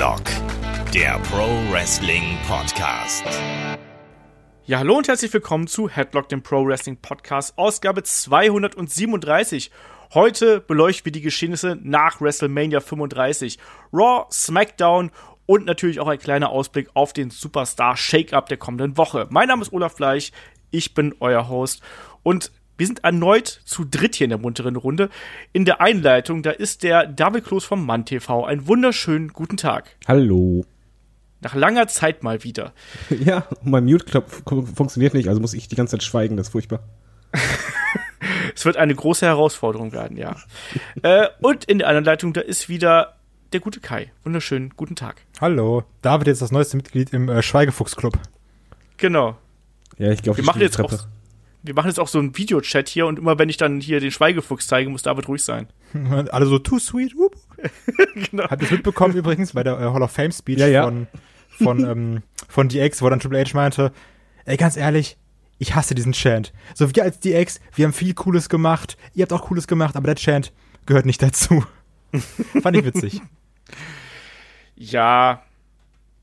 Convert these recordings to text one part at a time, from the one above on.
Headlock, der Pro Wrestling Podcast. Ja, hallo und herzlich willkommen zu Headlock, dem Pro Wrestling Podcast, Ausgabe 237. Heute beleuchten wir die Geschehnisse nach WrestleMania 35, Raw, SmackDown und natürlich auch ein kleiner Ausblick auf den Superstar Shake-Up der kommenden Woche. Mein Name ist Olaf Bleich, ich bin euer Host und wir sind erneut zu dritt hier in der munteren Runde. In der Einleitung, da ist der David Klos vom Mann TV. Einen wunderschönen guten Tag. Hallo. Nach langer Zeit mal wieder. Ja, mein Mute-Knopf funktioniert nicht, also muss ich die ganze Zeit schweigen, das ist furchtbar. es wird eine große Herausforderung werden, ja. äh, und in der anderen Leitung, da ist wieder der gute Kai. Wunderschönen guten Tag. Hallo. David ist das neueste Mitglied im äh, Schweigefuchs-Club. Genau. Ja, ich glaube, wir machen jetzt auch wir machen jetzt auch so einen Videochat hier und immer wenn ich dann hier den Schweigefuchs zeige, muss David ruhig sein. Alle so too sweet. Whoop. genau. Habt ihr mitbekommen übrigens bei der äh, Hall of Fame Speech ja, ja. von von ähm, von DX, wo dann Triple H meinte, ey ganz ehrlich, ich hasse diesen Chant. So wir als DX, wir haben viel Cooles gemacht, ihr habt auch Cooles gemacht, aber der Chant gehört nicht dazu. Fand ich witzig. Ja,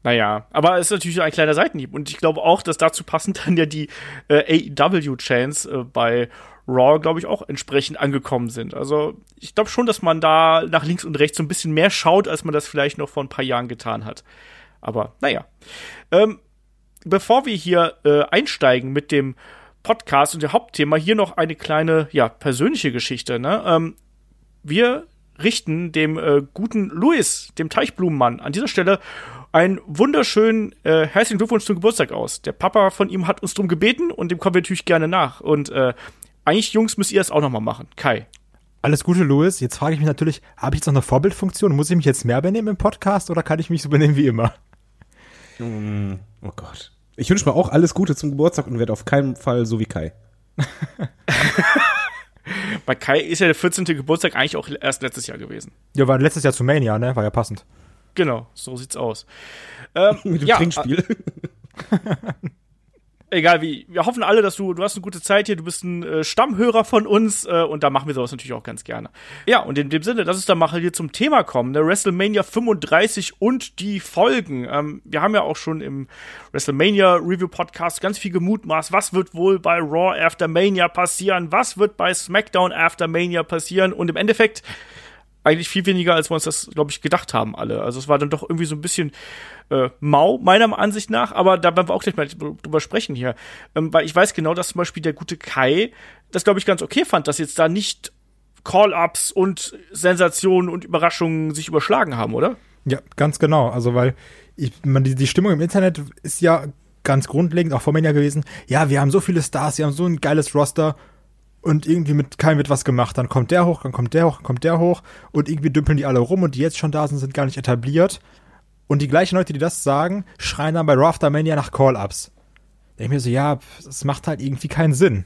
naja, aber es ist natürlich ein kleiner Seitenhieb. Und ich glaube auch, dass dazu passend dann ja die äh, AEW-Chants äh, bei Raw, glaube ich, auch entsprechend angekommen sind. Also ich glaube schon, dass man da nach links und rechts so ein bisschen mehr schaut, als man das vielleicht noch vor ein paar Jahren getan hat. Aber naja. Ähm, bevor wir hier äh, einsteigen mit dem Podcast und dem Hauptthema, hier noch eine kleine, ja, persönliche Geschichte. Ne? Ähm, wir richten dem äh, guten Louis, dem Teichblumenmann, an dieser Stelle einen wunderschönen äh, herzlichen Glückwunsch zum Geburtstag aus. Der Papa von ihm hat uns drum gebeten und dem kommen wir natürlich gerne nach. Und äh, eigentlich, Jungs, müsst ihr das auch noch mal machen. Kai. Alles Gute, Louis. Jetzt frage ich mich natürlich, habe ich jetzt noch eine Vorbildfunktion? Muss ich mich jetzt mehr benehmen im Podcast oder kann ich mich so benehmen wie immer? Mm, oh Gott. Ich wünsche mir auch alles Gute zum Geburtstag und werde auf keinen Fall so wie Kai. Bei Kai ist ja der 14. Geburtstag eigentlich auch erst letztes Jahr gewesen. Ja, war letztes Jahr zu Mania, ne? War ja passend. Genau, so sieht's aus. Ähm, Mit dem ja, Trinkspiel. egal wie, wir hoffen alle, dass du, du hast eine gute Zeit hier, du bist ein äh, Stammhörer von uns äh, und da machen wir sowas natürlich auch ganz gerne. Ja, und in dem Sinne, lass uns dann mal hier zum Thema kommen, ne? WrestleMania 35 und die Folgen. Ähm, wir haben ja auch schon im WrestleMania Review Podcast ganz viel gemutmaßt, was wird wohl bei Raw After Mania passieren, was wird bei SmackDown After Mania passieren und im Endeffekt eigentlich viel weniger, als wir uns das, glaube ich, gedacht haben alle. Also es war dann doch irgendwie so ein bisschen äh, mau, meiner Ansicht nach, aber da werden wir auch gleich mal drüber sprechen hier. Ähm, weil ich weiß genau, dass zum Beispiel der gute Kai das, glaube ich, ganz okay fand, dass jetzt da nicht Call-Ups und Sensationen und Überraschungen sich überschlagen haben, oder? Ja, ganz genau. Also, weil ich, man, die, die Stimmung im Internet ist ja ganz grundlegend, auch vor mir ja gewesen. Ja, wir haben so viele Stars, wir haben so ein geiles Roster und irgendwie mit keinem wird was gemacht. Dann kommt der hoch, dann kommt der hoch, dann kommt der hoch und irgendwie dümpeln die alle rum und die jetzt schon da sind, sind gar nicht etabliert. Und die gleichen Leute, die das sagen, schreien dann bei Raftermania nach Call-Ups. Da ich mir so, ja, es macht halt irgendwie keinen Sinn.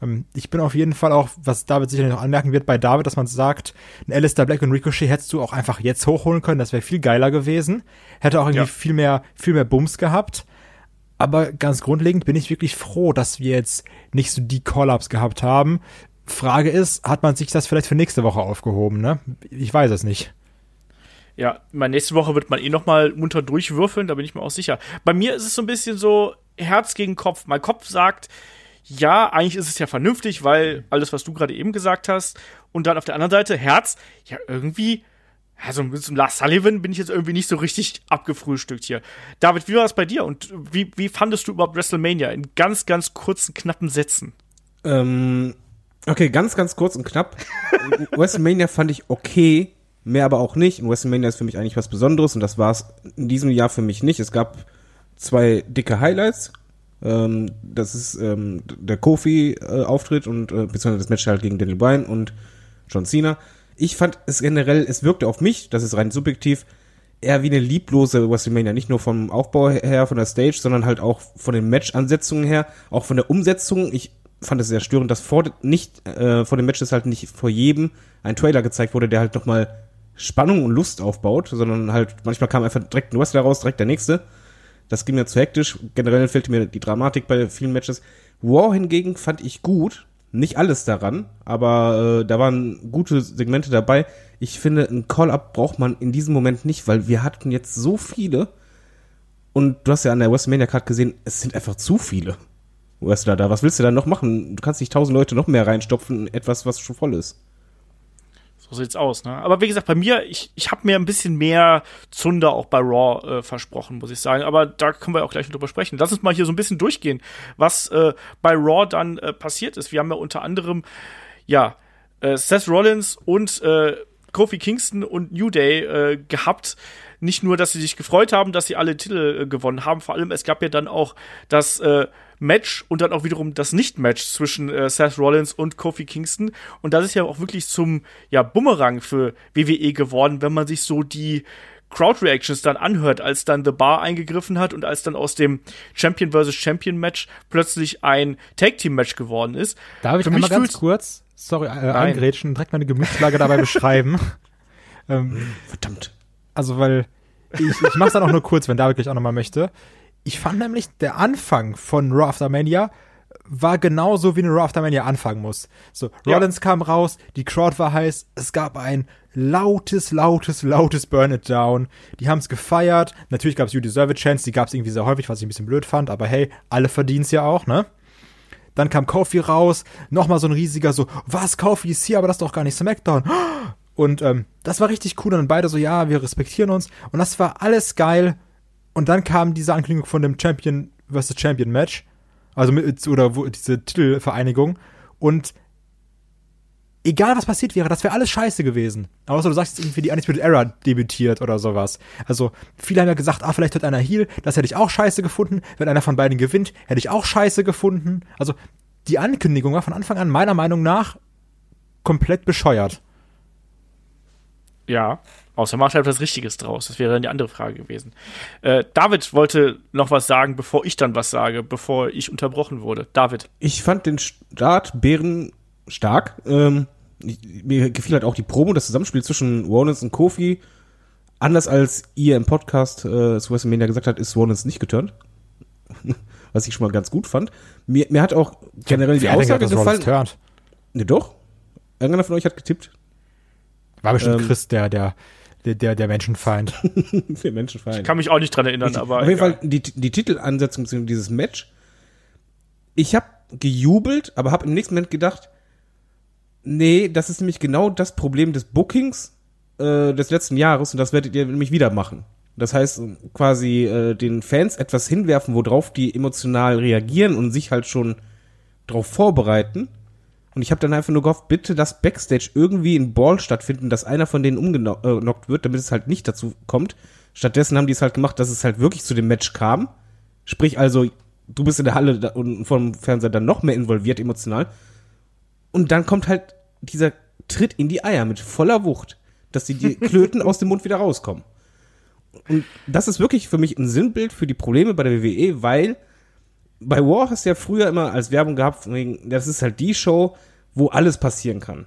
Ähm, ich bin auf jeden Fall auch, was David sicherlich noch anmerken wird, bei David, dass man sagt, ein Alistair Black und Ricochet hättest du auch einfach jetzt hochholen können, das wäre viel geiler gewesen. Hätte auch irgendwie ja. viel mehr, viel mehr Bums gehabt. Aber ganz grundlegend bin ich wirklich froh, dass wir jetzt nicht so die Call-Ups gehabt haben. Frage ist, hat man sich das vielleicht für nächste Woche aufgehoben, ne? Ich weiß es nicht. Ja, meine nächste Woche wird man eh noch mal munter durchwürfeln, da bin ich mir auch sicher. Bei mir ist es so ein bisschen so Herz gegen Kopf. Mein Kopf sagt, ja, eigentlich ist es ja vernünftig, weil alles, was du gerade eben gesagt hast. Und dann auf der anderen Seite Herz, ja, irgendwie also mit dem Lars Sullivan bin ich jetzt irgendwie nicht so richtig abgefrühstückt hier. David, wie war es bei dir und wie, wie fandest du überhaupt WrestleMania in ganz, ganz kurzen, knappen Sätzen? Ähm, okay, ganz, ganz kurz und knapp. WrestleMania fand ich okay, mehr aber auch nicht. Und WrestleMania ist für mich eigentlich was Besonderes und das war es in diesem Jahr für mich nicht. Es gab zwei dicke Highlights. Ähm, das ist ähm, der Kofi-Auftritt äh, und äh, beziehungsweise das Match halt gegen Daniel Bryan und John Cena ich fand es generell, es wirkte auf mich, das ist rein subjektiv, eher wie eine lieblose WrestleMania. Nicht nur vom Aufbau her, von der Stage, sondern halt auch von den Match-Ansetzungen her, auch von der Umsetzung. Ich fand es sehr störend, dass vor, nicht, äh, vor den Matches halt nicht vor jedem ein Trailer gezeigt wurde, der halt nochmal Spannung und Lust aufbaut, sondern halt manchmal kam einfach direkt ein Wrestler raus, direkt der nächste. Das ging mir zu hektisch. Generell fehlte mir die Dramatik bei vielen Matches. War hingegen fand ich gut, Nicht alles daran, aber äh, da waren gute Segmente dabei. Ich finde, ein Call-Up braucht man in diesem Moment nicht, weil wir hatten jetzt so viele. Und du hast ja an der WrestleMania Card gesehen, es sind einfach zu viele Wrestler da. Was willst du da noch machen? Du kannst nicht tausend Leute noch mehr reinstopfen, in etwas, was schon voll ist. So sieht's aus, ne? Aber wie gesagt, bei mir, ich, ich habe mir ein bisschen mehr Zunder auch bei Raw äh, versprochen, muss ich sagen. Aber da können wir auch gleich drüber sprechen. Lass uns mal hier so ein bisschen durchgehen, was äh, bei Raw dann äh, passiert ist. Wir haben ja unter anderem, ja, äh, Seth Rollins und äh, Kofi Kingston und New Day äh, gehabt. Nicht nur, dass sie sich gefreut haben, dass sie alle Titel äh, gewonnen haben, vor allem es gab ja dann auch das äh, Match und dann auch wiederum das Nicht-Match zwischen äh, Seth Rollins und Kofi Kingston. Und das ist ja auch wirklich zum ja, Bumerang für WWE geworden, wenn man sich so die Crowd-Reactions dann anhört, als dann The Bar eingegriffen hat und als dann aus dem Champion vs. Champion Match plötzlich ein Tag-Team-Match geworden ist. Darf ich einmal mich ganz kurz, sorry, äh, eingrätschen direkt meine Gemütslage dabei beschreiben? Ähm, Verdammt. Also, weil ich, ich mach's dann auch nur kurz, wenn David gleich auch nochmal möchte. Ich fand nämlich, der Anfang von Raw After Mania war genauso, wie eine Raw After Mania anfangen muss. So, Ja. Rollins kam raus, die Crowd war heiß, es gab ein lautes, lautes, lautes Burn It Down. Die haben's gefeiert. Natürlich gab's You Deserve a Chance, die gab's irgendwie sehr häufig, was ich ein bisschen blöd fand, aber hey, alle verdienen's ja auch, ne? Dann kam Kofi raus, nochmal so ein riesiger so, was, Kofi ist hier, aber das ist doch gar nicht SmackDown. Und ähm, das war richtig cool. Und dann beide so, ja, wir respektieren uns. Und das war alles geil. Und dann kam diese Ankündigung von dem Champion vs. Champion Match. Also mit, oder wo, diese Titelvereinigung. Und egal was passiert wäre, das wäre alles scheiße gewesen. Außer du sagst jetzt irgendwie, die Undisputed Era debütiert oder sowas. Also, viele haben ja gesagt, ah, vielleicht wird einer Heal. Das hätte ich auch scheiße gefunden. Wenn einer von beiden gewinnt, hätte ich auch scheiße gefunden. Also, die Ankündigung war von Anfang an meiner Meinung nach komplett bescheuert. Ja, außer macht halt was Richtiges draus. Das wäre dann die andere Frage gewesen. Äh, David wollte noch was sagen, bevor ich dann was sage, bevor ich unterbrochen wurde. David. Ich fand den Start Bären stark. Ähm, ich, mir gefiel halt auch die Promo, das Zusammenspiel zwischen Rollins und Kofi. Anders als ihr im Podcast äh, zu WrestleMania gesagt hat, ist Rollins nicht geturnt. Was ich schon mal ganz gut fand. Mir, mir hat auch generell die Aussage gefallen. Ne, doch. Irgendeiner von euch hat getippt. War bestimmt Ähm, Chris, der, der, der, der, Menschenfeind. Der Menschenfeind. Kann mich auch nicht dran erinnern, Richtig. aber. Auf jeden egal. Fall die, die Titelansetzung zu dieses Match. Ich habe gejubelt, aber habe im nächsten Moment gedacht, nee, das ist nämlich genau das Problem des Bookings äh, des letzten Jahres und das werdet ihr nämlich wieder machen. Das heißt, quasi äh, den Fans etwas hinwerfen, worauf die emotional reagieren und sich halt schon drauf vorbereiten. Und ich habe dann einfach nur gehofft, bitte dass Backstage irgendwie in Ball stattfinden, dass einer von denen umgenockt wird, damit es halt nicht dazu kommt. Stattdessen haben die es halt gemacht, dass es halt wirklich zu dem Match kam. Sprich also, du bist in der Halle und vom Fernseher dann noch mehr involviert emotional. Und dann kommt halt dieser Tritt in die Eier mit voller Wucht, dass die, die Klöten aus dem Mund wieder rauskommen. Und das ist wirklich für mich ein Sinnbild für die Probleme bei der WWE, weil bei War hast du ja früher immer als Werbung gehabt, wegen, das ist halt die Show, wo alles passieren kann.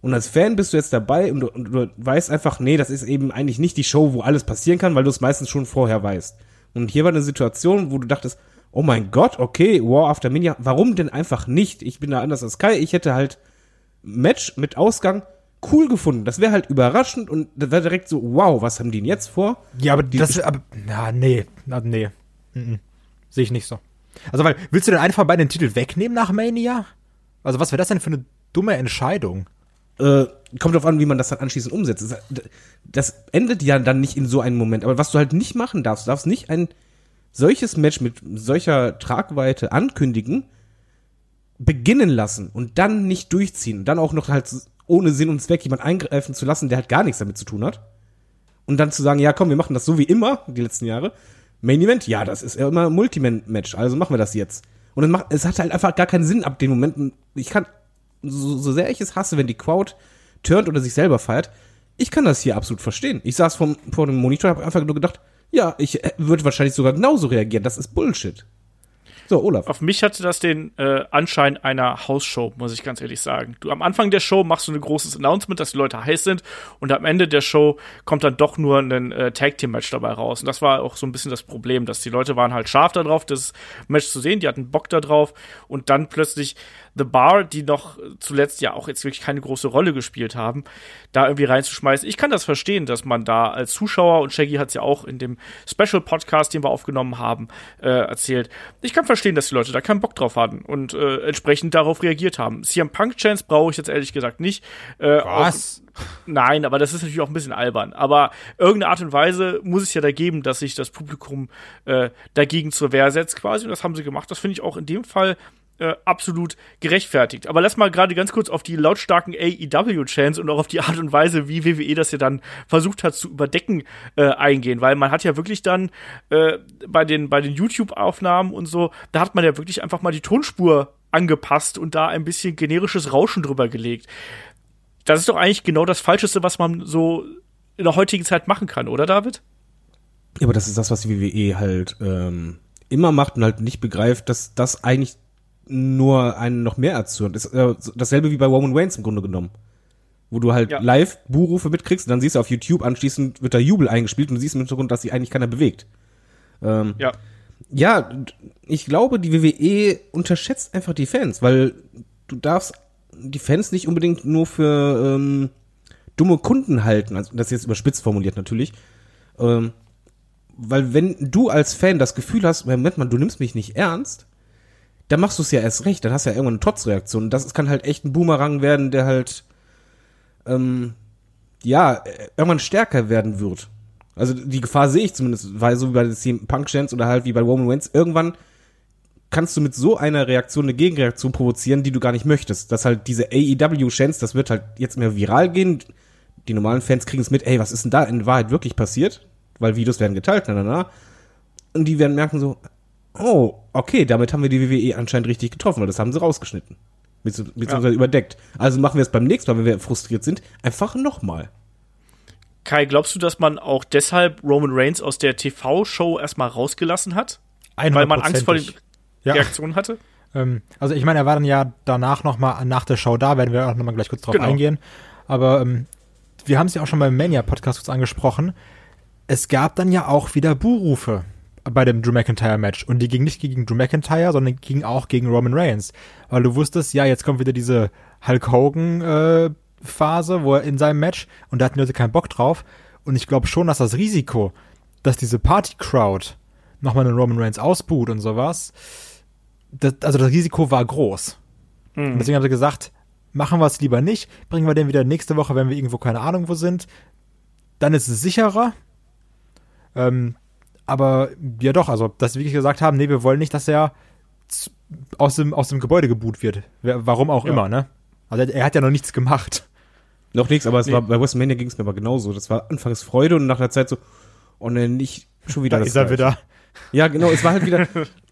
Und als Fan bist du jetzt dabei und du, und du weißt einfach, nee, das ist eben eigentlich nicht die Show, wo alles passieren kann, weil du es meistens schon vorher weißt. Und hier war eine Situation, wo du dachtest, oh mein Gott, okay, War After Mania, warum denn einfach nicht? Ich bin da anders als Kai, ich hätte halt Match mit Ausgang cool gefunden. Das wäre halt überraschend und das wäre direkt so, wow, was haben die denn jetzt vor? Ja, aber das, aber, na, nee, na, nee. Mhm. Sehe ich nicht so. Also, weil, willst du denn einfach beiden den Titel wegnehmen nach Mania? Also, was wäre das denn für eine dumme Entscheidung? äh, kommt drauf an, wie man das dann anschließend umsetzt. Das, das endet ja dann nicht in so einem Moment. Aber was du halt nicht machen darfst, du darfst nicht ein solches Match mit solcher Tragweite ankündigen, beginnen lassen und dann nicht durchziehen. Dann auch noch halt ohne Sinn und Zweck jemand eingreifen zu lassen, der halt gar nichts damit zu tun hat. Und dann zu sagen, ja komm, wir machen das so wie immer, die letzten Jahre. Main Event, ja, das ist ja immer Multiman-Match, also machen wir das jetzt. Und es, macht, es hat halt einfach gar keinen Sinn ab dem Moment. Ich kann, so, so sehr ich es hasse, wenn die Crowd turnt oder sich selber feiert, ich kann das hier absolut verstehen. Ich saß vom, vor dem Monitor und habe einfach nur gedacht, ja, ich äh, würde wahrscheinlich sogar genauso reagieren. Das ist Bullshit. So, Olaf. Auf mich hatte das den äh, Anschein einer Hausshow, muss ich ganz ehrlich sagen. Du am Anfang der Show machst du ein großes Announcement, dass die Leute heiß sind und am Ende der Show kommt dann doch nur ein äh, Tag Team Match dabei raus und das war auch so ein bisschen das Problem, dass die Leute waren halt scharf darauf, das Match zu sehen, die hatten Bock da drauf und dann plötzlich The Bar, die noch zuletzt ja auch jetzt wirklich keine große Rolle gespielt haben, da irgendwie reinzuschmeißen. Ich kann das verstehen, dass man da als Zuschauer, und Shaggy hat es ja auch in dem Special-Podcast, den wir aufgenommen haben, äh, erzählt. Ich kann verstehen, dass die Leute da keinen Bock drauf hatten und äh, entsprechend darauf reagiert haben. CM Punk-Chance brauche ich jetzt ehrlich gesagt nicht. Äh, Was? Auch, nein, aber das ist natürlich auch ein bisschen albern. Aber irgendeine Art und Weise muss es ja da geben, dass sich das Publikum äh, dagegen zur Wehr setzt quasi. Und das haben sie gemacht. Das finde ich auch in dem Fall äh, absolut gerechtfertigt. Aber lass mal gerade ganz kurz auf die lautstarken AEW-Chants und auch auf die Art und Weise, wie WWE das ja dann versucht hat zu überdecken, äh, eingehen. Weil man hat ja wirklich dann äh, bei den, bei den YouTube-Aufnahmen und so, da hat man ja wirklich einfach mal die Tonspur angepasst und da ein bisschen generisches Rauschen drüber gelegt. Das ist doch eigentlich genau das Falscheste, was man so in der heutigen Zeit machen kann, oder David? Ja, aber das ist das, was die WWE halt ähm, immer macht und halt nicht begreift, dass das eigentlich nur einen noch mehr erzürnt. Ist äh, dasselbe wie bei Roman Reigns im Grunde genommen. Wo du halt Ja. live Buhrufe mitkriegst und dann siehst du auf YouTube anschließend wird da Jubel eingespielt und du siehst im Hintergrund, dass sich eigentlich keiner bewegt. Ähm, Ja. ja, ich glaube, die WWE unterschätzt einfach die Fans, weil du darfst die Fans nicht unbedingt nur für ähm, dumme Kunden halten. Also das ist jetzt überspitzt formuliert natürlich. Ähm, weil wenn du als Fan das Gefühl hast, Moment mal, du nimmst mich nicht ernst, dann machst du es ja erst recht. Dann hast du ja irgendwann eine Trotzreaktion. Das kann halt echt ein Boomerang werden, der halt ähm, ja, irgendwann stärker werden wird. Also die Gefahr sehe ich zumindest, weil so wie bei den Punk Chants oder halt wie bei Roman Reigns, irgendwann kannst du mit so einer Reaktion eine Gegenreaktion provozieren, die du gar nicht möchtest. Dass halt diese AEW Chants, das wird halt jetzt mehr viral gehen. Die normalen Fans kriegen es mit, ey, was ist denn da in Wahrheit wirklich passiert? Weil Videos werden geteilt, na, na, na. Und die werden merken so, oh, okay, damit haben wir die WWE anscheinend richtig getroffen, weil das haben sie rausgeschnitten. Bezieh- Beziehungsweise überdeckt. Also machen wir es beim nächsten Mal, wenn wir frustriert sind, einfach nochmal. Kai, glaubst du, dass man auch deshalb Roman Reigns aus der TV-Show erstmal rausgelassen hat? Weil man Angst vor den Ja. Reaktionen hatte? Ähm, also ich meine, er war dann ja danach nochmal nach der Show da, werden wir auch nochmal gleich kurz drauf Genau. eingehen. Aber ähm, wir haben es ja auch schon beim Mania-Podcast kurz angesprochen. Es gab dann ja auch wieder Buhrufe bei dem Drew McIntyre-Match. Und die gingen nicht gegen Drew McIntyre, sondern gingen auch gegen Roman Reigns. Weil du wusstest, ja, jetzt kommt wieder diese Hulk Hogan-Phase, wo er in seinem Match, und da hatten die Leute keinen Bock drauf. Und ich glaube schon, dass das Risiko, dass diese Party-Crowd nochmal einen Roman Reigns ausbuht und sowas, das, also das Risiko war groß. Und deswegen haben sie gesagt, machen wir es lieber nicht, bringen wir den wieder nächste Woche, wenn wir irgendwo keine Ahnung wo sind. Dann ist es sicherer. Ähm, aber ja doch, also dass sie wirklich gesagt haben, nee, wir wollen nicht, dass er aus dem, aus dem Gebäude geboot wird. Warum auch Ja. immer, ne? Also er, er hat ja noch nichts gemacht. Noch nichts, aber es Nee. war bei WrestleMania ging es mir aber genauso. Das war anfangs Freude und nach einer Zeit so, oh ne, nicht schon wieder Da das ist er wieder. Ja, genau, es war halt wieder,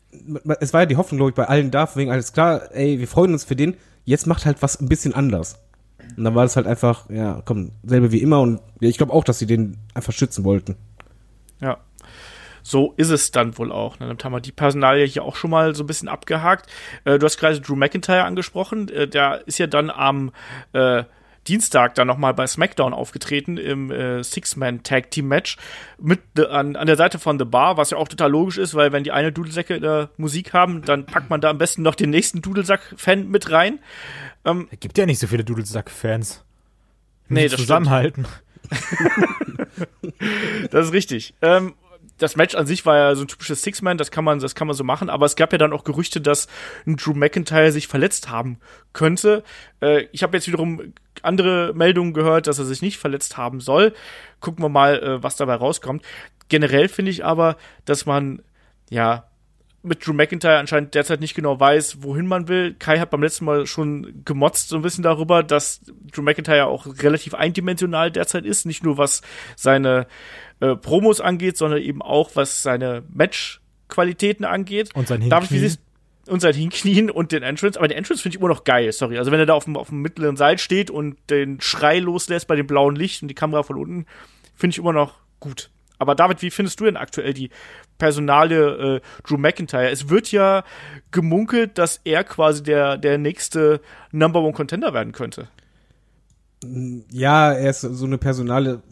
es war ja die Hoffnung, glaube ich, bei allen da, wegen alles klar, ey, wir freuen uns für den, jetzt macht halt was ein bisschen anders. Und dann war das halt einfach, ja, komm, selbe wie immer und ja, ich glaube auch, dass sie den einfach schützen wollten. So ist es dann wohl auch. ne? Damit haben wir die Personalie hier auch schon mal so ein bisschen abgehakt. Äh, du hast gerade Drew McIntyre angesprochen. Äh, der ist ja dann am äh, Dienstag dann nochmal bei SmackDown aufgetreten im äh, Six-Man-Tag-Team-Match mit äh, an, an der Seite von The Bar, was ja auch total logisch ist, weil wenn die eine Dudelsäcke in der Musik haben, dann packt man da am besten noch den nächsten Dudelsack-Fan mit rein. Es gibt ja nicht so viele Dudelsack-Fans. Nee, das zusammenhalten. Das ist richtig. Ähm, das Match an sich war ja so ein typisches Six-Man, das kann man, das kann man so machen, aber es gab ja dann auch Gerüchte, dass ein Drew McIntyre sich verletzt haben könnte. Äh, ich habe jetzt wiederum andere Meldungen gehört, dass er sich nicht verletzt haben soll. Gucken wir mal, äh, was dabei rauskommt. Generell finde ich aber, dass man, ja, mit Drew McIntyre anscheinend derzeit nicht genau weiß, wohin man will. Kai hat beim letzten Mal schon gemotzt so ein bisschen darüber, dass Drew McIntyre auch relativ eindimensional derzeit ist. Nicht nur was seine äh, Promos angeht, sondern eben auch was seine Match-Qualitäten angeht. Und sein Hinknien. und sein Hinknien und den Entrance. Aber den Entrance finde ich immer noch geil, sorry. Also wenn er da auf dem, auf dem mittleren Seil steht und den Schrei loslässt bei dem blauen Licht und die Kamera von unten, finde ich immer noch gut. Aber David, wie findest du denn aktuell die Personale äh, Drew McIntyre? Es wird ja gemunkelt, dass er quasi der, der nächste Number One Contender werden könnte. Ja, er ist so eine Personale.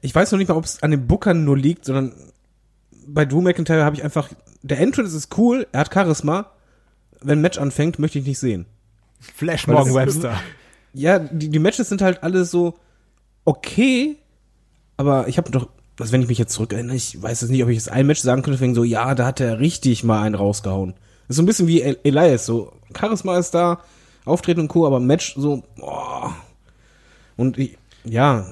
Ich weiß noch nicht mal, ob es an den Bookern nur liegt, sondern bei Drew McIntyre habe ich einfach. Der Entrance ist cool, er hat Charisma. Wenn ein Match anfängt, möchte ich nicht sehen. Flash Morgan Webster. Ja, die, die Matches sind halt alle so okay, aber ich habe doch, also wenn ich mich jetzt zurückerinnere, ich weiß jetzt nicht, ob ich jetzt ein Match sagen könnte, wegen so, ja, da hat er richtig mal einen rausgehauen. Das ist so ein bisschen wie El Elias, so Charisma ist da, Auftreten und Co., aber Match so, boah. Und ich, ja,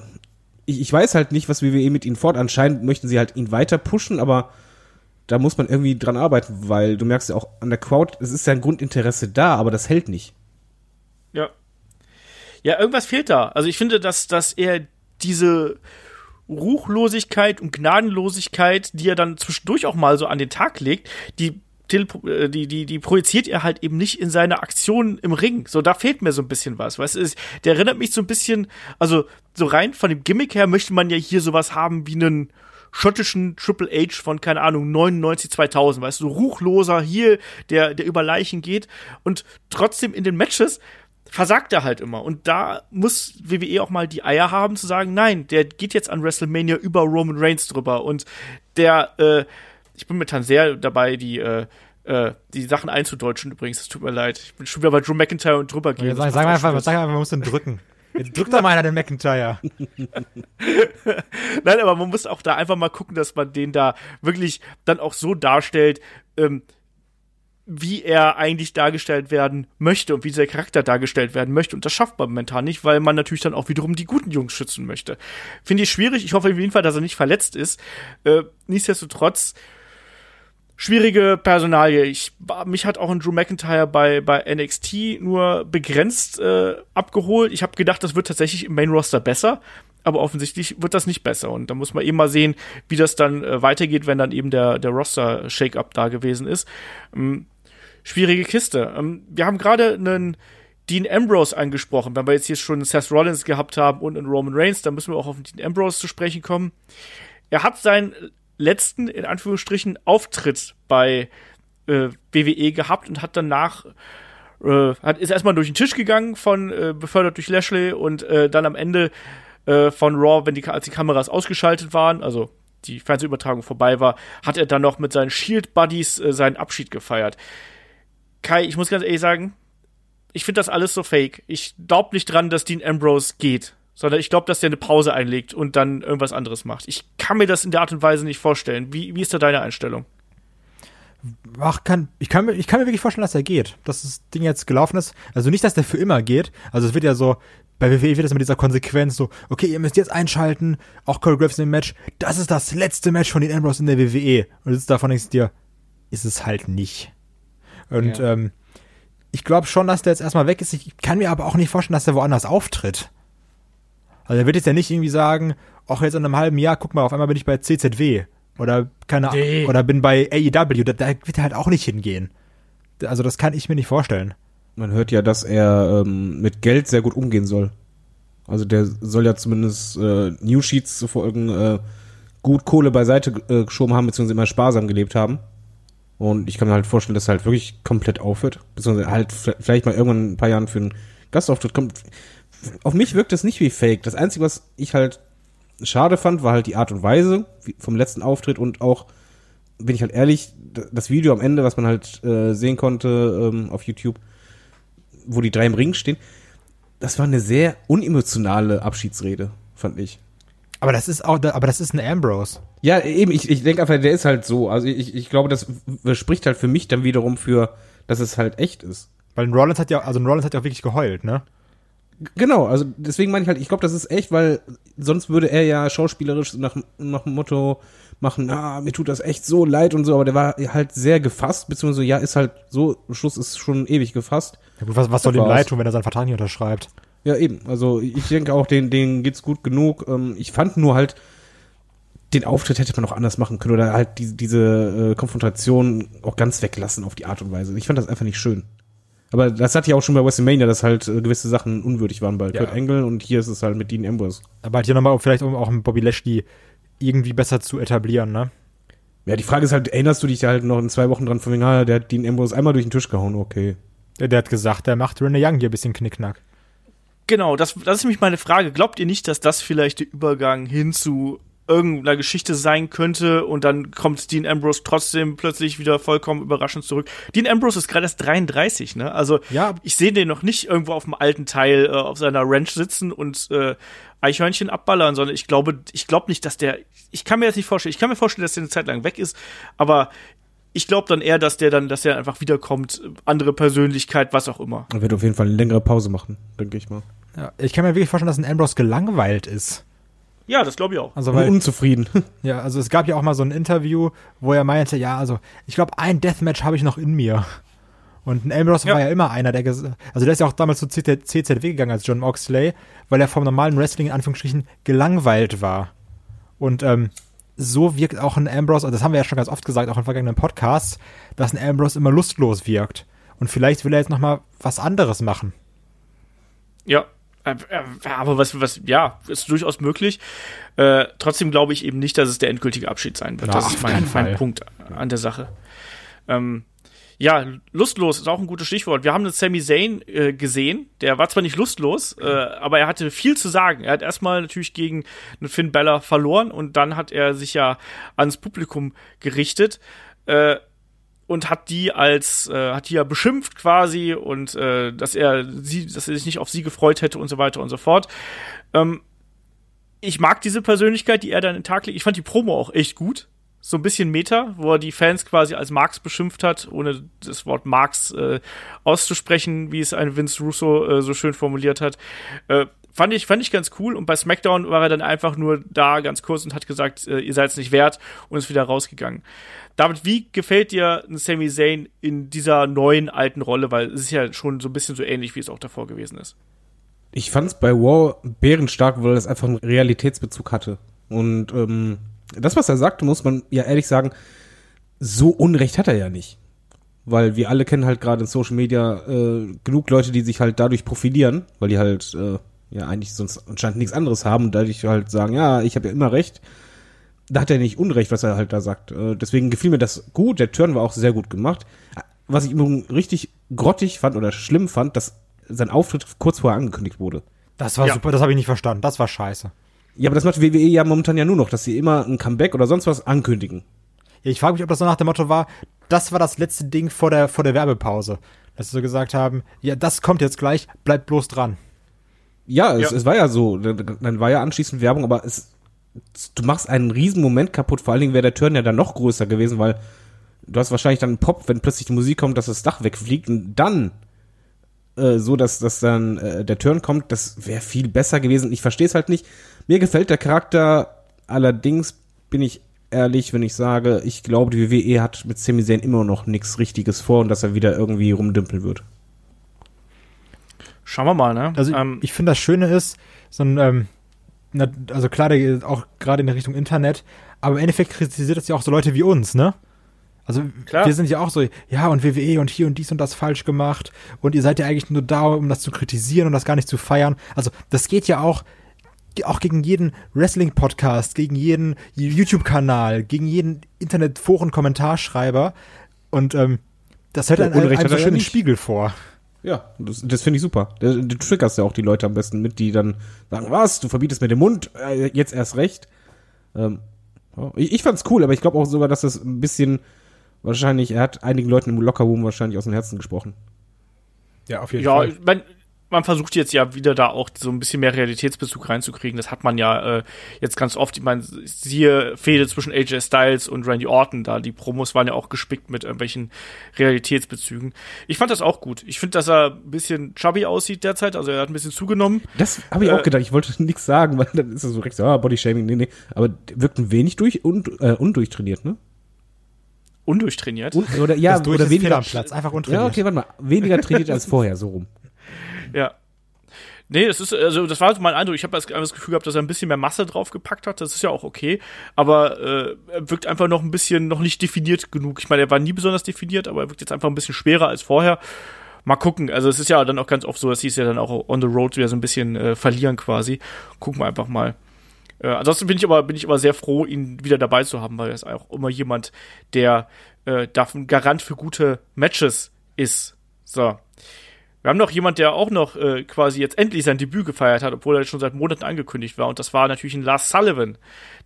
ich, ich weiß halt nicht, was WWE mit ihnen fort. Anscheinend möchten sie halt ihn weiter pushen, aber da muss man irgendwie dran arbeiten, weil du merkst ja auch an der Crowd, es ist ja ein Grundinteresse da, aber das hält nicht. Ja. Ja, irgendwas fehlt da. Also ich finde, dass, dass er diese Ruchlosigkeit und Gnadenlosigkeit, die er dann zwischendurch auch mal so an den Tag legt, die äh, die, die, die projiziert er halt eben nicht in seine Aktionen im Ring. So, da fehlt mir so ein bisschen was. Weißt du, der erinnert mich so ein bisschen, also so rein von dem Gimmick her möchte man ja hier sowas haben wie einen schottischen Triple H von, keine Ahnung, 99, 2000, weißt du, so ruchloser hier, der, der über Leichen geht und trotzdem in den Matches versagt er halt immer. Und da muss WWE auch mal die Eier haben zu sagen, nein, der geht jetzt an WrestleMania über Roman Reigns drüber und der, äh, ich bin mit sehr dabei, die, äh, äh, die Sachen einzudeutschen übrigens, es tut mir leid. Ich bin schon wieder bei Drew McIntyre und drüber gehen. Ja, sag, sag mal einfach, sag mal, man muss den drücken. Jetzt drückt doch mal einer den McIntyre. Nein, aber man muss auch da einfach mal gucken, dass man den da wirklich dann auch so darstellt, ähm, wie er eigentlich dargestellt werden möchte und wie dieser Charakter dargestellt werden möchte. Und das schafft man momentan nicht, weil man natürlich dann auch wiederum die guten Jungs schützen möchte. Finde ich schwierig. Ich hoffe auf jeden Fall, dass er nicht verletzt ist. Äh, nichtsdestotrotz, schwierige Personalie. Ich, mich hat auch ein Drew McIntyre bei, bei NXT nur begrenzt äh, abgeholt. Ich habe gedacht, das wird tatsächlich im Main Roster besser. Aber offensichtlich wird das nicht besser. Und da muss man eben mal sehen, wie das dann äh, weitergeht, wenn dann eben der, der Roster-Shake-Up da gewesen ist. Ähm, schwierige Kiste. Ähm, wir haben gerade einen Dean Ambrose angesprochen. Wenn wir jetzt hier schon Seth Rollins gehabt haben und einen Roman Reigns, dann müssen wir auch auf Dean Ambrose zu sprechen kommen. Er hat seinen letzten, in Anführungsstrichen, Auftritt bei äh, WWE gehabt und hat danach äh, hat, ist erstmal durch den Tisch gegangen von äh, befördert durch Lashley und äh, dann am Ende äh, von Raw, wenn die, als die Kameras ausgeschaltet waren, also die Fernsehübertragung vorbei war, hat er dann noch mit seinen Shield Buddies äh, seinen Abschied gefeiert. Kai, ich muss ganz ehrlich sagen, ich finde das alles so fake. Ich glaube nicht dran, dass Dean Ambrose geht, sondern ich glaube, dass der eine Pause einlegt und dann irgendwas anderes macht. Ich kann mir das in der Art und Weise nicht vorstellen. Wie, wie ist da deine Einstellung? Ach, kann, ich, kann mir, ich kann mir wirklich vorstellen, dass er geht. Dass das Ding jetzt gelaufen ist. Also nicht, dass der für immer geht. Also es wird ja so, bei WWE wird das mit dieser Konsequenz so, okay, ihr müsst jetzt einschalten, auch Corey Graves im Match, das ist das letzte Match von den Ambrose in der WWE. Und jetzt davon denkst du dir, ist es halt nicht. Und Ja. ähm, ich glaube schon, dass der jetzt erstmal weg ist. Ich kann mir aber auch nicht vorstellen, dass der woanders auftritt. Also er wird jetzt ja nicht irgendwie sagen, ach jetzt in einem halben Jahr, guck mal, auf einmal bin ich bei CZW. Oder keine Ahnung, Nee. oder bin bei AEW. Da, da wird er halt auch nicht hingehen. Also das kann ich mir nicht vorstellen. Man hört ja, dass er ähm, mit Geld sehr gut umgehen soll. Also der soll ja zumindest äh, New Sheets zu folgen äh, gut Kohle beiseite äh, geschoben haben, beziehungsweise immer sparsam gelebt haben. Und ich kann mir halt vorstellen, dass er halt wirklich komplett aufhört. Beziehungsweise halt vielleicht mal irgendwann in ein paar Jahren für einen Gastauftritt kommt. Auf mich wirkt das nicht wie Fake. Das Einzige, was ich halt schade fand, war halt die Art und Weise vom letzten Auftritt und auch, bin ich halt ehrlich, das Video am Ende, was man halt äh, sehen konnte ähm, auf YouTube, wo die drei im Ring stehen, das war eine sehr unemotionale Abschiedsrede, fand ich. Aber das ist auch, aber das ist ein Ambrose. Ja, eben, ich, ich denke einfach, der ist halt so. Also ich, ich glaube, das spricht halt für mich dann wiederum für, dass es halt echt ist. Weil ein Rollins hat ja, also ein Rollins hat ja auch wirklich geheult, ne? Genau, also deswegen meine ich halt, ich glaube, das ist echt, weil sonst würde er ja schauspielerisch nach, nach dem Motto machen, ah, mir tut das echt so leid und so, aber der war halt sehr gefasst, beziehungsweise ja, ist halt so, Schluss ist schon ewig gefasst. Ja gut, was, was soll ihm leid tun, wenn er seinen Vertrag nicht unterschreibt? Ja, eben. Also ich denke auch, denen, denen geht's gut genug. Ähm, ich fand nur halt, den Auftritt hätte man auch anders machen können oder halt diese, diese äh, Konfrontation auch ganz weglassen auf die Art und Weise. Ich fand das einfach nicht schön. Aber das hatte ja auch schon bei WrestleMania, dass halt äh, gewisse Sachen unwürdig waren bei Ja. Kurt Angle und hier ist es halt mit Dean Ambrose. Aber halt hier nochmal, vielleicht um auch Bobby Lashley irgendwie besser zu etablieren, ne? Ja, die Frage ist halt, erinnerst du dich halt noch in zwei Wochen dran von wegen, ah, der hat Dean Ambrose einmal durch den Tisch gehauen, okay. Der, der hat gesagt, der macht Renee Young hier ein bisschen Knickknack. Genau, das, das ist nämlich meine Frage. Glaubt ihr nicht, dass das vielleicht der Übergang hin zu irgendeiner Geschichte sein könnte und dann kommt Dean Ambrose trotzdem plötzlich wieder vollkommen überraschend zurück. Dean Ambrose ist gerade erst 33, ne? Also Ja. ich sehe den noch nicht irgendwo auf dem alten Teil äh, auf seiner Ranch sitzen und äh, Eichhörnchen abballern, sondern ich glaube, ich glaube nicht, dass der, ich kann mir das nicht vorstellen, ich kann mir vorstellen, dass der eine Zeit lang weg ist, aber ich glaube dann eher, dass der dann, dass der einfach wiederkommt, andere Persönlichkeit, was auch immer. Er wird auf jeden Fall eine längere Pause machen, denke ich mal. Ja, ich kann mir wirklich vorstellen, dass ein Ambrose gelangweilt ist. Ja, das glaube ich auch. Also weil unzufrieden. Ja, also es gab ja auch mal so ein Interview, wo er meinte, ja, also ich glaube, ein Deathmatch habe ich noch in mir. Und ein Ambrose Ja. war ja immer einer, der, also der ist ja auch damals zu CZ CZW gegangen als John Moxley, weil er vom normalen Wrestling in Anführungsstrichen gelangweilt war. Und ähm, so wirkt auch ein Ambrose, also das haben wir ja schon ganz oft gesagt, auch in vergangenen Podcasts, dass ein Ambrose immer lustlos wirkt. Und vielleicht will er jetzt noch mal was anderes machen. Ja. Äh, äh, Aber was, was, ja, ist durchaus möglich. Äh, trotzdem glaube ich eben nicht, dass es der endgültige Abschied sein wird. Na, das ist mein, mein. Punkt an der Sache. Ähm, ja, lustlos ist auch ein gutes Stichwort. Wir haben einen Sami Zayn äh, gesehen. Der war zwar nicht lustlos, äh, aber er hatte viel zu sagen. Er hat erstmal natürlich gegen einen Finn Balor verloren und dann hat er sich ja ans Publikum gerichtet. Äh, und hat die als äh, hat die ja beschimpft quasi und äh, dass er sie dass er sich nicht auf sie gefreut hätte und so weiter und so fort. Ähm, ich mag diese Persönlichkeit, die er dann in den Tag legt. Ich fand die Promo auch echt gut. So ein bisschen Meta, wo er die Fans quasi als Marx beschimpft hat, ohne das Wort Marx äh, auszusprechen, wie es ein Vince Russo äh, so schön formuliert hat. Fand ich fand ich ganz cool und bei SmackDown war er dann einfach nur da ganz kurz und hat gesagt, äh, ihr seid es nicht wert und ist wieder rausgegangen. David, wie gefällt dir ein Sami Zayn in dieser neuen alten Rolle, weil es ist ja schon so ein bisschen so ähnlich, wie es auch davor gewesen ist. Ich fand es bei War bärenstark, weil es einfach einen Realitätsbezug hatte. Und ähm, das, was er sagte, muss man ja ehrlich sagen, so Unrecht hat er ja nicht. Weil wir alle kennen halt gerade in Social Media äh, genug Leute, die sich halt dadurch profilieren, weil die halt äh, ja eigentlich sonst anscheinend nichts anderes haben und dadurch halt sagen, ja, ich habe ja immer recht. Da hat er nicht Unrecht, was er halt da sagt. Äh, deswegen gefiel mir das gut. Der Turn war auch sehr gut gemacht. Was ich immer richtig grottig fand oder schlimm fand, dass sein Auftritt kurz vorher angekündigt wurde. Das war Ja. super, das habe ich nicht verstanden. Das war scheiße. Ja, aber das macht WWE ja momentan ja nur noch, dass sie immer ein Comeback oder sonst was ankündigen. Ja, ich frage mich, ob das so nach dem Motto war, das war das letzte Ding vor der, vor der Werbepause. Dass sie so gesagt haben, ja, das kommt jetzt gleich, bleibt bloß dran. Ja, es, Ja. es war ja so. Dann dann war ja anschließend Werbung, aber es, du machst einen riesen Moment kaputt. Vor allen Dingen wäre der Turn ja dann noch größer gewesen, weil du hast wahrscheinlich dann einen Pop, wenn plötzlich die Musik kommt, dass das Dach wegfliegt und dann äh, so, dass, dass dann äh, der Turn kommt, das wäre viel besser gewesen. Ich verstehe es halt nicht. Mir gefällt der Charakter, allerdings bin ich ehrlich, wenn ich sage, ich glaube, die WWE hat mit Sami Zayn immer noch nichts Richtiges vor und dass er wieder irgendwie rumdümpeln wird. Schauen wir mal, ne? Also ähm, ich finde das Schöne ist, so ein, ähm, na, also klar, der geht auch gerade in der Richtung Internet, aber im Endeffekt kritisiert das ja auch so Leute wie uns, ne? Also Klar. wir sind ja auch so, ja und WWE und hier und dies und das falsch gemacht und ihr seid ja eigentlich nur da, um das zu kritisieren und das gar nicht zu feiern. Also das geht ja auch auch gegen jeden Wrestling-Podcast, gegen jeden YouTube-Kanal, gegen jeden Internetforen-Kommentarschreiber und ähm, das hält schön den nicht. Spiegel vor. Ja, das, das finde ich super. Du, du triggerst ja auch die Leute am besten mit, die dann sagen, was, du verbietest mir den Mund, äh, jetzt erst recht. Ähm, ich, ich fand's cool, aber ich glaube auch sogar, dass das ein bisschen wahrscheinlich, er hat einigen Leuten im Lockerroom wahrscheinlich aus dem Herzen gesprochen. Ja, auf jeden ja, ich mein, man versucht jetzt ja wieder da auch so ein bisschen mehr Realitätsbezug reinzukriegen. Das hat man ja äh, jetzt ganz oft. Ich meine, siehe Fehde zwischen AJ Styles und Randy Orton da. Die Promos waren ja auch gespickt mit irgendwelchen Realitätsbezügen. Ich fand das auch gut. Ich finde, dass er ein bisschen chubby aussieht derzeit. Also er hat ein bisschen zugenommen. Das habe ich Äh, auch gedacht. Ich wollte nichts sagen, weil dann ist er so direkt so, ah, Bodyshaming, nee, nee. Aber wirkt ein wenig durch und äh, undurchtrainiert, ne? Undurchtrainiert. Und, oder ja, das durch oder weniger am Platz, einfach Ja, untrainiert. okay, warte mal. Weniger trainiert als vorher, so rum. Ja. Nee, das ist, also das war so mein Eindruck. Ich habe das, Gefühl gehabt, dass er ein bisschen mehr Masse draufgepackt hat. Das ist ja auch okay. Aber äh, er wirkt einfach noch ein bisschen, noch nicht definiert genug. Ich meine, er war nie besonders definiert, aber er wirkt jetzt einfach ein bisschen schwerer als vorher. Mal gucken. Also es ist ja dann auch ganz oft so, dass sie es ja dann auch on the road wieder so ein bisschen äh, verlieren quasi. Gucken wir einfach mal. Äh, ansonsten bin ich aber bin ich aber sehr froh, ihn wieder dabei zu haben, weil er ist auch immer jemand, der äh, ein Garant für gute Matches ist. So. Wir haben noch jemand, der auch noch äh, quasi jetzt endlich sein Debüt gefeiert hat, obwohl er schon seit Monaten angekündigt war. Und das war natürlich ein Lars Sullivan,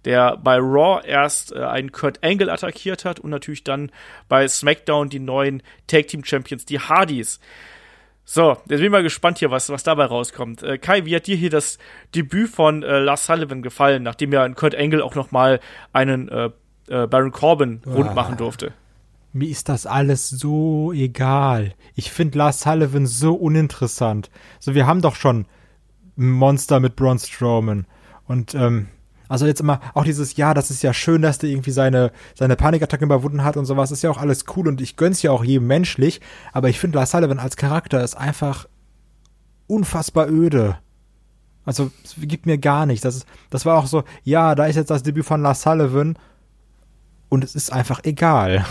der bei Raw erst äh, einen Kurt Angle attackiert hat und natürlich dann bei SmackDown die neuen Tag Team Champions, die Hardys. So, jetzt bin ich mal gespannt hier, was, was dabei rauskommt. Äh, Kai, wie hat dir hier das Debüt von äh, Lars Sullivan gefallen, nachdem ja ein Kurt Angle auch noch mal einen äh, äh, Baron Corbin rund Ah. machen durfte? Mir ist das alles so egal. Ich finde Lars Sullivan so uninteressant. So, wir haben doch schon Monster mit Braun Strowman. Und, ähm, also jetzt immer, auch dieses, ja, das ist ja schön, dass der irgendwie seine, seine Panikattacken überwunden hat und sowas, ist ja auch alles cool und ich gönn's ja auch jedem menschlich, aber ich finde Lars Sullivan als Charakter ist einfach unfassbar öde. Also, es gibt mir gar nichts. Das ist, das war auch so, ja, da ist jetzt das Debüt von Lars Sullivan und es ist einfach egal.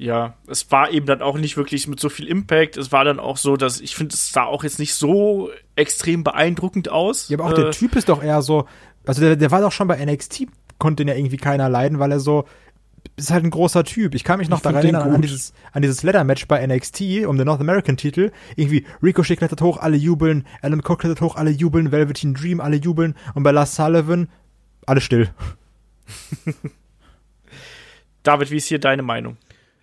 Ja, es war eben dann auch nicht wirklich mit so viel Impact. Es war dann auch so, dass ich finde, es sah auch jetzt nicht so extrem beeindruckend aus. Ja, aber auch Äh, der Typ ist doch eher so, also der, der war doch schon bei NXT, konnte den ja irgendwie keiner leiden, weil er so, ist halt ein großer Typ. Ich kann mich noch daran erinnern, an dieses, an dieses Leather-Match bei NXT um den North American-Titel. Irgendwie Ricochet klettert hoch, alle jubeln, Alan Cole klettert hoch, alle jubeln, Velveteen Dream, alle jubeln und bei Lars Sullivan, alles still. David, wie ist hier deine Meinung?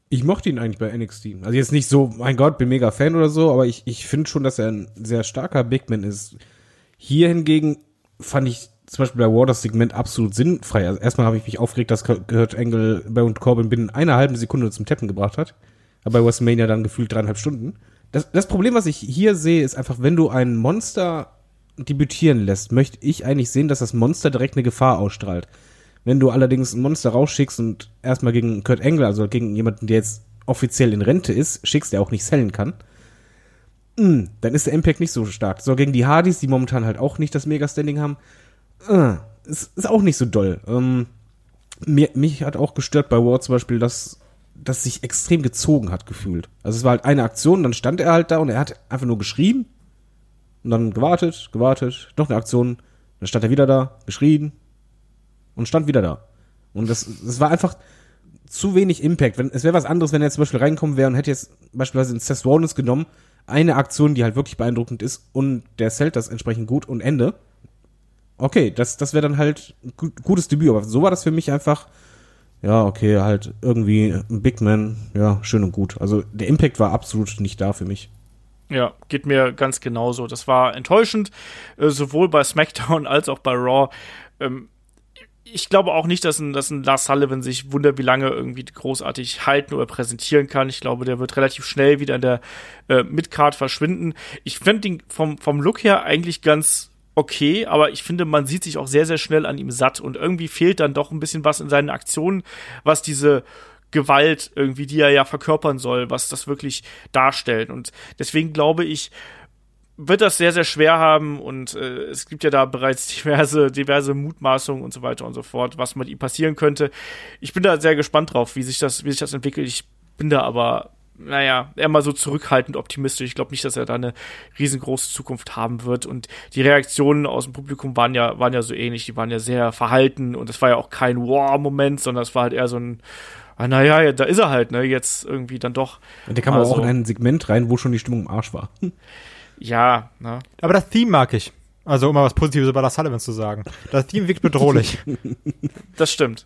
Ich mochte ihn eigentlich bei NXT. Also jetzt nicht so, mein Gott, bin mega Fan oder so, aber ich, ich finde schon, dass er ein sehr starker Big Man ist. Hier hingegen fand ich zum Beispiel bei War das Segment absolut sinnfrei. Also erstmal habe ich mich aufgeregt, dass Kurt Angle Baron Corbin binnen einer halben Sekunde zum Tappen gebracht hat. Aber bei WrestleMania dann gefühlt dreieinhalb Stunden. Das, das Problem, was ich hier sehe, ist einfach, wenn du ein Monster debütieren lässt, möchte ich eigentlich sehen, dass das Monster direkt eine Gefahr ausstrahlt. Wenn du allerdings ein Monster rausschickst und erstmal gegen Kurt Angle, also gegen jemanden, der jetzt offiziell in Rente ist, schickst, der auch nicht sellen kann, mh, dann ist der Impact nicht so stark. So, gegen die Hardys, die momentan halt auch nicht das Mega-Standing haben, äh, ist, ist auch nicht so doll. Ähm, mir, mich hat auch gestört bei War zum Beispiel, dass das sich extrem gezogen hat gefühlt. Also es war halt eine Aktion, dann stand er halt da und er hat einfach nur geschrien und dann gewartet, gewartet, noch eine Aktion, dann stand er wieder da, geschrien und stand wieder da. Und das, das war einfach zu wenig Impact. Wenn, es wäre was anderes, wenn er zum Beispiel reinkommen wäre und hätte jetzt beispielsweise einen Seth Rollins genommen, eine Aktion, die halt wirklich beeindruckend ist und der zählt das entsprechend gut und Ende. Okay, das, das wäre dann halt ein gut, gutes Debüt, aber so war das für mich einfach, ja, okay, halt irgendwie ein Big Man, ja, schön und gut. Also der Impact war absolut nicht da für mich. Ja, geht mir ganz genauso. Das war enttäuschend, äh, sowohl bei SmackDown als auch bei Raw. Ähm, ich glaube auch nicht, dass ein, dass ein Lars Sullivan sich wundert, wie lange irgendwie großartig halten oder präsentieren kann. Ich glaube, der wird relativ schnell wieder in der äh, Midcard verschwinden. Ich finde ihn vom, vom Look her eigentlich ganz okay, aber ich finde, man sieht sich auch sehr, sehr schnell an ihm satt und irgendwie fehlt dann doch ein bisschen was in seinen Aktionen, was diese Gewalt irgendwie, die er ja verkörpern soll, was das wirklich darstellt. Und deswegen glaube ich, wird das sehr, sehr schwer haben und äh, es gibt ja da bereits diverse, diverse Mutmaßungen und so weiter und so fort, was mit ihm passieren könnte. Ich bin da sehr gespannt drauf, wie sich das, wie sich das entwickelt. Ich bin da aber, naja, eher mal so zurückhaltend optimistisch. Ich glaube nicht, dass er da eine riesengroße Zukunft haben wird. Und die Reaktionen aus dem Publikum waren ja, waren ja so ähnlich, die waren ja sehr verhalten und es war ja auch kein Wow-Moment, sondern es war halt eher so ein Ah, naja, ja, da ist er halt, ne? Jetzt irgendwie dann doch. Und der kam Also- auch in ein Segment rein, wo schon die Stimmung im Arsch war. Ja, ne? Aber das Theme mag ich. Also, um mal was Positives über Lars Sullivan zu sagen. Das Theme wirkt bedrohlich. Das stimmt.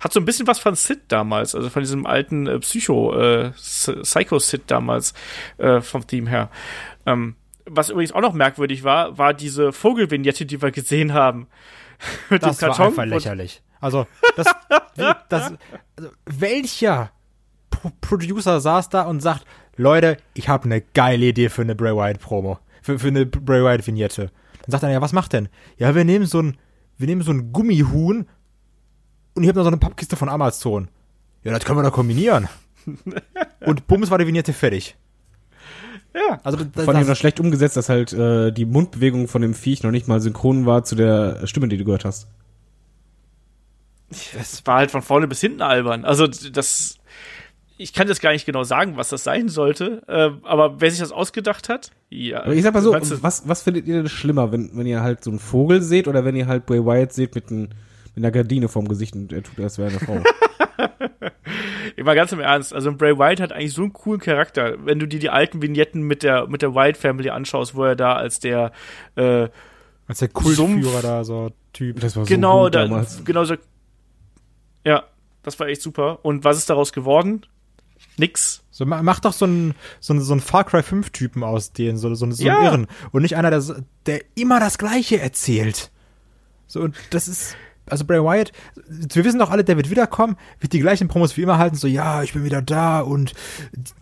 Hat so ein bisschen was von Sid damals, also von diesem alten äh, Psycho, äh, Psycho-Sid damals, äh, vom Theme her. Ähm, was übrigens auch noch merkwürdig war, war diese Vogelvignette, die wir gesehen haben. Mit Das dem war Karton. einfach lächerlich. Also, das, das, also, welcher Pro Producer saß da und sagt, Leute, ich habe eine geile Idee für eine Bray Wyatt Promo, für, für eine Bray Wyatt Vignette. Dann sagt er, ja, was macht denn? Ja, wir nehmen so ein, wir nehmen so ein Gummihuhn und ich habe noch so eine Pappkiste von Amazon. Ja, das können wir doch kombinieren. und bums war die Vignette fertig. Ja. Also, das, Fand ich noch das, schlecht umgesetzt, dass halt äh, die Mundbewegung von dem Viech noch nicht mal synchron war zu der Stimme, die du gehört hast. Das war halt von vorne bis hinten albern. Also, das. Ich kann jetzt gar nicht genau sagen, was das sein sollte, äh, aber wer sich das ausgedacht hat, ja. Aber ich sag mal so, was, was findet ihr denn schlimmer, wenn, wenn ihr halt so einen Vogel seht oder wenn ihr halt Bray Wyatt seht mit, ein, mit einer Gardine vorm Gesicht und er tut, als wäre eine Frau? Immer ganz im Ernst. Also Bray Wyatt hat eigentlich so einen coolen Charakter. Wenn du dir die alten Vignetten mit der, mit der Wyatt Family anschaust, wo er da als der, äh, Als der Kultführer da, so Typ. Das war so genau, gut da, damals. genau so. Ja, das war echt super. Und was ist daraus geworden? Nix. So, ma- mach doch so einen so einen- so einen Far Cry 5 Typen aus denen, so, so, so Ja. einen Irren. Und nicht einer, der, der immer das Gleiche erzählt. So, und das ist, also Bray Wyatt, wir wissen doch alle, der wird wiederkommen, wird die gleichen Promos wie immer halten, so, ja, ich bin wieder da und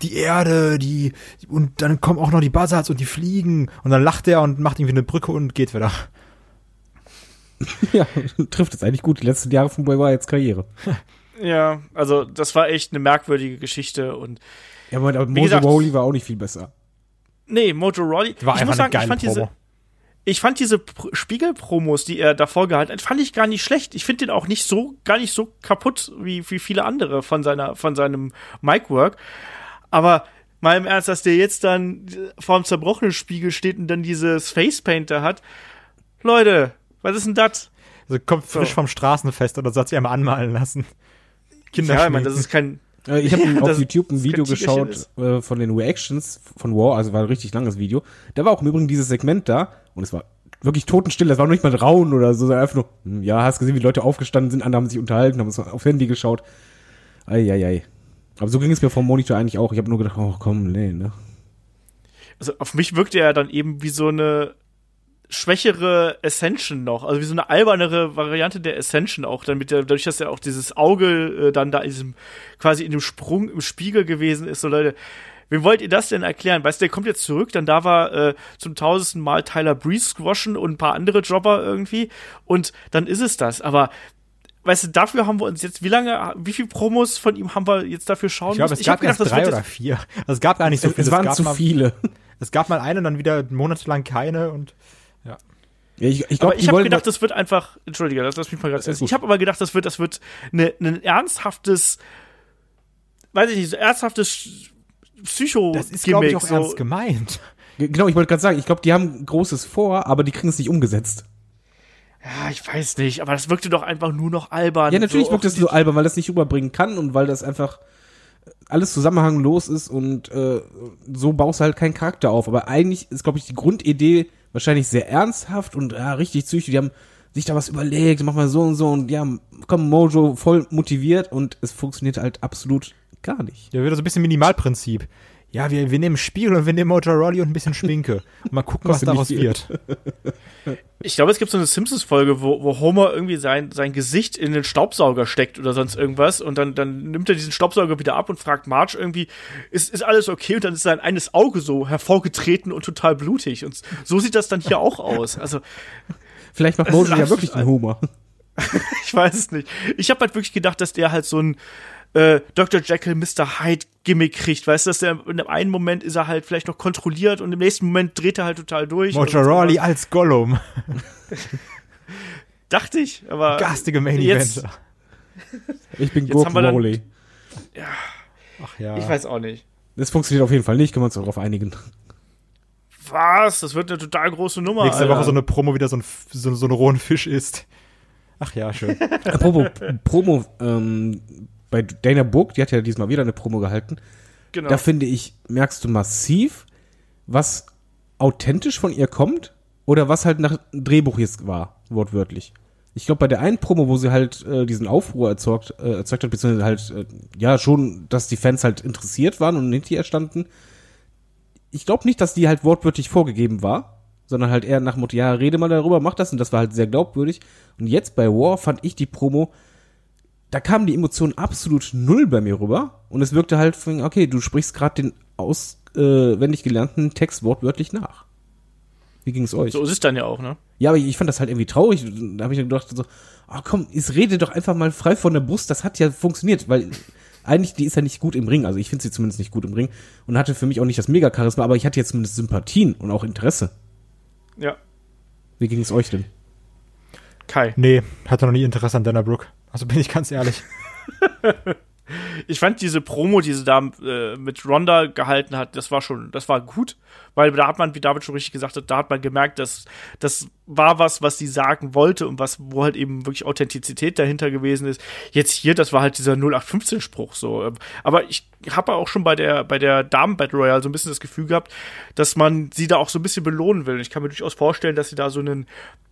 die Erde, die, und dann kommen auch noch die Buzzards und die fliegen und dann lacht er und macht irgendwie eine Brücke und geht wieder. Ja, trifft es eigentlich gut. Die letzten Jahre von Bray Wyatts Karriere. Ja, also das war echt eine merkwürdige Geschichte und Ja, aber, aber Mojo Rawley war auch nicht viel besser. nee, Mojo Rawley. War ich einfach muss sagen, eine ich geile fand diese, Promo. ich fand diese Pr- Spiegel-Promos, die er davor gehalten hat, fand ich gar nicht schlecht. Ich finde den auch nicht so, gar nicht so kaputt wie, wie viele andere von seiner, von seinem Mic-Work. Aber mal im Ernst, dass der jetzt dann vor dem zerbrochenen Spiegel steht und dann dieses Facepaint da hat. Leute, was ist denn das? Also kommt frisch So. vom Straßenfest oder so hat sich einmal anmalen lassen. Kinder Ja, ich meine, das ist kein, Äh, Ich habe Ja, auf YouTube ein Video geschaut äh, von den Reactions von War, also war ein richtig langes Video. Da war auch im Übrigen dieses Segment da und es war wirklich totenstill, das war noch nicht mal ein Raunen oder so, sondern einfach nur, hm, ja, hast gesehen, wie Leute aufgestanden sind, andere haben sich unterhalten, haben so auf Handy geschaut. Eieiei. Aber so ging es mir vom Monitor eigentlich auch. Ich habe nur gedacht, oh komm, nee, ne. also auf mich wirkte er dann eben wie so eine schwächere Ascension noch, also wie so eine albernere Variante der Ascension auch, dann mit der, dadurch, dass er auch dieses Auge äh, dann da in diesem, quasi in dem Sprung im Spiegel gewesen ist, so Leute, wem wollt ihr das denn erklären? Weißt du, der kommt jetzt zurück, dann da war äh, zum tausendsten Mal Tyler Breeze squashen und ein paar andere Jobber irgendwie und dann ist es das, aber Weißt du, dafür haben wir uns jetzt, wie lange, wie viel Promos von ihm haben wir jetzt dafür schauen Ich glaube, müssen? es gab hab gedacht, erst das drei oder vier. Also es gab gar nicht so Es, viele. es waren gab zu mal, viele. Es gab mal eine und dann wieder monatelang keine und Ja, ich ich aber glaube, ich habe gedacht, das wird einfach, entschuldige, das lass mich mal gerade. Ich habe aber gedacht, das wird, das wird eine, ein ernsthaftes, weiß ich nicht, so ernsthaftes psycho das ist, glaube ich, auch so. ernst gemeint. genau, ich wollte gerade sagen, ich glaube, die haben Großes vor, aber die kriegen es nicht umgesetzt. Ja, ich weiß nicht, aber das wirkte doch einfach nur noch albern. Ja, natürlich so wirkt es nur albern, weil das nicht rüberbringen kann und weil das einfach alles zusammenhanglos ist und äh, so baust du halt keinen Charakter auf. Aber eigentlich ist, glaube ich, die Grundidee wahrscheinlich sehr ernsthaft und ja, richtig züchtig. Die haben sich da was überlegt, mach mal so und so und ja, komm, Mojo voll motiviert und es funktioniert halt absolut gar nicht. Ja, wieder so ein bisschen Minimalprinzip. Ja, wir, wir nehmen Spiegel und wir nehmen Mojo Rawley und ein bisschen Schminke. Und mal gucken, was daraus wird. Ich glaube, es gibt so eine Simpsons-Folge, wo, wo Homer irgendwie sein, sein Gesicht in den Staubsauger steckt oder sonst irgendwas und dann, dann nimmt er diesen Staubsauger wieder ab und fragt Marge irgendwie, ist, ist alles okay? Und dann ist sein eines Auge so hervorgetreten und total blutig. Und so sieht das dann hier auch aus. Also, Vielleicht macht Mojo ja wirklich einen Humor. ich weiß es nicht. Ich habe halt wirklich gedacht, dass der halt so ein äh, Dr. Jekyll, Mr. Hyde Gimmick kriegt. Weißt du, dass der in dem einen Moment ist er halt vielleicht noch kontrolliert und im nächsten Moment dreht er halt total durch. So. Rawley als Gollum. Dachte ich, aber. Garstige Main Jetzt- Eventer. Ich bin Jetzt haben Gurken wir dann- Rowley. Ach ja. Ich weiß auch nicht. Das funktioniert auf jeden Fall nicht, können wir uns darauf einigen. Was? Das wird eine total große Nummer. Nächste Alter. Woche so eine Promo wieder so ein, so, so einen rohen Fisch isst. Ach ja, schön. Apropos Promo, ähm, bei Dana Burg, die hat ja diesmal wieder eine Promo gehalten. Genau. Da finde ich, merkst du massiv, was authentisch von ihr kommt oder was halt nach Drehbuch jetzt war, wortwörtlich. Ich glaube, bei der einen Promo, wo sie halt äh, diesen Aufruhr erzeugt, äh, erzeugt hat, beziehungsweise halt, äh, ja, schon, dass die Fans halt interessiert waren und hinter ihr standen. Ich glaube nicht, dass die halt wortwörtlich vorgegeben war, sondern halt eher nach Motto, ja, rede mal darüber, mach das und das war halt sehr glaubwürdig. Und jetzt bei War fand ich die Promo, da kamen die Emotionen absolut null bei mir rüber und es wirkte halt, von, okay, du sprichst gerade den auswendig gelernten Text wortwörtlich nach. Wie ging es euch? so ist es dann ja auch, ne? Ja, aber ich, ich fand das halt irgendwie traurig. Da habe ich mir gedacht, so, oh komm, jetzt rede doch einfach mal frei von der Brust. Das hat ja funktioniert, weil eigentlich, die ist ja nicht gut im Ring. Also ich finde sie zumindest nicht gut im Ring und hatte für mich auch nicht das Mega-Charisma, aber ich hatte jetzt zumindest Sympathien und auch Interesse. Ja. Wie ging es euch denn? Kai. Nee, hatte noch nie Interesse an Dana Brooke. Also bin ich ganz ehrlich. ich fand diese Promo, die sie da äh, mit Ronda gehalten hat, das war schon, das war gut, weil da hat man, wie David schon richtig gesagt hat, da hat man gemerkt, dass das war was, was sie sagen wollte und was, wo halt eben wirklich Authentizität dahinter gewesen ist. Jetzt hier, das war halt dieser 0815-Spruch so. Aber ich habe auch schon bei der, bei der Damen Battle Royale so ein bisschen das Gefühl gehabt, dass man sie da auch so ein bisschen belohnen will. Ich kann mir durchaus vorstellen, dass sie da so einen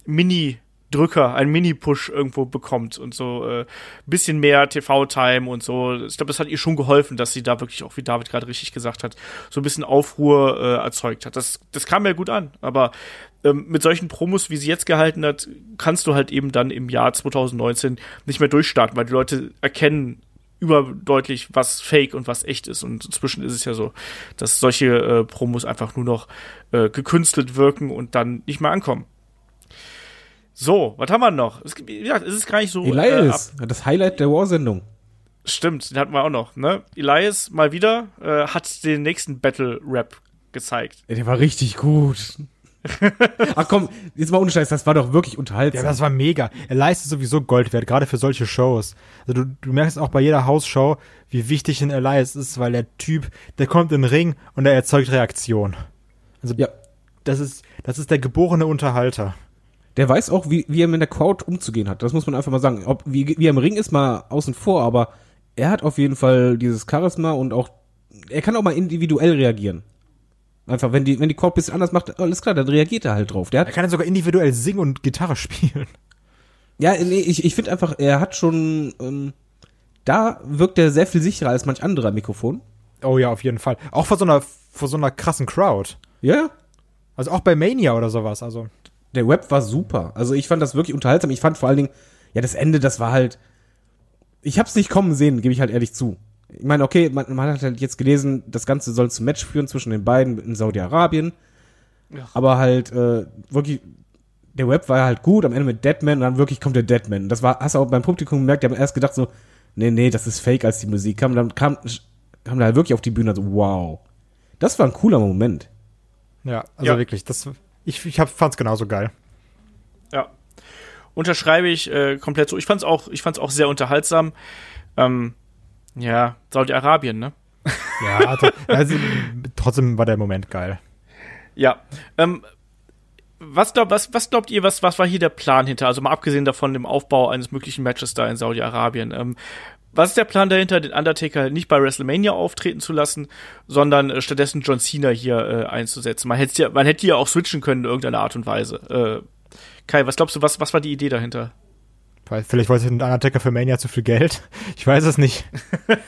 Mini- Drücker, ein Mini-Push irgendwo bekommt und so äh, bisschen mehr TV-Time und so. Ich glaube, das hat ihr schon geholfen, dass sie da wirklich auch, wie David gerade richtig gesagt hat, so ein bisschen Aufruhr äh, erzeugt hat. Das, das kam ja gut an, aber ähm, mit solchen Promos, wie sie jetzt gehalten hat, kannst du halt eben dann im Jahr 2019 nicht mehr durchstarten, weil die Leute erkennen überdeutlich, was fake und was echt ist. Und inzwischen ist es ja so, dass solche äh, Promos einfach nur noch äh, gekünstelt wirken und dann nicht mehr ankommen. So, was haben wir noch? Es, wie gesagt, es ist gar nicht so. Elias, äh, das Highlight der War-Sendung. Stimmt, den hatten wir auch noch, ne? Elias mal wieder äh, hat den nächsten Battle-Rap gezeigt. Ja, der war richtig gut. Ach komm, jetzt mal ohne Scheiß, das war doch wirklich unterhaltsam. Ja, das war mega. Er leistet sowieso Gold wert, gerade für solche Shows. Also du, du merkst auch bei jeder Hausshow, wie wichtig ein Elias ist, weil der Typ, der kommt in den Ring und er erzeugt Reaktion. Also ja. das ist, das ist der geborene Unterhalter der weiß auch, wie, wie er mit der Crowd umzugehen hat. Das muss man einfach mal sagen. Ob, wie, wie er im Ring ist, mal außen vor, aber er hat auf jeden Fall dieses Charisma und auch, er kann auch mal individuell reagieren. Einfach, wenn die, wenn die Crowd ein bisschen anders macht, alles klar, dann reagiert er halt drauf. Der hat, er kann ja sogar individuell singen und Gitarre spielen. Ja, nee, ich, ich finde einfach, er hat schon, ähm, da wirkt er sehr viel sicherer als manch anderer Mikrofon. Oh ja, auf jeden Fall. Auch vor so einer, vor so einer krassen Crowd. Ja. Also auch bei Mania oder sowas, also der Web war super. Also ich fand das wirklich unterhaltsam. Ich fand vor allen Dingen, ja, das Ende, das war halt. Ich hab's nicht kommen sehen, gebe ich halt ehrlich zu. Ich meine, okay, man, man, hat halt jetzt gelesen, das Ganze soll zum Match führen zwischen den beiden in Saudi-Arabien. Ja. Aber halt, äh, wirklich, der Web war halt gut, am Ende mit Deadman und dann wirklich kommt der Deadman. Das war, hast du auch beim Publikum gemerkt, die haben erst gedacht so, nee, nee, das ist fake, als die Musik kam. Und dann kam, kam da halt wirklich auf die Bühne so, wow. Das war ein cooler Moment. Ja, also ja. wirklich, das ich, ich fand es genauso geil. Ja. Unterschreibe ich äh, komplett so. Ich fand's auch, ich fand's auch sehr unterhaltsam. Ähm, ja, Saudi-Arabien, ne? Ja, also, also, trotzdem war der Moment geil. Ja. Ähm, was, glaub, was, was glaubt ihr, was, was war hier der Plan hinter? Also mal abgesehen davon dem Aufbau eines möglichen Matches da in Saudi-Arabien. Ähm, was ist der Plan dahinter, den Undertaker nicht bei WrestleMania auftreten zu lassen, sondern äh, stattdessen John Cena hier äh, einzusetzen? Man hätte ja, man hätte ja auch switchen können in irgendeiner Art und Weise. Äh, Kai, was glaubst du, was, was war die Idee dahinter? Vielleicht wollte ein Undertaker für Mania zu viel Geld. Ich weiß es nicht.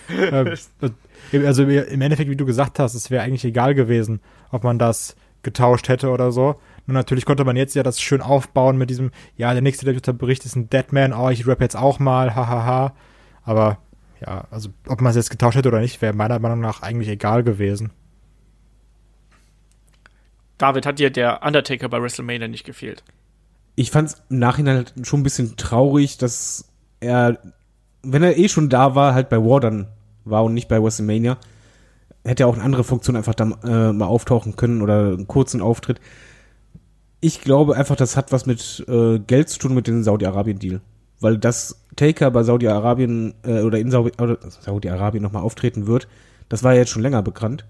Ähm, also im Endeffekt, wie du gesagt hast, es wäre eigentlich egal gewesen, ob man das getauscht hätte oder so. Nur natürlich konnte man jetzt ja das schön aufbauen mit diesem, ja, der nächste der Bericht ist ein Deadman, oh, ich rap jetzt auch mal, hahaha. Ha, ha. Aber ja, also ob man es jetzt getauscht hätte oder nicht, wäre meiner Meinung nach eigentlich egal gewesen. David, hat dir der Undertaker bei WrestleMania nicht gefehlt? Ich fand es im Nachhinein halt schon ein bisschen traurig, dass er, wenn er eh schon da war, halt bei War dann war und nicht bei WrestleMania, hätte er auch eine andere Funktion einfach da äh, mal auftauchen können oder einen kurzen Auftritt. Ich glaube einfach, das hat was mit äh, Geld zu tun mit dem Saudi-Arabien-Deal weil das Taker bei Saudi-Arabien äh, oder in Saudi-Arabien nochmal auftreten wird, das war ja jetzt schon länger bekannt.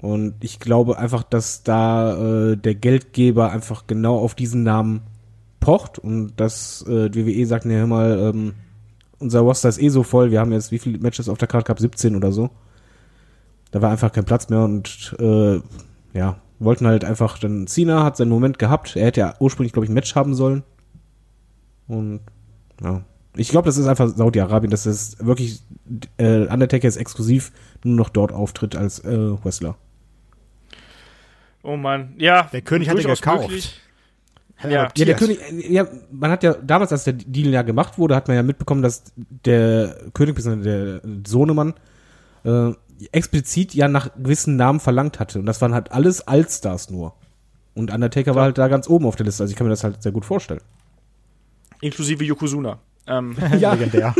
Und ich glaube einfach, dass da äh, der Geldgeber einfach genau auf diesen Namen pocht und dass äh, WWE sagt, ne, hör mal, ähm, unser Roster ist eh so voll, wir haben jetzt wie viele Matches auf der Card Cup 17 oder so. Da war einfach kein Platz mehr und äh, ja, wollten halt einfach, dann Cena hat seinen Moment gehabt, er hätte ja ursprünglich, glaube ich, ein Match haben sollen. Und ja. Ich glaube, das ist einfach Saudi-Arabien, dass das wirklich äh, Undertaker ist exklusiv nur noch dort auftritt als äh, Wrestler. Oh Mann, ja. Der König hat ihn gekauft. Ja, ja, der König, ja, man hat ja damals, als der Deal ja gemacht wurde, hat man ja mitbekommen, dass der König, bzw. der Sohnemann, äh, explizit ja nach gewissen Namen verlangt hatte. Und das waren halt alles Allstars nur. Und Undertaker ja. war halt da ganz oben auf der Liste. Also ich kann mir das halt sehr gut vorstellen inklusive Yokozuna. Ähm, ja, legendär.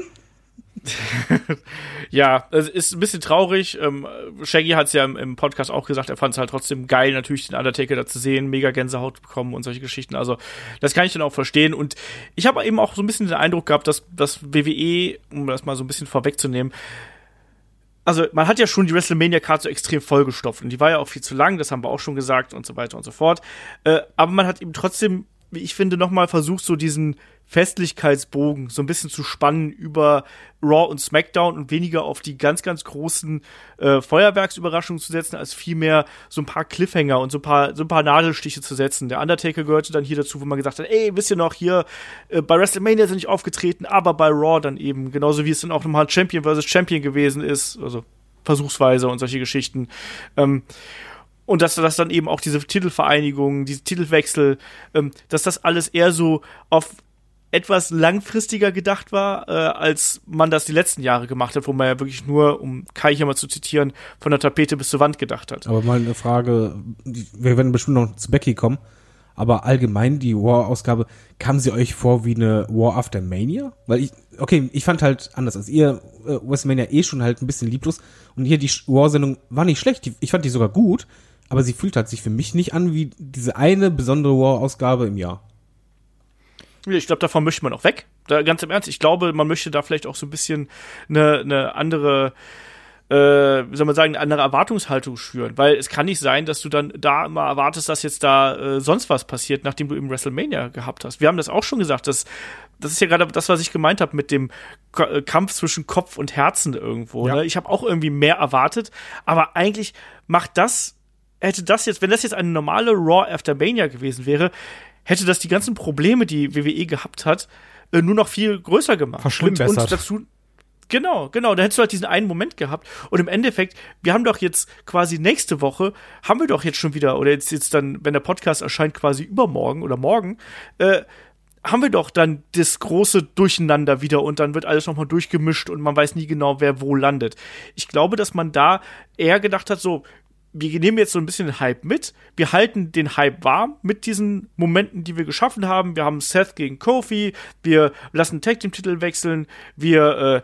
ja, es ist ein bisschen traurig. Ähm, Shaggy hat es ja im, im, Podcast auch gesagt, er fand es halt trotzdem geil, natürlich den Undertaker da zu sehen, mega Gänsehaut bekommen und solche Geschichten. Also, das kann ich dann auch verstehen. Und ich habe eben auch so ein bisschen den Eindruck gehabt, dass das WWE, um das mal so ein bisschen vorwegzunehmen, also man hat ja schon die WrestleMania-Card so extrem vollgestopft und die war ja auch viel zu lang, das haben wir auch schon gesagt und so weiter und so fort. Äh, aber man hat eben trotzdem, wie ich finde, nochmal versucht, so diesen Festlichkeitsbogen so ein bisschen zu spannen über Raw und SmackDown und weniger auf die ganz, ganz großen äh, Feuerwerksüberraschungen zu setzen, als vielmehr so ein paar Cliffhanger und so ein paar, so ein paar Nadelstiche zu setzen. Der Undertaker gehörte dann hier dazu, wo man gesagt hat, ey, wisst ihr noch, hier äh, bei WrestleMania sind nicht aufgetreten, aber bei Raw dann eben, genauso wie es dann auch nochmal Champion versus Champion gewesen ist, also versuchsweise und solche Geschichten. Ähm, und dass das dann eben auch diese Titelvereinigungen, diese Titelwechsel, ähm, dass das alles eher so auf etwas langfristiger gedacht war, äh, als man das die letzten Jahre gemacht hat, wo man ja wirklich nur, um Kai hier mal zu zitieren, von der Tapete bis zur Wand gedacht hat. Aber mal eine Frage, wir werden bestimmt noch zu Becky kommen, aber allgemein die War-Ausgabe, kam sie euch vor wie eine War After Mania? Weil ich, okay, ich fand halt anders als ihr, äh, WrestleMania eh schon halt ein bisschen lieblos und hier die War-Sendung war nicht schlecht, ich fand die sogar gut, aber sie fühlt halt sich für mich nicht an wie diese eine besondere War-Ausgabe im Jahr. Ich glaube, davon möchte man auch weg. Da, ganz im Ernst, ich glaube, man möchte da vielleicht auch so ein bisschen eine, eine andere, äh, wie soll man sagen, eine andere Erwartungshaltung schüren. Weil es kann nicht sein, dass du dann da immer erwartest, dass jetzt da äh, sonst was passiert, nachdem du eben WrestleMania gehabt hast. Wir haben das auch schon gesagt, dass das ist ja gerade das, was ich gemeint habe mit dem K äh, Kampf zwischen Kopf und Herzen irgendwo. Ja. Ne? Ich habe auch irgendwie mehr erwartet, aber eigentlich macht das hätte das jetzt, wenn das jetzt eine normale Raw After Mania gewesen wäre, hätte das die ganzen Probleme, die WWE gehabt hat, äh, nur noch viel größer gemacht. Verschlimmbessert. Und, und dazu, Genau, genau. Da hättest du halt diesen einen Moment gehabt. Und im Endeffekt, wir haben doch jetzt quasi nächste Woche, haben wir doch jetzt schon wieder, oder jetzt, jetzt dann, wenn der Podcast erscheint, quasi übermorgen oder morgen, äh, haben wir doch dann das große Durcheinander wieder und dann wird alles nochmal durchgemischt und man weiß nie genau, wer wo landet. Ich glaube, dass man da eher gedacht hat, so, wir nehmen jetzt so ein bisschen den Hype mit. Wir halten den Hype warm mit diesen Momenten, die wir geschaffen haben. Wir haben Seth gegen Kofi. Wir lassen Tag Team Titel wechseln. Wir äh,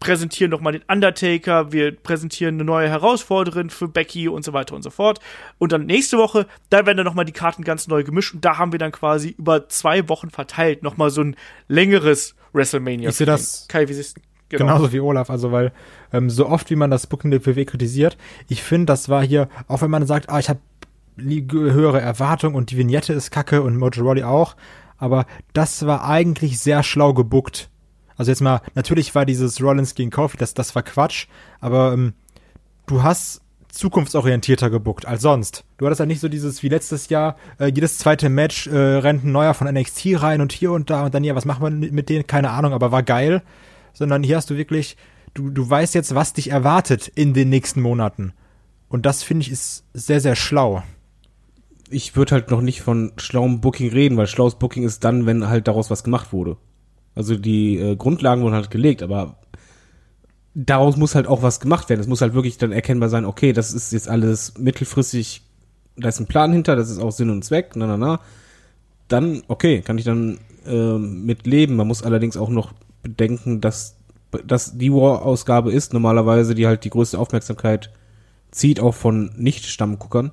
präsentieren noch mal den Undertaker. Wir präsentieren eine neue Herausforderin für Becky und so weiter und so fort. Und dann nächste Woche, da werden dann noch mal die Karten ganz neu gemischt und da haben wir dann quasi über zwei Wochen verteilt noch mal so ein längeres WrestleMania. Ich sehe das. Kai, wie siehst Genau. Genauso wie Olaf, also weil ähm, so oft wie man das Booking WW kritisiert, ich finde, das war hier, auch wenn man sagt, ah, ich habe höhere Erwartungen und die Vignette ist kacke und Mojo Rawley auch, aber das war eigentlich sehr schlau gebuckt. Also jetzt mal, natürlich war dieses Rollins gegen Kofi, das, das war Quatsch, aber ähm, du hast zukunftsorientierter gebuckt als sonst. Du hattest ja nicht so dieses wie letztes Jahr, äh, jedes zweite Match äh, rennt ein neuer von NXT rein und hier und da und dann ja, was machen wir mit denen? Keine Ahnung, aber war geil sondern hier hast du wirklich, du, du weißt jetzt, was dich erwartet in den nächsten Monaten. Und das finde ich ist sehr, sehr schlau. Ich würde halt noch nicht von schlauem Booking reden, weil schlaues Booking ist dann, wenn halt daraus was gemacht wurde. Also die äh, Grundlagen wurden halt gelegt, aber daraus muss halt auch was gemacht werden. Es muss halt wirklich dann erkennbar sein, okay, das ist jetzt alles mittelfristig, da ist ein Plan hinter, das ist auch Sinn und Zweck, na na na. Dann, okay, kann ich dann äh, mit leben. Man muss allerdings auch noch bedenken, dass, dass die War-Ausgabe ist normalerweise, die halt die größte Aufmerksamkeit zieht, auch von Nicht-Stammguckern.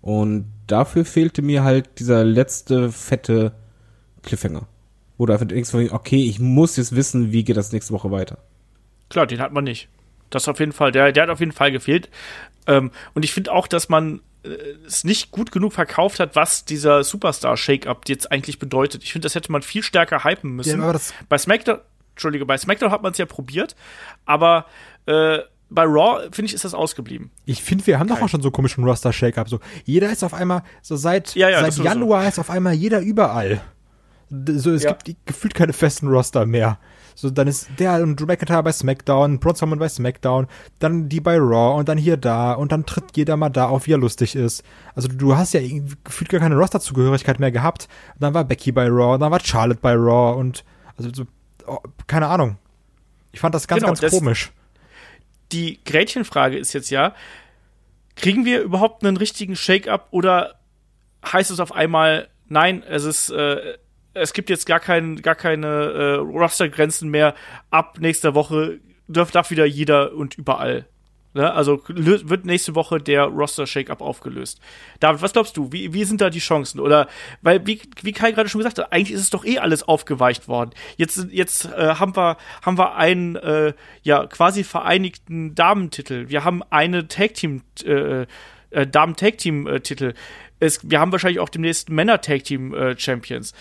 Und dafür fehlte mir halt dieser letzte fette Cliffhanger. Oder einfach denkst du, okay, ich muss jetzt wissen, wie geht das nächste Woche weiter. Klar, den hat man nicht. Das auf jeden Fall, der, der hat auf jeden Fall gefehlt. Ähm, und ich finde auch, dass man äh, es nicht gut genug verkauft hat, was dieser Superstar-Shake-Up jetzt eigentlich bedeutet. Ich finde, das hätte man viel stärker hypen müssen. Ja, bei SmackDown, Entschuldige, bei SmackDown hat man es ja probiert, aber äh, bei Raw, finde ich, ist das ausgeblieben. Ich finde, wir haben doch auch schon so komischen Roster-Shake-Up. So, jeder ist auf einmal, so seit, ja, ja, seit Januar so. ist auf einmal jeder überall. So, es gibt gefühlt keine festen Roster mehr. So, dann ist der und Drew McIntyre bei SmackDown, Braun Strowman bei SmackDown, dann die bei Raw und dann hier da und dann tritt jeder mal da auf, wie er lustig ist. Also du hast ja gefühlt gar keine Roster-Zugehörigkeit mehr gehabt. Und dann war Becky bei Raw, dann war Charlotte bei Raw und also so, oh, keine Ahnung. Ich fand das ganz, genau, ganz das, komisch. Die Gretchenfrage ist jetzt ja, kriegen wir überhaupt einen richtigen Shake-up oder heißt es auf einmal, nein, es ist äh, es gibt jetzt gar, kein, gar keine äh, Rostergrenzen mehr. Ab nächster Woche darf, darf wieder jeder und überall. Ne? Also wird nächste Woche der Roster-Shake-Up aufgelöst. David, was glaubst du? Wie, wie sind da die Chancen? Oder, weil, wie, wie Kai gerade schon gesagt hat, eigentlich ist es doch eh alles aufgeweicht worden. Jetzt, jetzt äh, haben, wir, haben wir einen äh, ja, quasi vereinigten Damentitel. Wir haben eine Tag-Team- äh, äh, Damen-Tag-Team-Titel. wir haben wahrscheinlich auch demnächst Männer-Tag-Team-Champions. Äh,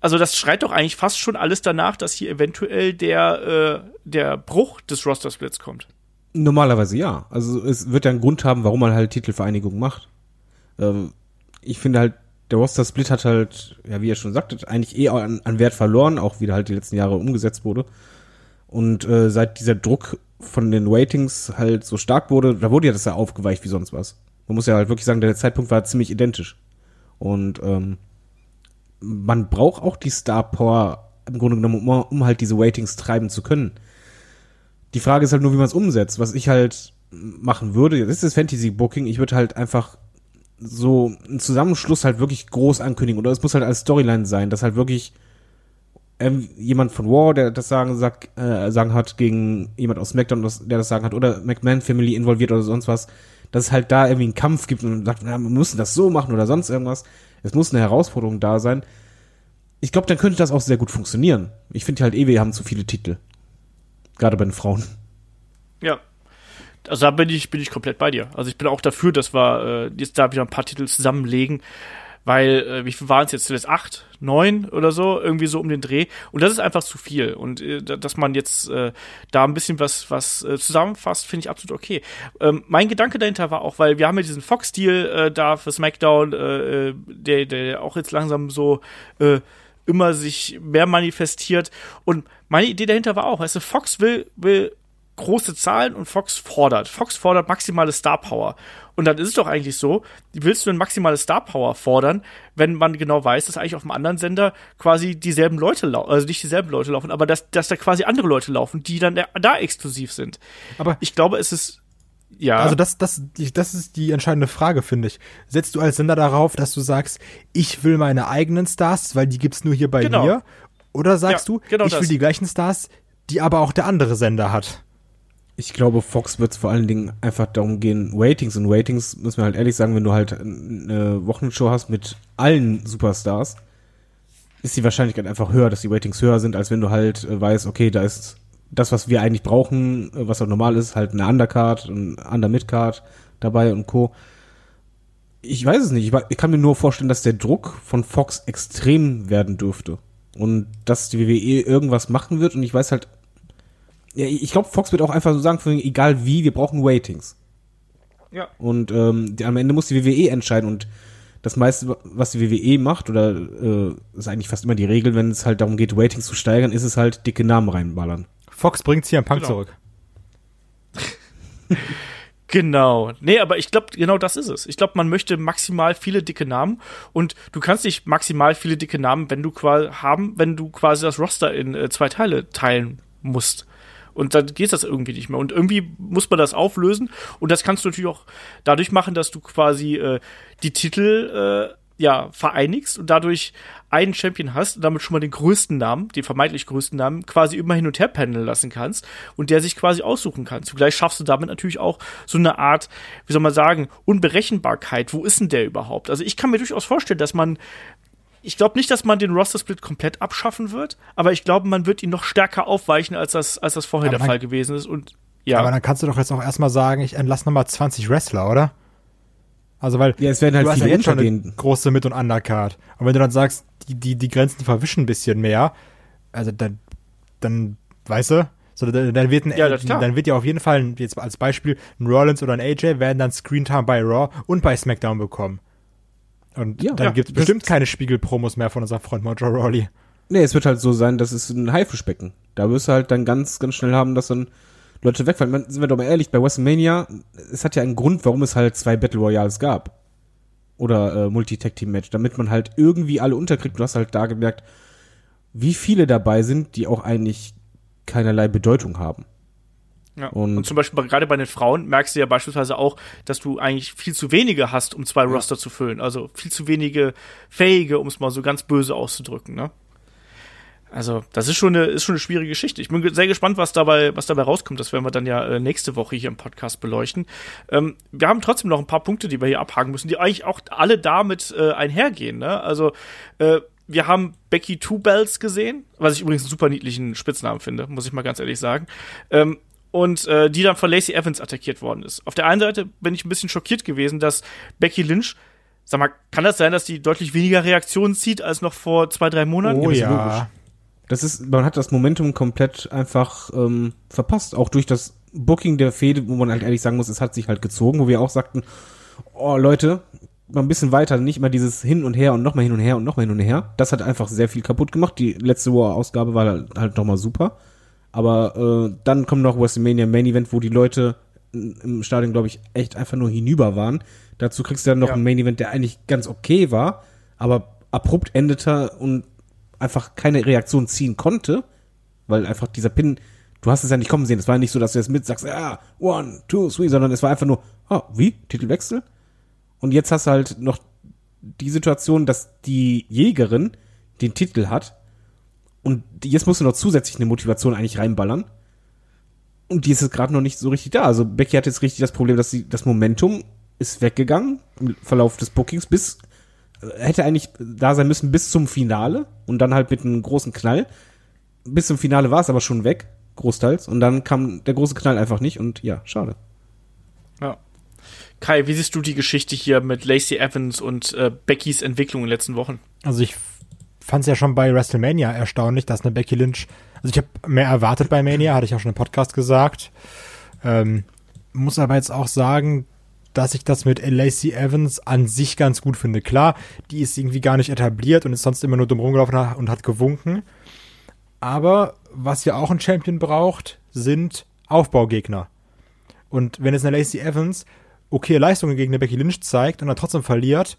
also das schreit doch eigentlich fast schon alles danach, dass hier eventuell der, äh, der Bruch des Roster-Splits kommt. Normalerweise ja. Also es wird ja einen Grund haben, warum man halt Titelvereinigung macht. Ähm, ich finde halt, der Roster-Split hat halt, ja, wie ihr schon sagtet, eigentlich eh an, an Wert verloren, auch wie der halt die letzten Jahre umgesetzt wurde. Und äh, seit dieser Druck von den Ratings halt so stark wurde, da wurde ja das ja aufgeweicht wie sonst was. Man muss ja halt wirklich sagen, der Zeitpunkt war ziemlich identisch. Und ähm, man braucht auch die Star Power im Grunde genommen, um, um halt diese Ratings treiben zu können. Die Frage ist halt nur, wie man es umsetzt. Was ich halt machen würde, das ist das Fantasy Booking, ich würde halt einfach so einen Zusammenschluss halt wirklich groß ankündigen. Oder es muss halt als Storyline sein, dass halt wirklich ähm, jemand von War, der das sagen, sag, äh, sagen hat, gegen jemand aus SmackDown, der das sagen hat, oder McMahon Family involviert oder sonst was, dass es halt da irgendwie einen Kampf gibt und sagt, na, wir müssen das so machen oder sonst irgendwas. Es muss eine Herausforderung da sein. Ich glaube, dann könnte das auch sehr gut funktionieren. Ich finde halt eh, wir haben zu viele Titel. Gerade bei den Frauen. Ja. Also da bin ich, bin ich komplett bei dir. Also ich bin auch dafür, dass wir äh, jetzt da wieder ein paar Titel zusammenlegen weil, äh, wie viel waren es jetzt zuletzt? Acht, neun oder so, irgendwie so um den Dreh. Und das ist einfach zu viel. Und äh, dass man jetzt äh, da ein bisschen was, was äh, zusammenfasst, finde ich absolut okay. Ähm, mein Gedanke dahinter war auch, weil wir haben ja diesen Fox-Deal äh, da für SmackDown, äh, äh der, der auch jetzt langsam so äh, immer sich mehr manifestiert. Und meine Idee dahinter war auch, weißt du, Fox will, will große Zahlen und Fox fordert. Fox fordert maximale Star Power. Und dann ist es doch eigentlich so, willst du eine maximale Star Power fordern, wenn man genau weiß, dass eigentlich auf dem anderen Sender quasi dieselben Leute laufen, also nicht dieselben Leute laufen, aber dass, dass da quasi andere Leute laufen, die dann da exklusiv sind. Aber ich glaube, es ist ja. Also das, das, das ist die entscheidende Frage, finde ich. Setzt du als Sender darauf, dass du sagst, ich will meine eigenen Stars, weil die gibt's nur hier bei genau. mir? Oder sagst ja, du, genau ich das. will die gleichen Stars, die aber auch der andere Sender hat? Ich glaube, Fox wird es vor allen Dingen einfach darum gehen, Ratings und Ratings, müssen wir halt ehrlich sagen, wenn du halt eine Wochenshow hast mit allen Superstars, ist die Wahrscheinlichkeit einfach höher, dass die Ratings höher sind, als wenn du halt äh, weißt, okay, da ist das, was wir eigentlich brauchen, äh, was auch normal ist, halt eine Undercard, ein Under-Midcard dabei und Co. Ich weiß es nicht. Ich, ich kann mir nur vorstellen, dass der Druck von Fox extrem werden dürfte. Und dass die WWE irgendwas machen wird. Und ich weiß halt ja, ich glaube, Fox wird auch einfach so sagen, egal wie, wir brauchen Ratings. Ja. Und ähm, die, am Ende muss die WWE entscheiden und das meiste, was die WWE macht, oder äh, ist eigentlich fast immer die Regel, wenn es halt darum geht, Ratings zu steigern, ist es halt dicke Namen reinballern. Fox bringt hier am Punk genau. zurück. Genau. Nee, aber ich glaube, genau das ist es. Ich glaube, man möchte maximal viele dicke Namen und du kannst nicht maximal viele dicke Namen, wenn du quasi haben, wenn du quasi das Roster in äh, zwei Teile teilen musst. Und dann geht das irgendwie nicht mehr. Und irgendwie muss man das auflösen. Und das kannst du natürlich auch dadurch machen, dass du quasi äh, die Titel äh, ja vereinigst und dadurch einen Champion hast und damit schon mal den größten Namen, den vermeintlich größten Namen, quasi immer hin und her pendeln lassen kannst und der sich quasi aussuchen kann. Zugleich schaffst du damit natürlich auch so eine Art, wie soll man sagen, Unberechenbarkeit. Wo ist denn der überhaupt? Also ich kann mir durchaus vorstellen, dass man ich glaube nicht, dass man den Roster-Split komplett abschaffen wird, aber ich glaube, man wird ihn noch stärker aufweichen, als das, als das vorher aber der Fall gewesen ist. Und ja. Aber dann kannst du doch jetzt auch erstmal sagen, ich entlasse nochmal 20 Wrestler, oder? Also weil ja, es werden halt du viele hast ja jetzt schon eine große Mit- und Undercard. Und wenn du dann sagst, die, die, die Grenzen verwischen ein bisschen mehr, also dann, dann, weißt du, so, dann, dann wird ein, ja, dann wird ja auf jeden Fall, jetzt als Beispiel, ein Rollins oder ein AJ werden dann Screentime bei Raw und bei SmackDown bekommen. Und ja, dann ja, gibt es bestimmt keine Spiegelpromos mehr von unserem Freund Mojo Rawley. Nee, es wird halt so sein, das ist ein Haifischbecken. Da wirst du halt dann ganz, ganz schnell haben, dass dann Leute wegfallen. Man, sind wir doch mal ehrlich, bei WrestleMania, es hat ja einen Grund, warum es halt zwei Battle Royals gab. Oder äh, Multi-Tag-Team-Match, damit man halt irgendwie alle unterkriegt. Du hast halt da gemerkt, wie viele dabei sind, die auch eigentlich keinerlei Bedeutung haben. Ja. Und, und, zum Beispiel gerade bei den Frauen merkst du ja beispielsweise auch, dass du eigentlich viel zu wenige hast, um zwei Roster zu füllen. Also viel zu wenige Fähige, um es mal so ganz böse auszudrücken. Ne? Also, das ist schon eine, ist schon eine schwierige Geschichte. Ich bin sehr gespannt, was dabei, was dabei rauskommt. Das werden wir dann ja äh, nächste Woche hier im Podcast beleuchten. Ähm, wir haben trotzdem noch ein paar Punkte, die wir hier abhaken müssen, die eigentlich auch alle damit äh, einhergehen. Ne? Also, äh, wir haben Becky Two Bells gesehen, was ich übrigens einen super niedlichen Spitznamen finde, muss ich mal ganz ehrlich sagen. Ähm, und äh, die dann von Lacey Evans attackiert worden ist. Auf der einen Seite bin ich ein bisschen schockiert gewesen, dass Becky Lynch Sag mal, kann das sein, dass die deutlich weniger Reaktionen zieht als noch vor zwei, drei Monaten? Oh ja. Das ist, man hat das Momentum komplett einfach ähm, verpasst, auch durch das Booking der Fehde, wo man halt ehrlich sagen muss, es hat sich halt gezogen, wo wir auch sagten, oh Leute, mal ein bisschen weiter, nicht immer dieses hin und her und nochmal hin und her und nochmal hin und her. Das hat einfach sehr viel kaputt gemacht. Die letzte War-Ausgabe war halt, halt nochmal super. Aber äh, dann kommt noch WrestleMania Main Event, wo die Leute im Stadion, glaube ich, echt einfach nur hinüber waren. Dazu kriegst du dann noch ja. ein Main Event, der eigentlich ganz okay war, aber abrupt endete und einfach keine Reaktion ziehen konnte, weil einfach dieser Pin, du hast es ja nicht kommen sehen. Es war ja nicht so, dass du jetzt mit sagst, ja, one, two, three, sondern es war einfach nur, ah, wie? Titelwechsel? Und jetzt hast du halt noch die Situation, dass die Jägerin den Titel hat und jetzt musst du noch zusätzlich eine Motivation eigentlich reinballern. Und die ist jetzt gerade noch nicht so richtig da. Also Becky hat jetzt richtig das Problem, dass sie das Momentum ist weggegangen im Verlauf des Bookings bis hätte eigentlich da sein müssen bis zum Finale und dann halt mit einem großen Knall. Bis zum Finale war es aber schon weg, großteils. Und dann kam der große Knall einfach nicht und ja, schade. Ja. Kai, wie siehst du die Geschichte hier mit Lacey Evans und äh, Beckys Entwicklung in den letzten Wochen? Also ich fand es ja schon bei WrestleMania erstaunlich, dass eine Becky Lynch, also ich habe mehr erwartet bei Mania, hatte ich auch schon im Podcast gesagt. Ähm, muss aber jetzt auch sagen, dass ich das mit Lacey Evans an sich ganz gut finde. Klar, die ist irgendwie gar nicht etabliert und ist sonst immer nur dumm rumgelaufen und hat gewunken. Aber was ja auch ein Champion braucht, sind Aufbaugegner. Und wenn jetzt eine Lacey Evans okay Leistungen gegen eine Becky Lynch zeigt und dann trotzdem verliert,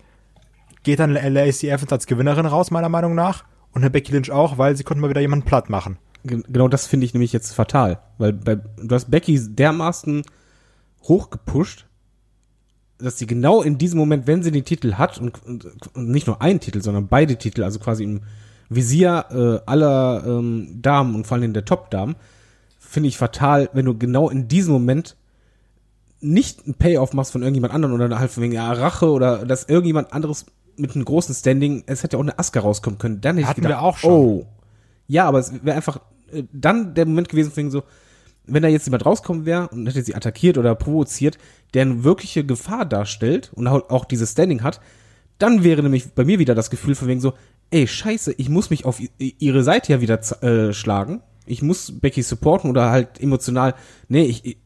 geht dann Lacey Evans als Gewinnerin raus, meiner Meinung nach. Und eine Becky Lynch auch, weil sie konnte mal wieder jemanden platt machen. Genau das finde ich nämlich jetzt fatal. Weil bei, du hast Becky dermaßen hochgepusht, dass sie genau in diesem Moment, wenn sie den Titel hat und, und, und nicht nur einen Titel, sondern beide Titel, also quasi im Visier äh, aller ähm, Damen und vor allem der Top-Damen, finde ich fatal, wenn du genau in diesem Moment nicht ein Payoff machst von irgendjemand anderem oder halt von wegen ja, Rache oder dass irgendjemand anderes mit einem großen Standing, es hätte auch eine Aska rauskommen können. Dann hätte Hatten ich gedacht, wir auch schon. oh. Ja, aber es wäre einfach äh, dann der Moment gewesen, von wegen so, wenn da jetzt jemand rauskommen wäre und hätte sie attackiert oder provoziert, der eine wirkliche Gefahr darstellt und auch dieses Standing hat, dann wäre nämlich bei mir wieder das Gefühl von wegen so, ey, scheiße, ich muss mich auf ihre Seite ja wieder äh, schlagen. Ich muss Becky supporten oder halt emotional, nee, ich,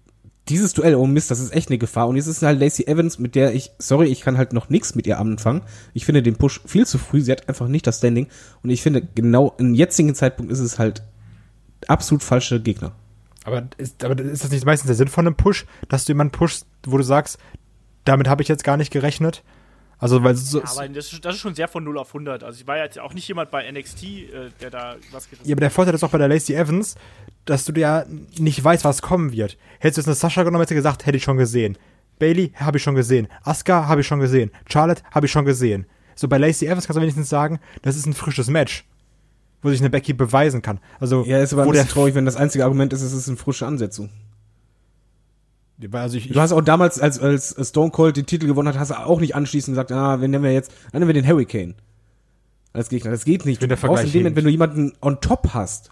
dieses Duell, oh Mist, das ist echt eine Gefahr. Und jetzt ist halt Lacey Evans, mit der ich, sorry, ich kann halt noch nichts mit ihr anfangen. Ich finde den Push viel zu früh. Sie hat einfach nicht das Standing. Und ich finde, genau im jetzigen Zeitpunkt ist es halt absolut falsche Gegner. Aber ist, aber ist das nicht meistens der Sinn von einem Push, dass du jemanden pushst, wo du sagst, damit habe ich jetzt gar nicht gerechnet? Also, weil so, ja, aber das ist, das ist, schon sehr von 0 auf 100. Also, ich war jetzt auch nicht jemand bei NXT, äh, der da was gerissen Ja, aber der Vorteil ist auch bei der Lacey Evans, dass du ja nicht weißt, was kommen wird. Hättest du jetzt eine Sascha genommen, hättest du gesagt, hätte ich schon gesehen. Bailey habe ich schon gesehen. Asuka habe ich schon gesehen. Charlotte habe ich schon gesehen. So bei Lacey Evans kannst du wenigstens sagen, das ist ein frisches Match wo sich eine Becky beweisen kann. Also, ja, ist aber ein bisschen traurig, wenn das einzige Argument ist, es ist eine frische Ansetzung. Also ich, du hast auch damals, als, als Stone Cold den Titel gewonnen hat, hast du auch nicht anschließend gesagt, ah, wen nehmen wir jetzt? Dann nehmen wir den Hurricane als Gegner. Das geht nicht. Du brauchst in dem Moment, wenn du jemanden on top hast,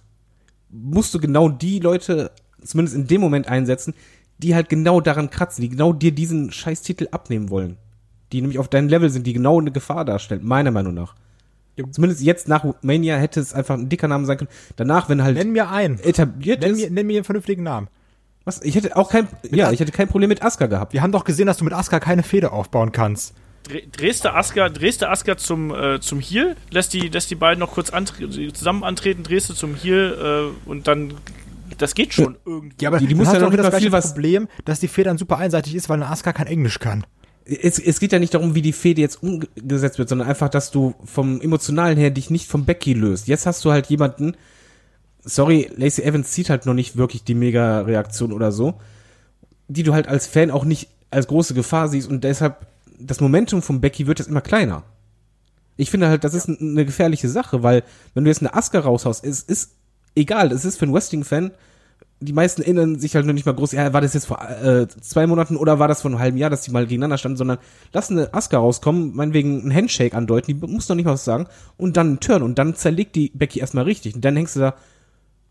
musst du genau die Leute, zumindest in dem Moment einsetzen, die halt genau daran kratzen, die genau dir diesen scheiß Titel abnehmen wollen. Die nämlich auf deinem Level sind, die genau eine Gefahr darstellen, meiner Meinung nach. Zumindest jetzt nach Mania hätte es einfach ein dicker Name sein können. Danach, wenn halt. Nenn mir einen. Etabliert nenn ist. Mir, nenn mir einen vernünftigen Namen. Was? Ich hätte auch kein, ja, ich hätte kein Problem mit Asuka gehabt. Wir haben doch gesehen, dass du mit Asuka keine Fehde aufbauen kannst. Drehst du Asuka, drehst du Asuka zum, äh, zum Heal, lässt die, lässt die beiden noch kurz antre zusammen antreten, drehst du zum Heal äh, und dann das geht schon irgendwie. Ja, aber die, die muss ja noch das gleiche Problem, dass die Feder dann super einseitig ist, weil eine Asuka kein Englisch kann es, es geht ja nicht darum, wie die Fehde jetzt umgesetzt wird, sondern einfach, dass du vom Emotionalen her dich nicht vom Becky löst. Jetzt hast du halt jemanden, sorry, Lacey Evans zieht halt noch nicht wirklich die Mega-Reaktion oder so, die du halt als Fan auch nicht als große Gefahr siehst und deshalb, das Momentum von Becky wird jetzt immer kleiner. Ich finde halt, das ist eine gefährliche Sache, weil wenn du jetzt eine Asuka raushaust, es ist egal, es ist für einen Wrestling-Fan, die meisten erinnern sich halt noch nicht mal groß, ja, war das jetzt vor äh, zwei Monaten oder war das vor einem halben Jahr, dass die mal gegeneinander standen, sondern lass eine Asuka rauskommen, meinetwegen ein Handshake andeuten, die muss noch nicht mal was sagen, und dann einen Turn und dann zerlegt die Becky erstmal richtig und dann hängst du da,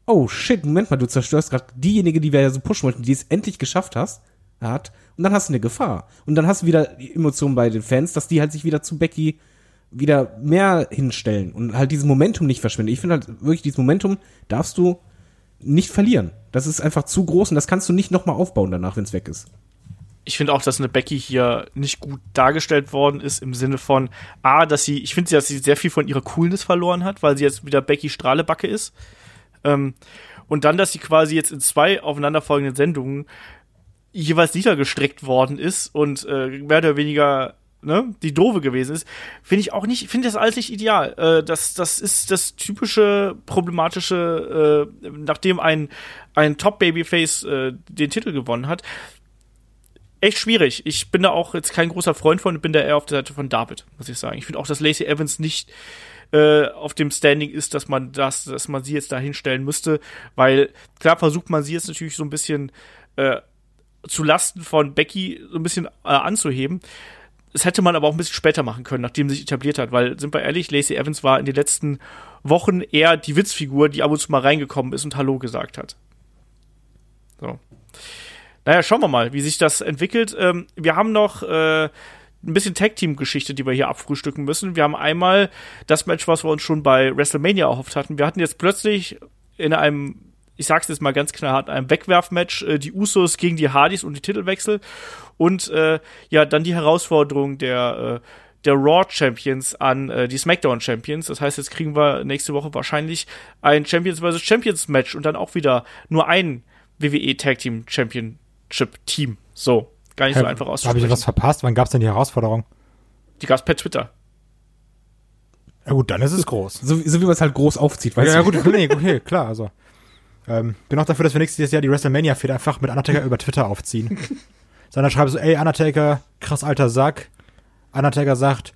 oh shit, Moment mal, du zerstörst gerade diejenige, die wir ja so pushen wollten, die es endlich geschafft hast, hat, und dann hast du eine Gefahr. Und dann hast du wieder Emotionen bei den Fans, dass die halt sich wieder zu Becky wieder mehr hinstellen und halt dieses Momentum nicht verschwinden. Ich finde halt wirklich, dieses Momentum darfst du nicht verlieren. Das ist einfach zu groß und das kannst du nicht nochmal aufbauen danach, wenn es weg ist. Ich finde auch, dass eine Becky hier nicht gut dargestellt worden ist im Sinne von A, dass sie, ich finde, dass sie sehr viel von ihrer Coolness verloren hat, weil sie jetzt wieder Becky Strahlebacke ist. Ähm, und dann, dass sie quasi jetzt in zwei aufeinanderfolgenden Sendungen jeweils niedergestreckt worden ist und äh, mehr oder weniger ne, die doofe gewesen ist, finde ich auch nicht, finde das alles nicht ideal. Äh, das, das ist das typische problematische, äh, nachdem ein, ein Top-Babyface äh, den Titel gewonnen hat. Echt schwierig. Ich bin da auch jetzt kein großer Freund von, bin da eher auf der Seite von David, muss ich sagen. Ich finde auch, dass Lacey Evans nicht äh, auf dem Standing ist, dass man das, dass man sie jetzt da hinstellen müsste, weil klar versucht man sie jetzt natürlich so ein bisschen äh, zu Lasten von Becky so ein bisschen äh, anzuheben. Das hätte man aber auch ein bisschen später machen können, nachdem sie sich etabliert hat, weil, sind wir ehrlich, Lacey Evans war in den letzten Wochen eher die Witzfigur, die ab und zu mal reingekommen ist und Hallo gesagt hat. So. Naja, schauen wir mal, wie sich das entwickelt. Ähm, wir haben noch äh, ein bisschen Tag-Team-Geschichte, die wir hier abfrühstücken müssen. Wir haben einmal das Match, was wir uns schon bei WrestleMania erhofft hatten. Wir hatten jetzt plötzlich in einem ich sag's jetzt mal ganz knallhart, einem Wegwerfmatch, äh, die Usos gegen die Hardys und die Titelwechsel und äh, ja, dann die Herausforderung der äh, der Raw Champions an äh, die SmackDown Champions. Das heißt, jetzt kriegen wir nächste Woche wahrscheinlich ein Champions vs. Champions Match und dann auch wieder nur ein WWE Tag Team Championship Team. So, gar nicht so einfach auszusprechen. Habe ich was verpasst? Wann gab's denn die Herausforderung? Die gab's per Twitter. Ja gut, dann ist es groß. So, so wie man es halt groß aufzieht, weißt ja, du? ja gut, nee, okay, klar, also. Ähm, bin auch dafür, dass wir nächstes Jahr die WrestleMania-Fehde einfach mit Undertaker über Twitter aufziehen. Sondern schreibe so, ey, Undertaker, krass alter Sack. Undertaker sagt,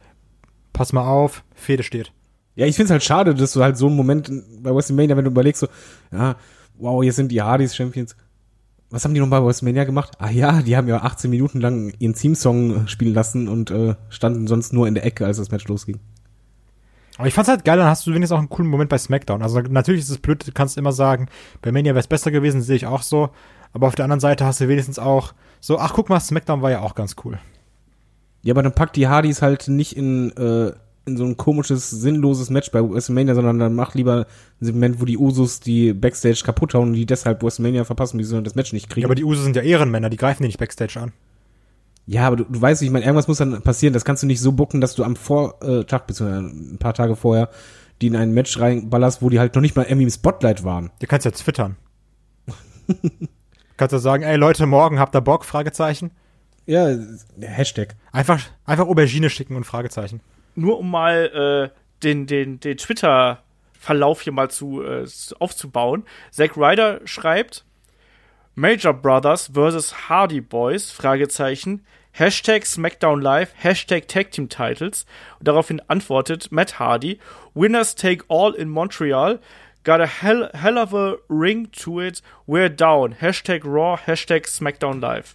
pass mal auf, Fehde steht. Ja, ich find's halt schade, dass du halt so einen Moment bei WrestleMania, wenn du überlegst, so, ja, wow, hier sind die Hardys Champions. Was haben die noch bei WrestleMania gemacht? Ah ja, die haben ja 18 Minuten lang ihren Theme-Song spielen lassen und äh, standen sonst nur in der Ecke, als das Match losging. Aber ich fand's halt geil, dann hast du wenigstens auch einen coolen Moment bei SmackDown. Also natürlich ist es blöd, du kannst immer sagen, bei Mania wäre es besser gewesen, sehe ich auch so. Aber auf der anderen Seite hast du wenigstens auch so, ach guck mal, SmackDown war ja auch ganz cool. Ja, aber dann packt die Hardys halt nicht in, äh, in so ein komisches, sinnloses Match bei WrestleMania, sondern dann mach lieber ein Segment, wo die Usos die Backstage kaputt hauen und die deshalb WrestleMania verpassen, wie sie das Match nicht kriegen. Ja, aber die Usos sind ja Ehrenmänner, die greifen die nicht Backstage an. Ja, aber du, du weißt, ich meine, irgendwas muss dann passieren. Das kannst du nicht so bucken, dass du am Vortag, beziehungsweise ein paar Tage vorher, die in ein Match reinballerst, wo die halt noch nicht mal irgendwie im Spotlight waren. Du kannst ja twittern. kannst du sagen, ey Leute, morgen habt ihr Bock? Fragezeichen. Ja, Hashtag. Einfach, einfach Aubergine schicken und Fragezeichen. Nur um mal äh, den, den, den Twitter-Verlauf hier mal zu, äh, aufzubauen. Zack Ryder schreibt, Major Brothers vs. Hardy Boys, Fragezeichen, Hashtag SmackDown Live, Hashtag Tag Team Titles. Und daraufhin antwortet Matt Hardy, Winners take all in Montreal, got a hell, hell of a ring to it, we're down, Hashtag Raw, Hashtag SmackDown Live.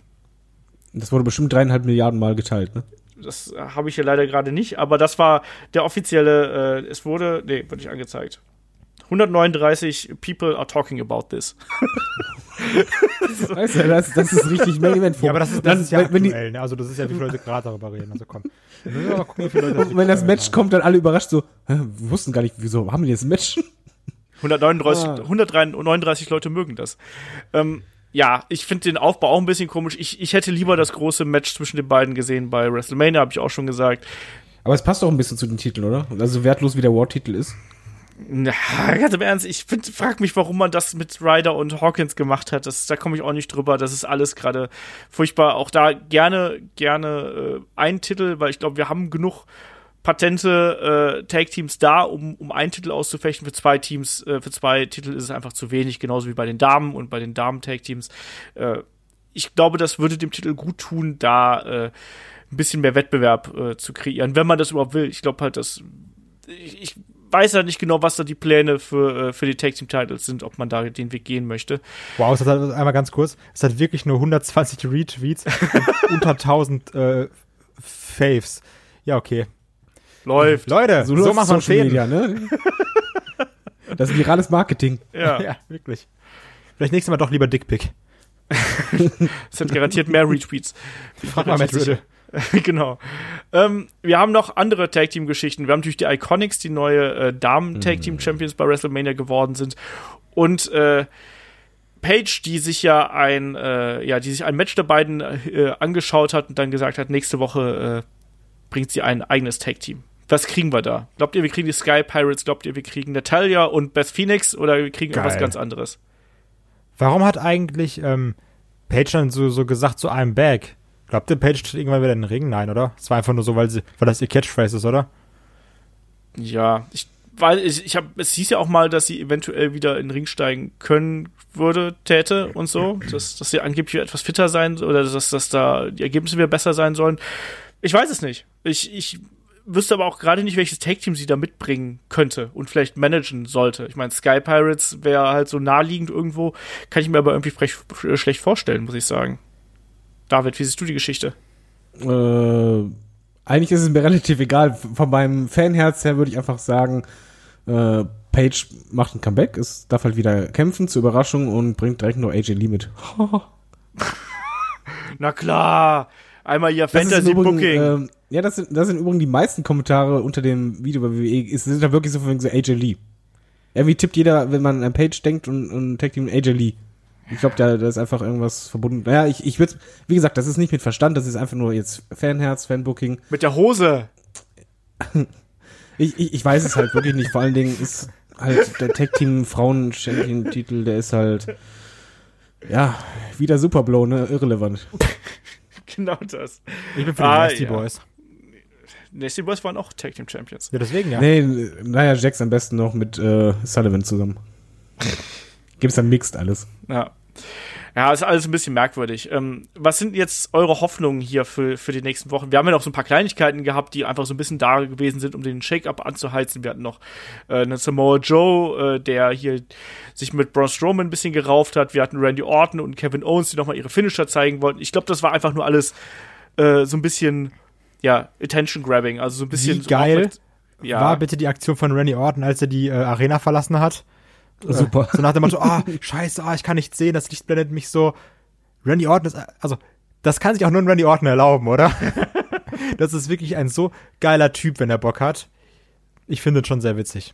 Das wurde bestimmt dreieinhalb Milliarden Mal geteilt, ne? Das äh, habe ich hier leider gerade nicht, aber das war der offizielle, äh, es wurde, nee, wird nicht angezeigt. 139 people are talking about this. weißt du, das, das ist richtig Main Event. Ja, aber das ist, das Dann, ist ja wenn, wenn, die, aktuell, ne? Also das ist ja, wie viele Leute gerade darüber reden. Also komm. Wir mal gucken, wie viele Leute und wenn das Match kommt, dann alle überrascht so, hä, wir wussten gar nicht, wieso haben die jetzt ein Match? 139, Ah. 139 Leute mögen das. Ähm, ja, ich finde den Aufbau auch ein bisschen komisch. Ich, ich hätte lieber das große Match zwischen den beiden gesehen bei WrestleMania, habe ich auch schon gesagt. Aber es passt doch ein bisschen zu den Titeln, oder? Also wertlos wie der War-Titel ist. Na, ganz im Ernst, ich find, frag mich, warum man das mit Ryder und Hawkins gemacht hat. Das, da komme ich auch nicht drüber. Das ist alles gerade furchtbar. Auch da gerne, gerne äh, ein Titel, weil ich glaube, wir haben genug patente äh, Tag-Teams da, um, um einen Titel auszufechten. Für zwei Teams, äh, für zwei Titel ist es einfach zu wenig, genauso wie bei den Damen und bei den Damen-Tag-Teams. Äh, ich glaube, das würde dem Titel gut tun, da äh, ein bisschen mehr Wettbewerb äh, zu kreieren, wenn man das überhaupt will. Ich glaube halt, dass ich, ich weiß ja nicht genau, was da die Pläne für, äh, für die Tag Team Titles sind, ob man da den Weg gehen möchte. Wow, es hat halt einmal ganz kurz, es hat wirklich nur 120 Retweets und unter 1000 äh, Faves. Ja, okay. Läuft. Leute, so, so macht man Social. Media, ne? Das ist virales Marketing. Ja, Ja, wirklich. Vielleicht nächstes Mal doch lieber Dickpick. es hat garantiert mehr Retweets. Frag mal Matt Riddle. genau. Ähm, wir haben noch andere Tag Team Geschichten. Wir haben natürlich die Iconics, die neue äh, Damen Tag Team Champions bei WrestleMania geworden sind und äh, Paige, die sich ja ein äh, ja, die sich ein Match der beiden äh, angeschaut hat und dann gesagt hat, nächste Woche äh, bringt sie ein eigenes Tag Team. Was kriegen wir da? Glaubt ihr, wir kriegen die Sky Pirates? Glaubt ihr, wir kriegen Natalia und Beth Phoenix oder wir kriegen Geil. irgendwas ganz anderes? Warum hat eigentlich ähm, Paige dann so, so gesagt zu einem Bag? Glaubt ihr, Paige tritt irgendwann wieder in den Ring? Nein, oder? Es war einfach nur so, weil, sie, weil das ihr Catchphrase ist, oder? Ja, ich, weil ich, ich habe, es hieß ja auch mal, dass sie eventuell wieder in den Ring steigen können würde, täte und so, dass, dass sie angeblich etwas fitter sein oder dass, dass da die Ergebnisse wieder besser sein sollen. Ich weiß es nicht. Ich, ich wüsste aber auch gerade nicht, welches Tag-Team sie da mitbringen könnte und vielleicht managen sollte. Ich meine, Sky Pirates wäre halt so naheliegend irgendwo, kann ich mir aber irgendwie frech, schlecht vorstellen, muss ich sagen. David, wie siehst du die Geschichte? Äh, eigentlich ist es mir relativ egal. Von meinem Fanherz her würde ich einfach sagen, äh, Page macht ein Comeback, es darf halt wieder kämpfen zur Überraschung und bringt direkt noch AJ Lee mit. Na klar, einmal im Fantasy-Booking. Ähm, ja, das sind, das sind übrigens die meisten Kommentare unter dem Video bei WWE. Es sind da wirklich so von wegen so AJ Lee. Irgendwie tippt jeder, wenn man an Page denkt und, und taggt ihm AJ Lee. Ich glaube, da, da ist einfach irgendwas verbunden. Naja, ich, ich würde, wie gesagt, das ist nicht mit Verstand, das ist einfach nur jetzt Fanherz, Fanbooking. Mit der Hose. Ich, ich, ich weiß es halt wirklich nicht. Vor allen Dingen ist halt der Tag Team Frauen Champion Titel, der ist halt ja wieder Superblow, ne, irrelevant. Genau das. Ich bin für Ah, die Nasty ja. Boys. Nasty Boys waren auch Tag Team Champions. Ja, deswegen ja. Nee, naja, Jax am besten noch mit äh, Sullivan zusammen. Gibt's dann mixed alles. Ja. Ja, ist alles ein bisschen merkwürdig. Ähm, was sind jetzt eure Hoffnungen hier für, für die nächsten Wochen? Wir haben ja noch so ein paar Kleinigkeiten gehabt, die einfach so ein bisschen da gewesen sind, um den Shake-Up anzuheizen. Wir hatten noch äh, einen Samoa Joe, äh, der hier sich mit Braun Strowman ein bisschen gerauft hat. Wir hatten Randy Orton und Kevin Owens, die nochmal ihre Finisher zeigen wollten. Ich glaube, das war einfach nur alles äh, so ein bisschen, ja, Attention-Grabbing. Also so ein bisschen Wie geil so ja. War bitte die Aktion von Randy Orton, als er die äh, Arena verlassen hat? Super. So nach dem Motto, ah, scheiße, ah, ich kann nichts sehen, das Licht blendet mich so. Randy Orton ist, also, das kann sich auch nur ein Randy Orton erlauben, oder? das ist wirklich ein so geiler Typ, wenn er Bock hat. Ich finde es schon sehr witzig.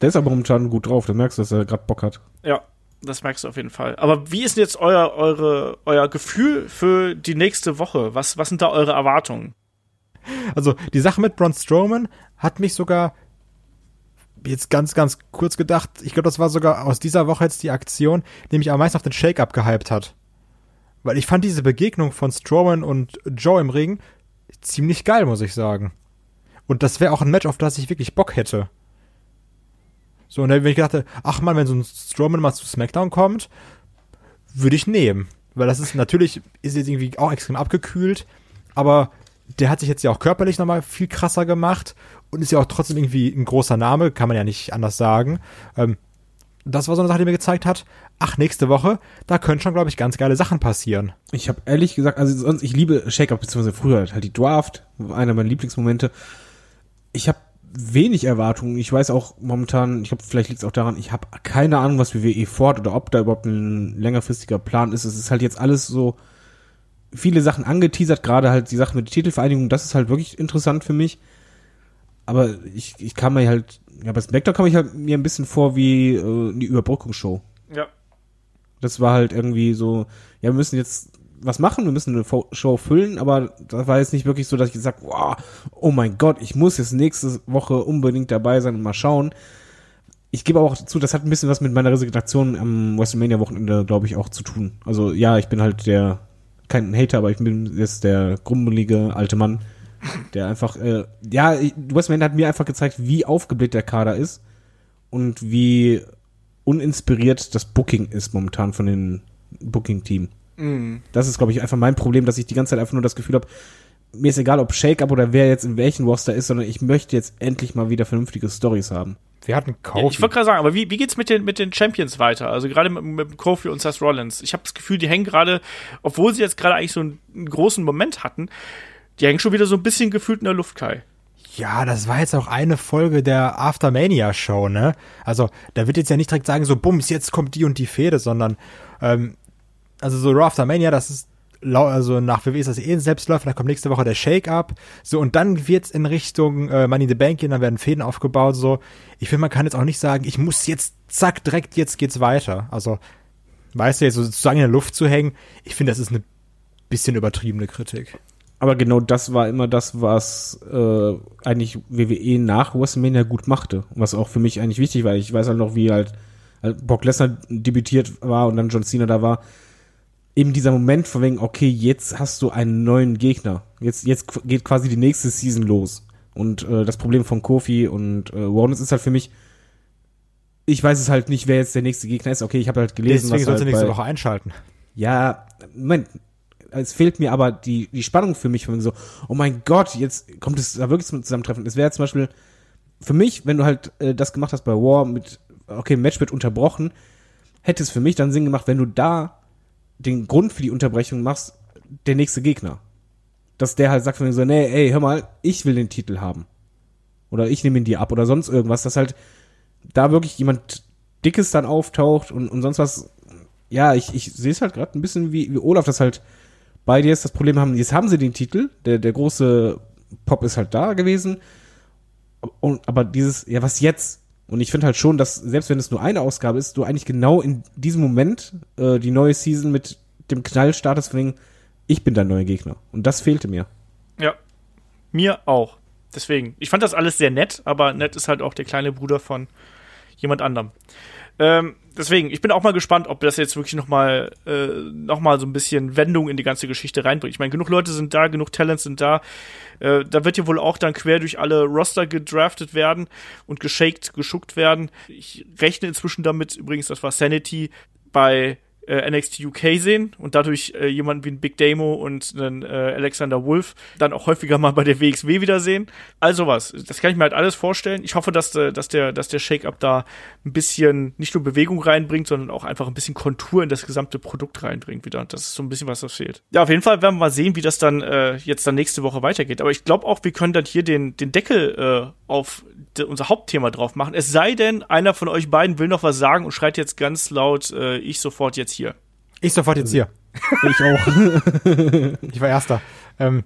Der ist aber momentan gut drauf, da merkst du, dass er gerade Bock hat. Ja, das merkst du auf jeden Fall. Aber wie ist denn jetzt euer, eure, euer Gefühl für die nächste Woche? Was, was sind da eure Erwartungen? Also, die Sache mit Braun Strowman hat mich sogar jetzt ganz, ganz kurz gedacht, ich glaube, das war sogar aus dieser Woche jetzt die Aktion, die mich am meisten auf den Shake-Up gehypt hat. Weil ich fand diese Begegnung von Strowman und Joe im Ring ziemlich geil, muss ich sagen. Und das wäre auch ein Match, auf das ich wirklich Bock hätte. So, und dann, wenn ich dachte, ach man, wenn so ein Strowman mal zu SmackDown kommt, würde ich nehmen. Weil das ist natürlich, ist jetzt irgendwie auch extrem abgekühlt, aber der hat sich jetzt ja auch körperlich nochmal viel krasser gemacht und ist ja auch trotzdem irgendwie ein großer Name, kann man ja nicht anders sagen. Ähm, das war so eine Sache, die mir gezeigt hat, ach, nächste Woche, da können schon, glaube ich, ganz geile Sachen passieren. Ich habe ehrlich gesagt, also sonst, ich liebe Shake-Up, beziehungsweise früher halt die Draft, einer meiner Lieblingsmomente. Ich habe wenig Erwartungen. Ich weiß auch momentan, ich glaube, vielleicht liegt es auch daran, ich habe keine Ahnung, was WWE fort oder ob da überhaupt ein längerfristiger Plan ist. Es ist halt jetzt alles so viele Sachen angeteasert, gerade halt die Sache mit der Titelvereinigung, das ist halt wirklich interessant für mich. Aber ich, ich kann mir halt, ja, bei SmackDown kam ich halt mir ein bisschen vor wie äh, die Überbrückungsshow. Ja. Das war halt irgendwie so, ja, wir müssen jetzt was machen, wir müssen eine Show füllen, aber das war jetzt nicht wirklich so, dass ich gesagt, wow, oh mein Gott, ich muss jetzt nächste Woche unbedingt dabei sein und mal schauen. Ich gebe aber auch zu, das hat ein bisschen was mit meiner Resignation am WrestleMania-Wochenende, glaube ich, auch zu tun. Also ja, ich bin halt der, kein Hater, aber ich bin jetzt der grummelige alte Mann, Der einfach, äh, ja, Westman hat mir einfach gezeigt, wie aufgebläht der Kader ist und wie uninspiriert das Booking ist momentan von den Booking-Team. Das ist, glaube ich, einfach mein Problem, dass ich die ganze Zeit einfach nur das Gefühl habe, mir ist egal, ob Shake-Up oder wer jetzt in welchem Roster ist, sondern ich möchte jetzt endlich mal wieder vernünftige Stories haben. Wir hatten Ja, Kofi. ich wollte gerade sagen, aber wie, wie geht's mit den, mit den Champions weiter? Also gerade mit, mit Kofi und Seth Rollins. Ich habe das Gefühl, die hängen gerade, obwohl sie jetzt gerade eigentlich so einen, einen großen Moment hatten, die hängen schon wieder so ein bisschen gefühlt in der Luft, Kai. Ja, das war jetzt auch eine Folge der Aftermania-Show, ne? Also, da wird jetzt ja nicht direkt sagen, so, bums, jetzt kommt die und die Fehde, sondern, ähm, also so Raw Aftermania, das ist, also nach WWE ist das eh ein Selbstläufer, da kommt nächste Woche der Shake-Up, so, und dann wird's in Richtung äh, Money in the Bank gehen, dann werden Fäden aufgebaut, so. Ich finde, man kann jetzt auch nicht sagen, ich muss jetzt, zack, direkt, jetzt geht's weiter. Also, weißt du, jetzt sozusagen in der Luft zu hängen, ich finde, das ist eine bisschen übertriebene Kritik. Aber genau das war immer das, was äh, eigentlich WWE nach WrestleMania gut machte. Was auch für mich eigentlich wichtig war. Ich weiß halt noch, wie halt, halt Brock Lesnar debütiert war und dann John Cena da war. Eben dieser Moment von wegen, okay, jetzt hast du einen neuen Gegner. Jetzt, jetzt geht quasi die nächste Season los. Und äh, das Problem von Kofi und äh, Warnes ist halt für mich, ich weiß es halt nicht, wer jetzt der nächste Gegner ist. Okay, ich habe halt gelesen, Deswegen sollst du halt nächste bei- Woche einschalten. ja, Moment. Es fehlt mir aber die, die Spannung für mich, wenn so, oh mein Gott, jetzt kommt es da wirklich zum Zusammentreffen. Es wäre zum Beispiel für mich, wenn du halt äh, das gemacht hast bei War mit, okay, Match wird unterbrochen, hätte es für mich dann Sinn gemacht, wenn du da den Grund für die Unterbrechung machst, der nächste Gegner. Dass der halt sagt von mir so, nee, ey, hör mal, ich will den Titel haben. Oder ich nehme ihn dir ab oder sonst irgendwas, dass halt da wirklich jemand Dickes dann auftaucht und, und sonst was ja, ich, ich sehe es halt gerade ein bisschen wie, wie Olaf das halt bei dir ist. Das Problem haben, jetzt haben sie den Titel, der, der große Pop ist halt da gewesen. Und, aber dieses, ja, was jetzt? Und ich finde halt schon, dass selbst wenn es nur eine Ausgabe ist, du eigentlich genau in diesem Moment äh, die neue Season mit dem Knall startest, von wegen, ich bin dein neuer Gegner. Und das fehlte mir. Ja. Mir auch. Deswegen. Ich fand das alles sehr nett, aber nett ist halt auch der kleine Bruder von jemand anderem. Ähm, deswegen, ich bin auch mal gespannt, ob das jetzt wirklich nochmal äh, noch so ein bisschen Wendung in die ganze Geschichte reinbringt. Ich meine, genug Leute sind da, genug Talents sind da. Äh, da wird ja wohl auch dann quer durch alle Roster gedraftet werden und geshaked, geschuckt werden. Ich rechne inzwischen damit, übrigens, das war Sanity, bei äh, NXT UK sehen und dadurch äh, jemanden wie ein Big Damo und einen äh, Alexander Wolf dann auch häufiger mal bei der WXW wiedersehen. Also was, das kann ich mir halt alles vorstellen. Ich hoffe, dass, äh, dass der, dass der Shake-Up da ein bisschen nicht nur Bewegung reinbringt, sondern auch einfach ein bisschen Kontur in das gesamte Produkt reinbringt wieder. Das ist so ein bisschen was, das fehlt. Ja, auf jeden Fall werden wir mal sehen, wie das dann äh, jetzt dann nächste Woche weitergeht. Aber ich glaube auch, wir können dann hier den, den Deckel äh, auf unser Hauptthema drauf machen. Es sei denn, einer von euch beiden will noch was sagen und schreit jetzt ganz laut, äh, ich sofort jetzt hier. Ich sofort jetzt hier. Ich auch. Ich war Erster. Ähm,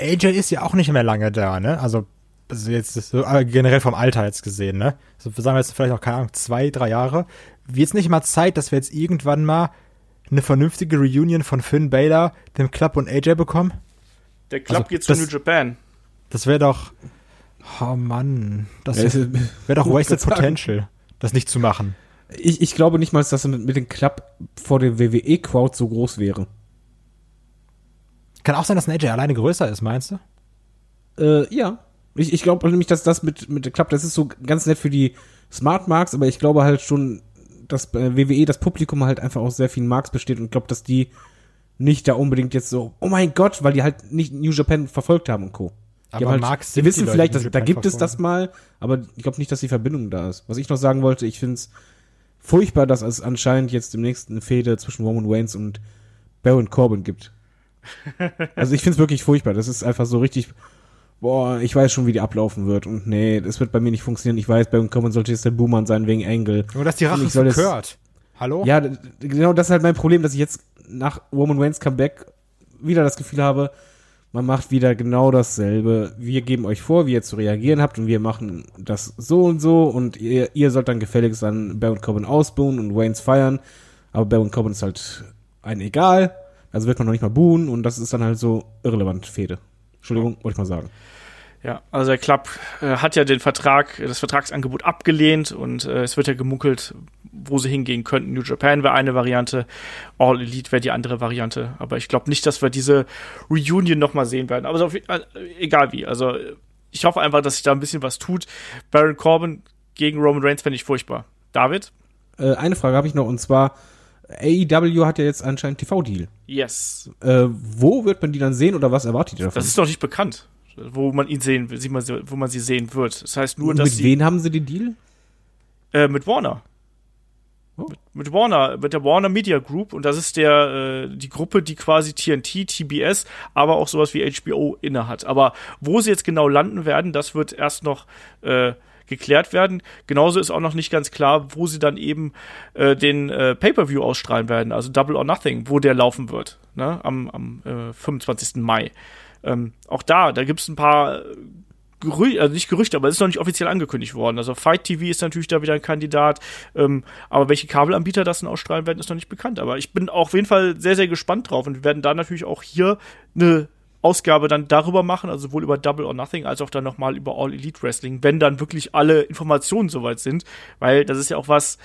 AJ ist ja auch nicht mehr lange da, ne? Also, also jetzt so, aber generell vom Alter jetzt gesehen, ne? So sagen wir jetzt vielleicht noch, keine Ahnung, zwei, drei Jahre. Wird es nicht mal Zeit, dass wir jetzt irgendwann mal eine vernünftige Reunion von Finn Balor, dem Club und AJ bekommen? Der Club Also, geht zu das- New Japan. Das wäre doch. Oh Mann. Das Ja, wäre doch wasted sagen. potential, das nicht zu machen. Ich, ich glaube nicht mal, dass das mit, mit dem Club vor der WWE-Crowd so groß wäre. Kann auch sein, dass ein AJ alleine größer ist, meinst du? Äh, ja. Ich, ich glaube nämlich, dass das mit, mit der Club, das ist so ganz nett für die Smart Marks, aber ich glaube halt schon, dass bei WWE das Publikum halt einfach aus sehr vielen Marks besteht und ich glaube, dass die nicht da unbedingt jetzt so, oh mein Gott, weil die halt nicht New Japan verfolgt haben und Co. Aber halt, sind die wissen vielleicht, dass, da gibt es das mal, aber ich glaube nicht, dass die Verbindung da ist. Was ich noch sagen wollte, ich finde es furchtbar, dass es anscheinend jetzt demnächst eine Fehde zwischen Roman Reigns und Baron Corbin gibt. Also ich finde es wirklich furchtbar. Das ist einfach so richtig, boah, ich weiß schon, wie die ablaufen wird. Und nee, das wird bei mir nicht funktionieren. Ich weiß, Baron Corbin sollte jetzt der Boomer sein wegen Angle. Nur, dass die Rache Ich soll das-. Hallo? Ja, genau das ist halt mein Problem, dass ich jetzt nach Roman Reigns Comeback wieder das Gefühl habe, man macht wieder genau dasselbe. Wir geben euch vor, wie ihr zu reagieren habt und wir machen das so und so und ihr, ihr sollt dann gefälligst an Baron Corbin ausbuhen und Reigns feiern. Aber Baron Corbin ist halt ein egal. Also wird man noch nicht mal buhen und das ist dann halt so irrelevant, Fehde. Entschuldigung, wollte ich mal sagen. Ja, also der Club äh, hat ja den Vertrag, das Vertragsangebot abgelehnt und äh, es wird ja gemunkelt, wo sie hingehen könnten. New Japan wäre eine Variante, All Elite wäre die andere Variante. Aber ich glaube nicht, dass wir diese Reunion nochmal sehen werden. Aber so, äh, egal wie. Also ich hoffe einfach, dass sich da ein bisschen was tut. Baron Corbin gegen Roman Reigns fände ich furchtbar. David? Äh, eine Frage habe ich noch und zwar AEW hat ja jetzt anscheinend TV-Deal. Yes. Äh, wo wird man die dann sehen oder was erwartet ihr davon? Das ist noch nicht bekannt, wo man ihn sehen will, wo man sie sehen wird. Das heißt nur, Und dass mit sie, wem haben sie den Deal? Äh, mit Warner. Oh. Mit, mit Warner, mit der Warner Media Group und das ist der äh, die Gruppe, die quasi TNT, TBS, aber auch sowas wie HBO innehat. Aber wo sie jetzt genau landen werden, das wird erst noch äh, geklärt werden. Genauso ist auch noch nicht ganz klar, wo sie dann eben äh, den äh, Pay-per-View ausstrahlen werden, also Double or Nothing, wo der laufen wird, ne? am, am äh, 25. Mai. Ähm, auch da, da gibt es ein paar Gerüchte, also nicht Gerüchte, aber es ist noch nicht offiziell angekündigt worden. Also Fight TV ist natürlich da wieder ein Kandidat, ähm, aber welche Kabelanbieter das dann ausstrahlen werden, ist noch nicht bekannt. Aber ich bin auf jeden Fall sehr, sehr gespannt drauf und wir werden da natürlich auch hier eine Ausgabe dann darüber machen, also sowohl über Double or Nothing als auch dann nochmal über All Elite Wrestling, wenn dann wirklich alle Informationen soweit sind, weil das ist ja auch was,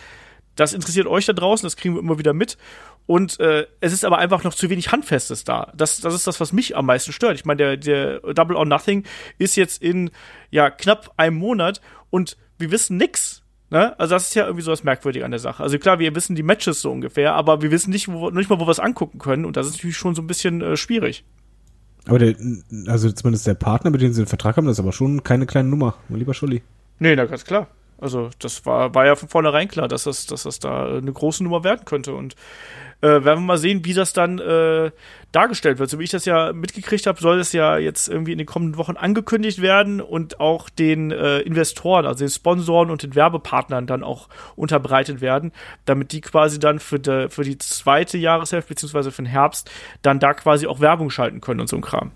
das interessiert euch da draußen, das kriegen wir immer wieder mit. Und äh, es ist aber einfach noch zu wenig Handfestes da. Das, das ist das, was mich am meisten stört. Ich meine, der, der Double or Nothing ist jetzt in ja knapp einem Monat und wir wissen nix. Ne? Also das ist ja irgendwie so das Merkwürdige an der Sache. Also klar, wir wissen die Matches so ungefähr, aber wir wissen nicht, wo, nicht mal, wo wir es angucken können. Und das ist natürlich schon so ein bisschen äh, schwierig. Aber der, also zumindest der Partner, mit dem sie den Vertrag haben, das ist aber schon keine kleine Nummer, mein lieber Scholli. Nee, na ganz klar. Also das war, war ja von vornherein klar, dass das, dass das da eine große Nummer werden könnte. Und äh, werden wir mal sehen, wie das dann äh, dargestellt wird. So wie ich das ja mitgekriegt habe, soll es ja jetzt irgendwie in den kommenden Wochen angekündigt werden und auch den äh, Investoren, also den Sponsoren und den Werbepartnern dann auch unterbreitet werden, damit die quasi dann für, de, für die zweite Jahreshälfte beziehungsweise für den Herbst dann da quasi auch Werbung schalten können und so ein Kram.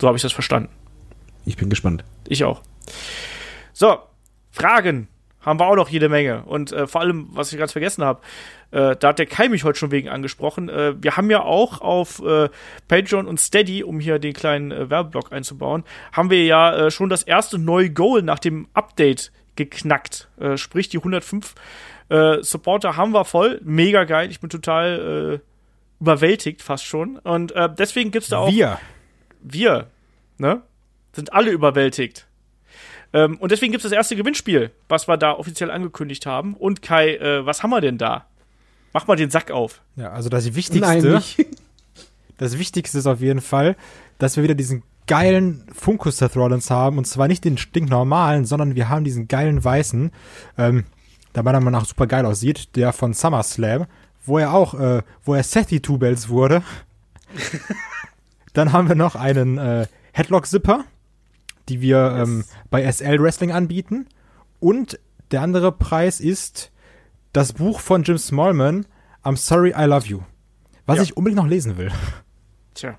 So habe ich das verstanden. Ich bin gespannt. Ich auch. So, Fragen haben wir auch noch jede Menge. Und äh, vor allem, was ich ganz vergessen habe, äh, da hat der Kai mich heute schon wegen angesprochen. Äh, wir haben ja auch auf äh, Patreon und Steady, um hier den kleinen äh, Werbeblock einzubauen, haben wir ja äh, schon das erste neue Goal nach dem Update geknackt. Sprich, die 105 äh, Supporter haben wir voll. Mega geil. Ich bin total überwältigt fast schon. Und deswegen gibt's da auch. Wir. Wir, ne? Sind alle überwältigt. Ähm, und deswegen gibt es das erste Gewinnspiel, was wir da offiziell angekündigt haben. Und Kai, äh, was haben wir denn da? Mach mal den Sack auf. Ja, also das Wichtigste. Nein, nicht. Das Wichtigste ist auf jeden Fall, dass wir wieder diesen geilen Funko Seth Rollins haben. Und zwar nicht den stinknormalen, sondern wir haben diesen geilen weißen, ähm, der meiner Meinung nach super geil aussieht, der von SummerSlam, wo er auch, äh, wo er Sethy Two Bells wurde. Dann haben wir noch einen äh, Headlock-Zipper, die wir Yes. ähm, bei SL Wrestling anbieten. Und der andere Preis ist das Buch von Jim Smallman, I'm Sorry I Love You. Was Ja. ich unbedingt noch lesen will. Tja.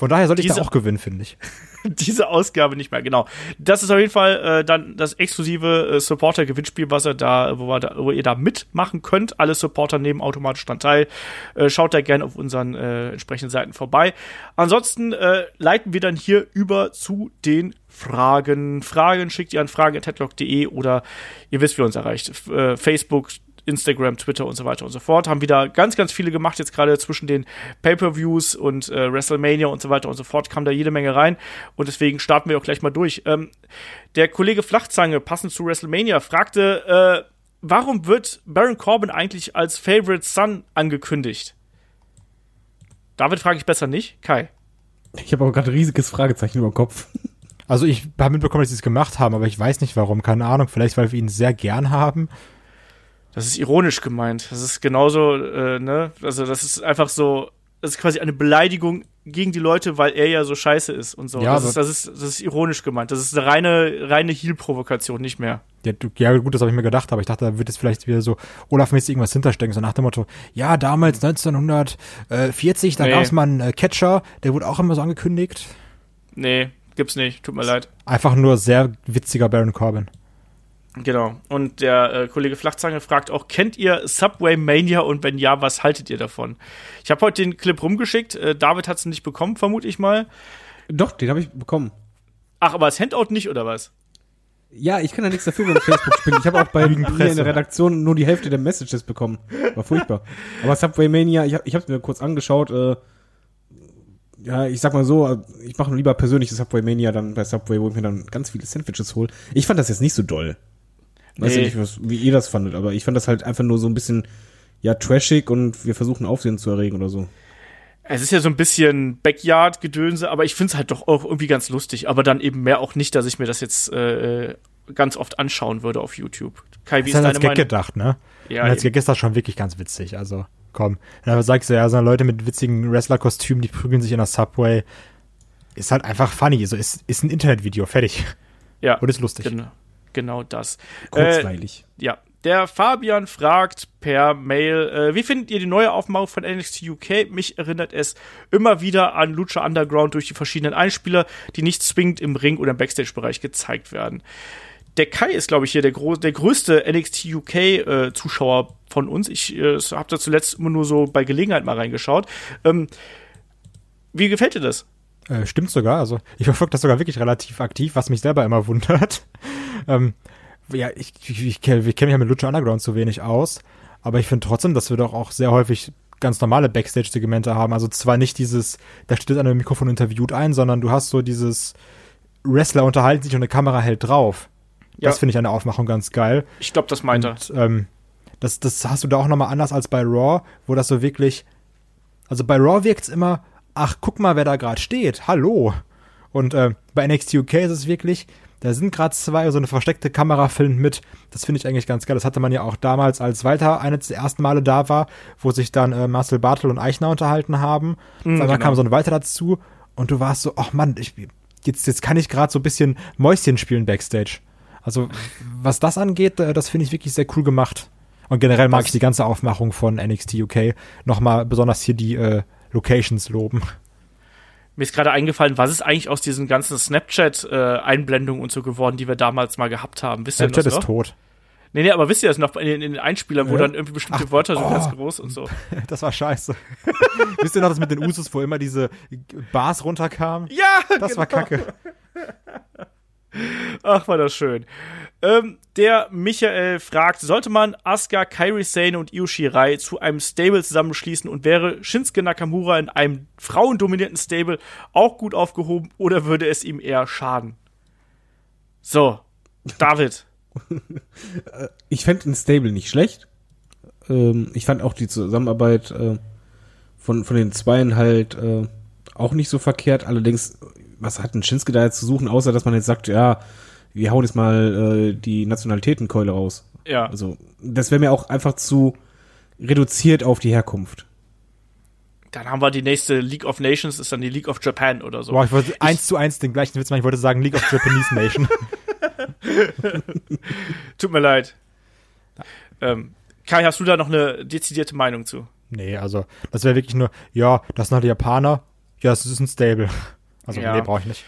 Von daher sollte ich Diese- da auch gewinnen, finde ich. Diese Ausgabe nicht mehr, genau. Das ist auf jeden Fall äh, dann das exklusive äh, Supporter-Gewinnspiel, was ihr da, wo, da, wo ihr da mitmachen könnt. Alle Supporter nehmen automatisch dran teil. Äh, schaut da gerne auf unseren äh, entsprechenden Seiten vorbei. Ansonsten äh, leiten wir dann hier über zu den Fragen. Fragen schickt ihr an fragen.headlock.de oder ihr wisst, wie ihr uns erreicht. F äh, Facebook, Instagram, Twitter und so weiter und so fort. Haben wieder ganz, ganz viele gemacht, jetzt gerade zwischen den Pay-Per-Views und äh, WrestleMania und so weiter und so fort, kam da jede Menge rein. Und deswegen starten wir auch gleich mal durch. Ähm, der Kollege Flachzange, passend zu WrestleMania, fragte, äh, warum wird Baron Corbin eigentlich als Favorite Son angekündigt? David frage ich besser nicht. Kai. Ich habe aber gerade ein riesiges Fragezeichen über dem Kopf. Also ich habe mitbekommen, dass sie es gemacht haben, aber ich weiß nicht warum. Keine Ahnung. Vielleicht, weil wir ihn sehr gern haben. Das ist ironisch gemeint. Das ist genauso, äh, ne? Also, das ist einfach so, das ist quasi eine Beleidigung gegen die Leute, weil er ja so scheiße ist und so. Ja, das, ist, das, ist, das ist ironisch gemeint. Das ist eine reine, reine Heal-Provokation, nicht mehr. Ja, du, ja gut, das habe ich mir gedacht, aber ich dachte, da wird jetzt vielleicht wieder so Olaf-mäßig irgendwas hinterstecken, so nach dem Motto, ja, damals 1940, da Nee. gab es mal einen äh, Catcher, der wurde auch immer so angekündigt. Nee, gibt's nicht. Tut mir leid. Einfach nur sehr witziger Baron Corbin. Genau. Und der äh, Kollege Flachzange fragt auch, kennt ihr Subway Mania und wenn ja, was haltet ihr davon? Ich habe heute den Clip rumgeschickt. Äh, David hat es nicht bekommen, vermute ich mal. Doch, den habe ich bekommen. Ach, aber das Handout nicht, oder was? Ja, ich kann ja nichts dafür, wenn ich Facebook spiele. Ich habe auch bei mir in der Redaktion nur die Hälfte der Messages bekommen. War furchtbar. Aber Subway Mania, ich, ich habe mir kurz angeschaut. Äh, ja, ich sag mal so, äh, ich mache lieber persönliches Subway Mania dann bei Subway, wo ich mir dann ganz viele Sandwiches hole. Ich fand das jetzt nicht so doll. Weiß Nee. ja nicht, was, wie ihr das fandet, aber ich fand das halt einfach nur so ein bisschen, ja, trashig und wir versuchen Aufsehen zu erregen oder so. Es ist ja so ein bisschen Backyard-Gedönse, aber ich find's halt doch auch irgendwie ganz lustig. Aber dann eben mehr auch nicht, dass ich mir das jetzt äh, ganz oft anschauen würde auf YouTube. Kai, wie ist ist halt deine als Gag Meinung? gedacht, ne? Ja, und als. Gag ist das schon wirklich ganz witzig. Also, komm. Da sagst du ja, so Leute mit witzigen Wrestler-Kostümen, die prügeln sich in der Subway. Ist halt einfach funny. So ist, ist ein Internetvideo, fertig. ja, Und ist lustig. Genau, genau das. Kurzweilig. Äh, ja, der Fabian fragt per Mail, äh, wie findet ihr die neue Aufmachung von NXT UK? Mich erinnert es immer wieder an Lucha Underground durch die verschiedenen Einspieler, die nicht zwingend im Ring oder im Backstage-Bereich gezeigt werden. Der Kai ist, glaube ich, hier der, der größte NXT UK-Zuschauer äh, von uns. Ich äh, habe da zuletzt immer nur so bei Gelegenheit mal reingeschaut. Ähm, wie gefällt dir das? Äh, stimmt sogar. Also, ich verfolge das sogar wirklich relativ aktiv, was mich selber immer wundert. Ähm, ja, ich, ich, ich kenne kenn mich ja mit Lucha Underground zu wenig aus, aber ich finde trotzdem, dass wir doch auch sehr häufig ganz normale Backstage-Segmente haben. Also zwar nicht dieses, da steht einer im Mikrofon interviewt ein, sondern du hast so dieses Wrestler unterhalten sich und eine Kamera hält drauf. Das Ja. finde ich an der Aufmachung ganz geil. Ich glaube, das meint er. Und, ähm, das, das hast du da auch nochmal anders als bei Raw, wo das so wirklich. Also bei Raw wirkt's immer, ach, guck mal, wer da gerade steht. Hallo. Und äh, bei NXT UK ist es wirklich, da sind gerade zwei, so eine versteckte Kamera filmt mit. Das finde ich eigentlich ganz geil. Das hatte man ja auch damals, als Walter eines der ersten Male da war, wo sich dann äh, Marcel Bartel und Eichner unterhalten haben. Mhm, genau. kam so ein Walter dazu und du warst so, ach Mann, ich, jetzt, jetzt kann ich gerade so ein bisschen Mäuschen spielen backstage. Also, was das angeht, äh, das finde ich wirklich sehr cool gemacht. Und generell mag Was- ich die ganze Aufmachung von NXT UK. Nochmal besonders hier die äh, Locations loben. Mir ist gerade eingefallen, was ist eigentlich aus diesen ganzen Snapchat-Einblendungen und so geworden, die wir damals mal gehabt haben? Wisst Snapchat ist tot. Nee, nee, aber wisst ihr das noch in den, in den Einspielern, wo Ja. dann irgendwie bestimmte Ach, Wörter so oh. ganz groß und so. Das war scheiße. Wisst ihr noch das mit den Usus, wo immer diese Bars runterkamen? Ja, Das war genau. kacke. Ach, war das schön. Ähm, der Michael fragt, sollte man Asuka, Kairi Sane und Io Shirai zu einem Stable zusammenschließen und wäre Shinsuke Nakamura in einem frauendominierten Stable auch gut aufgehoben oder würde es ihm eher schaden? So, David. Ich fände ein Stable nicht schlecht. Ähm, ich fand auch die Zusammenarbeit äh, von, von den Zweien halt äh, auch nicht so verkehrt. Allerdings, was hat ein Shinsuke da jetzt zu suchen, außer dass man jetzt sagt, ja, wir hauen jetzt mal äh, die Nationalitätenkeule raus. Ja. Also, das wäre mir auch einfach zu reduziert auf die Herkunft. Dann haben wir die nächste League of Nations, ist dann die League of Japan oder so. Boah, ich wollte eins zu eins den gleichen Witz machen. Ich wollte sagen League of Japanese Nation. Tut mir leid. Ähm, Kai, hast du da noch eine dezidierte Meinung zu? nee, also das wäre wirklich nur, ja, das sind halt die Japaner. Ja, das ist ein Stable. Also Ja. nee, brauche ich nicht.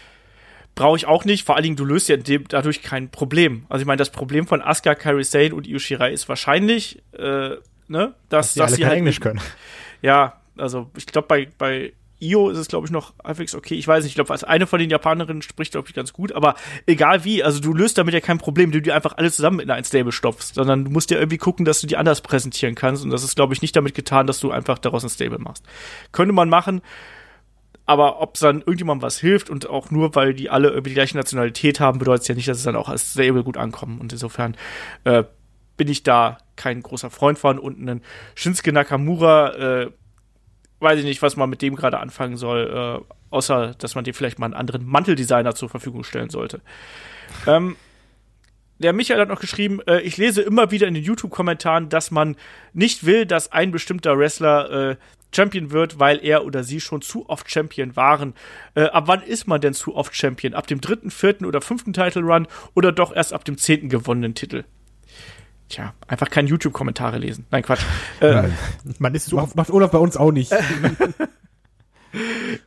Brauche ich auch nicht. Vor allen Dingen, du löst ja dem, dadurch kein Problem. Also ich meine, das Problem von Asuka, Kairi Sane und Io Shirai ist wahrscheinlich, äh, ne, dass, dass alle sie halt Englisch können. Ja, also ich glaube, bei, bei Io ist es, glaube ich, noch halbwegs okay. Ich weiß nicht, ich glaube, als eine von den Japanerinnen spricht, glaube ich, ganz gut. Aber egal wie, also du löst damit ja kein Problem, du die einfach alle zusammen in ein Stable stopfst. Sondern du musst ja irgendwie gucken, dass du die anders präsentieren kannst. Und das ist, glaube ich, nicht damit getan, dass du einfach daraus ein Stable machst. Könnte man machen. Aber ob es dann irgendjemandem was hilft und auch nur, weil die alle irgendwie die gleiche Nationalität haben, bedeutet ja nicht, dass es dann auch als Stable gut ankommen. Und insofern äh, bin ich da kein großer Freund von. Und einen Shinsuke Nakamura, äh, weiß ich nicht, was man mit dem gerade anfangen soll, äh, außer dass man dem vielleicht mal einen anderen Manteldesigner zur Verfügung stellen sollte. ähm, der Michael hat noch geschrieben, äh, ich lese immer wieder in den YouTube-Kommentaren, dass man nicht will, dass ein bestimmter Wrestler äh, Champion wird, weil er oder sie schon zu oft Champion waren. Äh, ab wann ist man denn zu oft Champion? Ab dem dritten, vierten oder fünften Title Run oder doch erst ab dem zehnten gewonnenen Titel? Tja, einfach keine YouTube-Kommentare lesen. Nein, Quatsch. Äh, Man ist so Macht, macht Olaf bei uns auch nicht.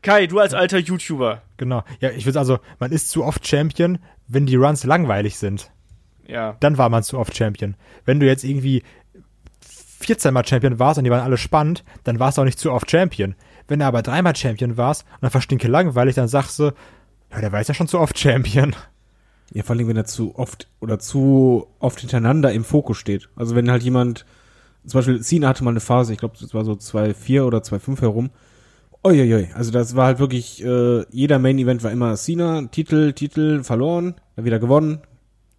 Kai, du als alter YouTuber. Genau. Ja, ich würde also, man ist zu oft Champion, wenn die Runs langweilig sind. Ja. Dann war man zu oft Champion. Wenn du jetzt irgendwie 14 Mal Champion warst und die waren alle spannend, dann warst du auch nicht zu oft Champion. Wenn du aber dreimal Champion warst und dann verstinke langweilig, dann sagst du, Ja, der war jetzt ja schon zu oft Champion. Ja, vor allem, wenn er zu oft oder zu oft hintereinander im Fokus steht. Also wenn halt jemand, zum Beispiel Cena hatte mal eine Phase, ich glaube, das war so 2-4 oder 2-5 herum. Uiuiui, also das war halt wirklich, äh, jeder Main-Event war immer Cena, Titel, Titel, verloren, dann wieder gewonnen,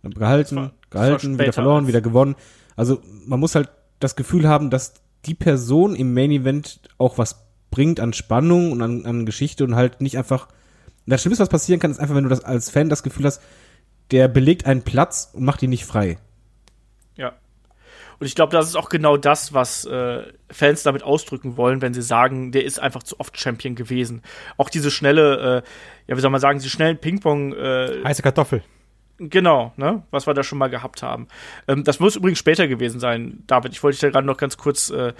dann gehalten, gehalten, wieder verloren, wieder gewonnen. Also man muss halt das Gefühl haben, dass die Person im Main-Event auch was bringt an Spannung und an, an Geschichte und halt nicht einfach. Das Schlimmste, was passieren kann, ist einfach, wenn du das als Fan das Gefühl hast, der belegt einen Platz und macht ihn nicht frei. Ja. Und ich glaube, das ist auch genau das, was äh, Fans damit ausdrücken wollen, wenn sie sagen, der ist einfach zu oft Champion gewesen. Auch diese schnelle, äh, ja, wie soll man sagen, diese schnellen Ping-Pong, äh, Heiße Kartoffel. Genau, ne, was wir da schon mal gehabt haben. Ähm, das muss übrigens später gewesen sein, David. Ich wollte dich da gerade noch ganz kurz äh,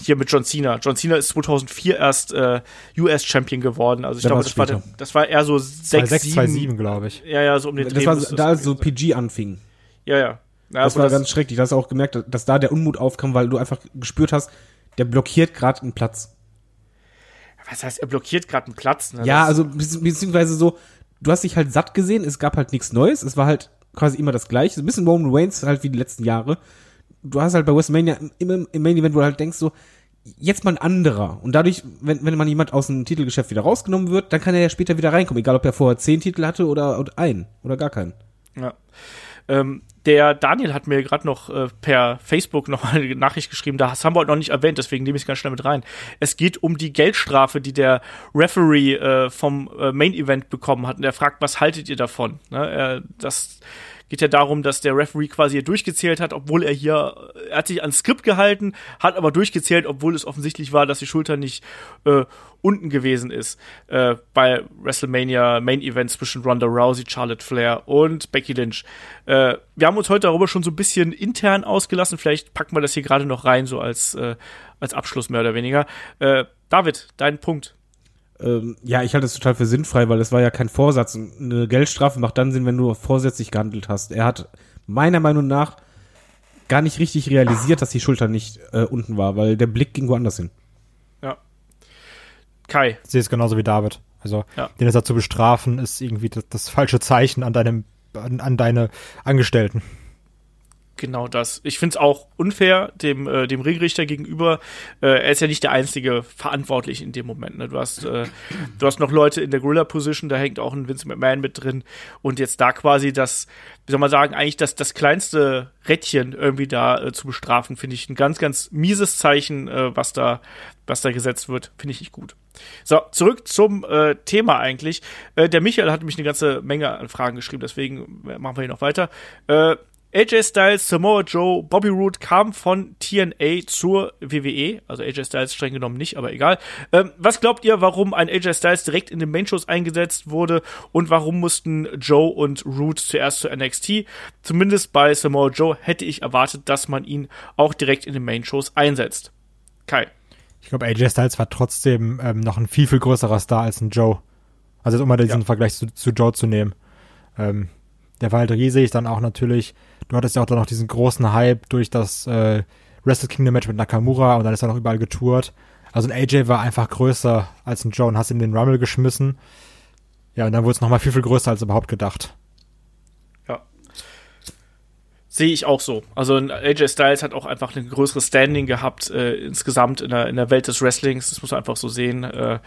hier mit John Cena. John Cena ist 2004 erst äh, US-Champion geworden. Also ich Da glaube, das war, später. das war eher so 6, 2,6, 7. 2,7, glaube ich. Ja, ja, so um den Das Dreh war da, so gewesen sein. PG anfing. Ja, ja. ja Das war ganz schrecklich. Da hast du auch gemerkt, dass da der Unmut aufkam, weil du einfach gespürt hast, der blockiert gerade einen Platz. was heißt, er blockiert gerade einen Platz. Ne? Ja, Das- also bezieh- beziehungsweise so, du hast dich halt satt gesehen, es gab halt nichts Neues, es war halt quasi immer das gleiche, ein bisschen Roman Reigns halt wie die letzten Jahre. Du hast halt bei WrestleMania immer im Main Event, wo du halt denkst so, jetzt mal ein anderer. Und dadurch, wenn, wenn man jemand aus dem Titelgeschäft wieder rausgenommen wird, dann kann er ja später wieder reinkommen, egal ob er vorher zehn Titel hatte oder, oder einen oder gar keinen. Ja. Ähm, der Daniel hat mir gerade noch äh, per Facebook noch eine Nachricht geschrieben, das haben wir heute noch nicht erwähnt, deswegen nehme ich es ganz schnell mit rein. Es geht um die Geldstrafe, die der Referee äh, vom äh, Main Event bekommen hat. Und er fragt, was haltet ihr davon? Ne, er, das geht ja darum, dass der Referee quasi hier durchgezählt hat, obwohl er hier, er hat sich ans Skript gehalten, hat aber durchgezählt, obwohl es offensichtlich war, dass die Schulter nicht äh, unten gewesen ist äh, bei WrestleMania Main Event zwischen Ronda Rousey, Charlotte Flair und Becky Lynch. Äh, wir haben uns heute darüber schon so ein bisschen intern ausgelassen. Vielleicht packen wir das hier gerade noch rein, so als, äh, als Abschluss mehr oder weniger. Äh, David, dein Punkt. Ähm, ja, ich halte es total für sinnfrei, weil es war ja kein Vorsatz. Und Eine Geldstrafe macht dann Sinn, wenn du vorsätzlich gehandelt hast. Er hat meiner Meinung nach gar nicht richtig realisiert, dass die Schulter nicht äh, unten war, weil der Blick ging woanders hin. Ja. Kai. Ich sehe es genauso wie David. Also, Ja. den jetzt da zu bestrafen, ist irgendwie das, das falsche Zeichen an deinem, an, an deine Angestellten. Genau das. Ich finde es auch unfair dem, äh, dem Ringrichter gegenüber. Äh, er ist ja nicht der einzige verantwortlich in dem Moment. Ne? Du, hast, äh, du hast noch Leute in der Gorilla-Position, da hängt auch ein Vince McMahon mit drin. Und jetzt da quasi das, wie soll man sagen, eigentlich das, das kleinste Rädchen irgendwie da äh, zu bestrafen, finde ich ein ganz, ganz mieses Zeichen, äh, was, da, was da gesetzt wird. Finde ich nicht gut. So, zurück zum äh, Thema eigentlich. Äh, der Michael hat mich eine ganze Menge an Fragen geschrieben, deswegen äh, machen wir hier noch weiter. Äh, AJ Styles, Samoa Joe, Bobby Roode kam von TNA zur WWE, also AJ Styles streng genommen nicht, aber egal. Ähm, was glaubt ihr, warum ein AJ Styles direkt in den Main-Shows eingesetzt wurde und warum mussten Joe und Roode zuerst zu NXT? Zumindest bei Samoa Joe hätte ich erwartet, dass man ihn auch direkt in den Main-Shows einsetzt. Kai. Ich glaube, AJ Styles war trotzdem ähm, noch ein viel, viel größerer Star als ein Joe. Also jetzt, um mal diesen Ja. Vergleich zu, zu Joe zu nehmen. Ähm, der war halt riesig, dann auch natürlich, du hattest ja auch dann noch diesen großen Hype durch das äh, Wrestle Kingdom Match mit Nakamura und dann ist er noch überall getourt. Also ein AJ war einfach größer als ein Joe und hast ihn in den Rumble geschmissen. Ja, und dann wurde es nochmal viel, viel größer als überhaupt gedacht. Ja. Sehe ich auch so. Also ein AJ Styles hat auch einfach ein größeres Standing gehabt äh, insgesamt in der, in der Welt des Wrestlings. Das muss man einfach so sehen. Äh,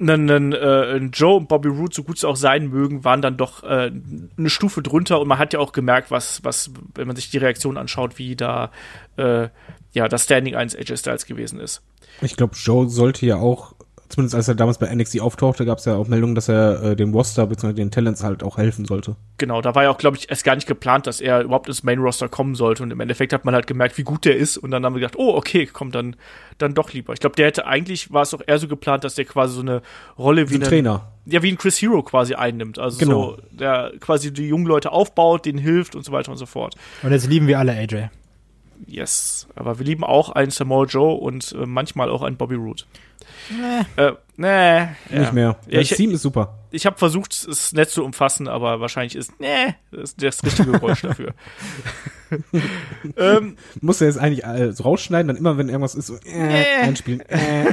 ein, ein, äh, ein Joe und Bobby Roode, so gut sie auch sein mögen, waren dann doch äh, eine Stufe drunter und man hat ja auch gemerkt, was, was, wenn man sich die Reaktion anschaut, wie da äh, ja das Standing eines AJ Styles gewesen ist. Ich glaube, Joe sollte ja auch, zumindest als er damals bei NXT auftauchte, gab es ja auch Meldungen, dass er äh, dem Roster bzw. den Talents halt auch helfen sollte. Genau, da war ja auch, glaube ich, erst gar nicht geplant, dass er überhaupt ins Main Roster kommen sollte. Und im Endeffekt hat man halt gemerkt, wie gut der ist. Und dann haben wir gedacht, oh, okay, komm, dann, dann doch lieber. Ich glaube, der hätte eigentlich, war es auch eher so geplant, dass der quasi so eine Rolle wie Ein Trainer. Ja, wie ein Chris Hero quasi einnimmt. Also Genau. so, der quasi die jungen Leute aufbaut, denen hilft und so weiter und so fort. Und jetzt lieben wir alle AJ. Yes. Aber wir lieben auch einen Samoa Joe und äh, manchmal auch einen Bobby Roode. Äh, Nee. Nicht mehr. Ja, das ich, Team ist super. ich habe versucht, es nett zu umfassen, aber wahrscheinlich ist, nee, das ist das richtige Geräusch dafür. ähm, Muss er jetzt eigentlich äh, so rausschneiden, dann immer, wenn irgendwas ist, so äh, einspielen. Äh.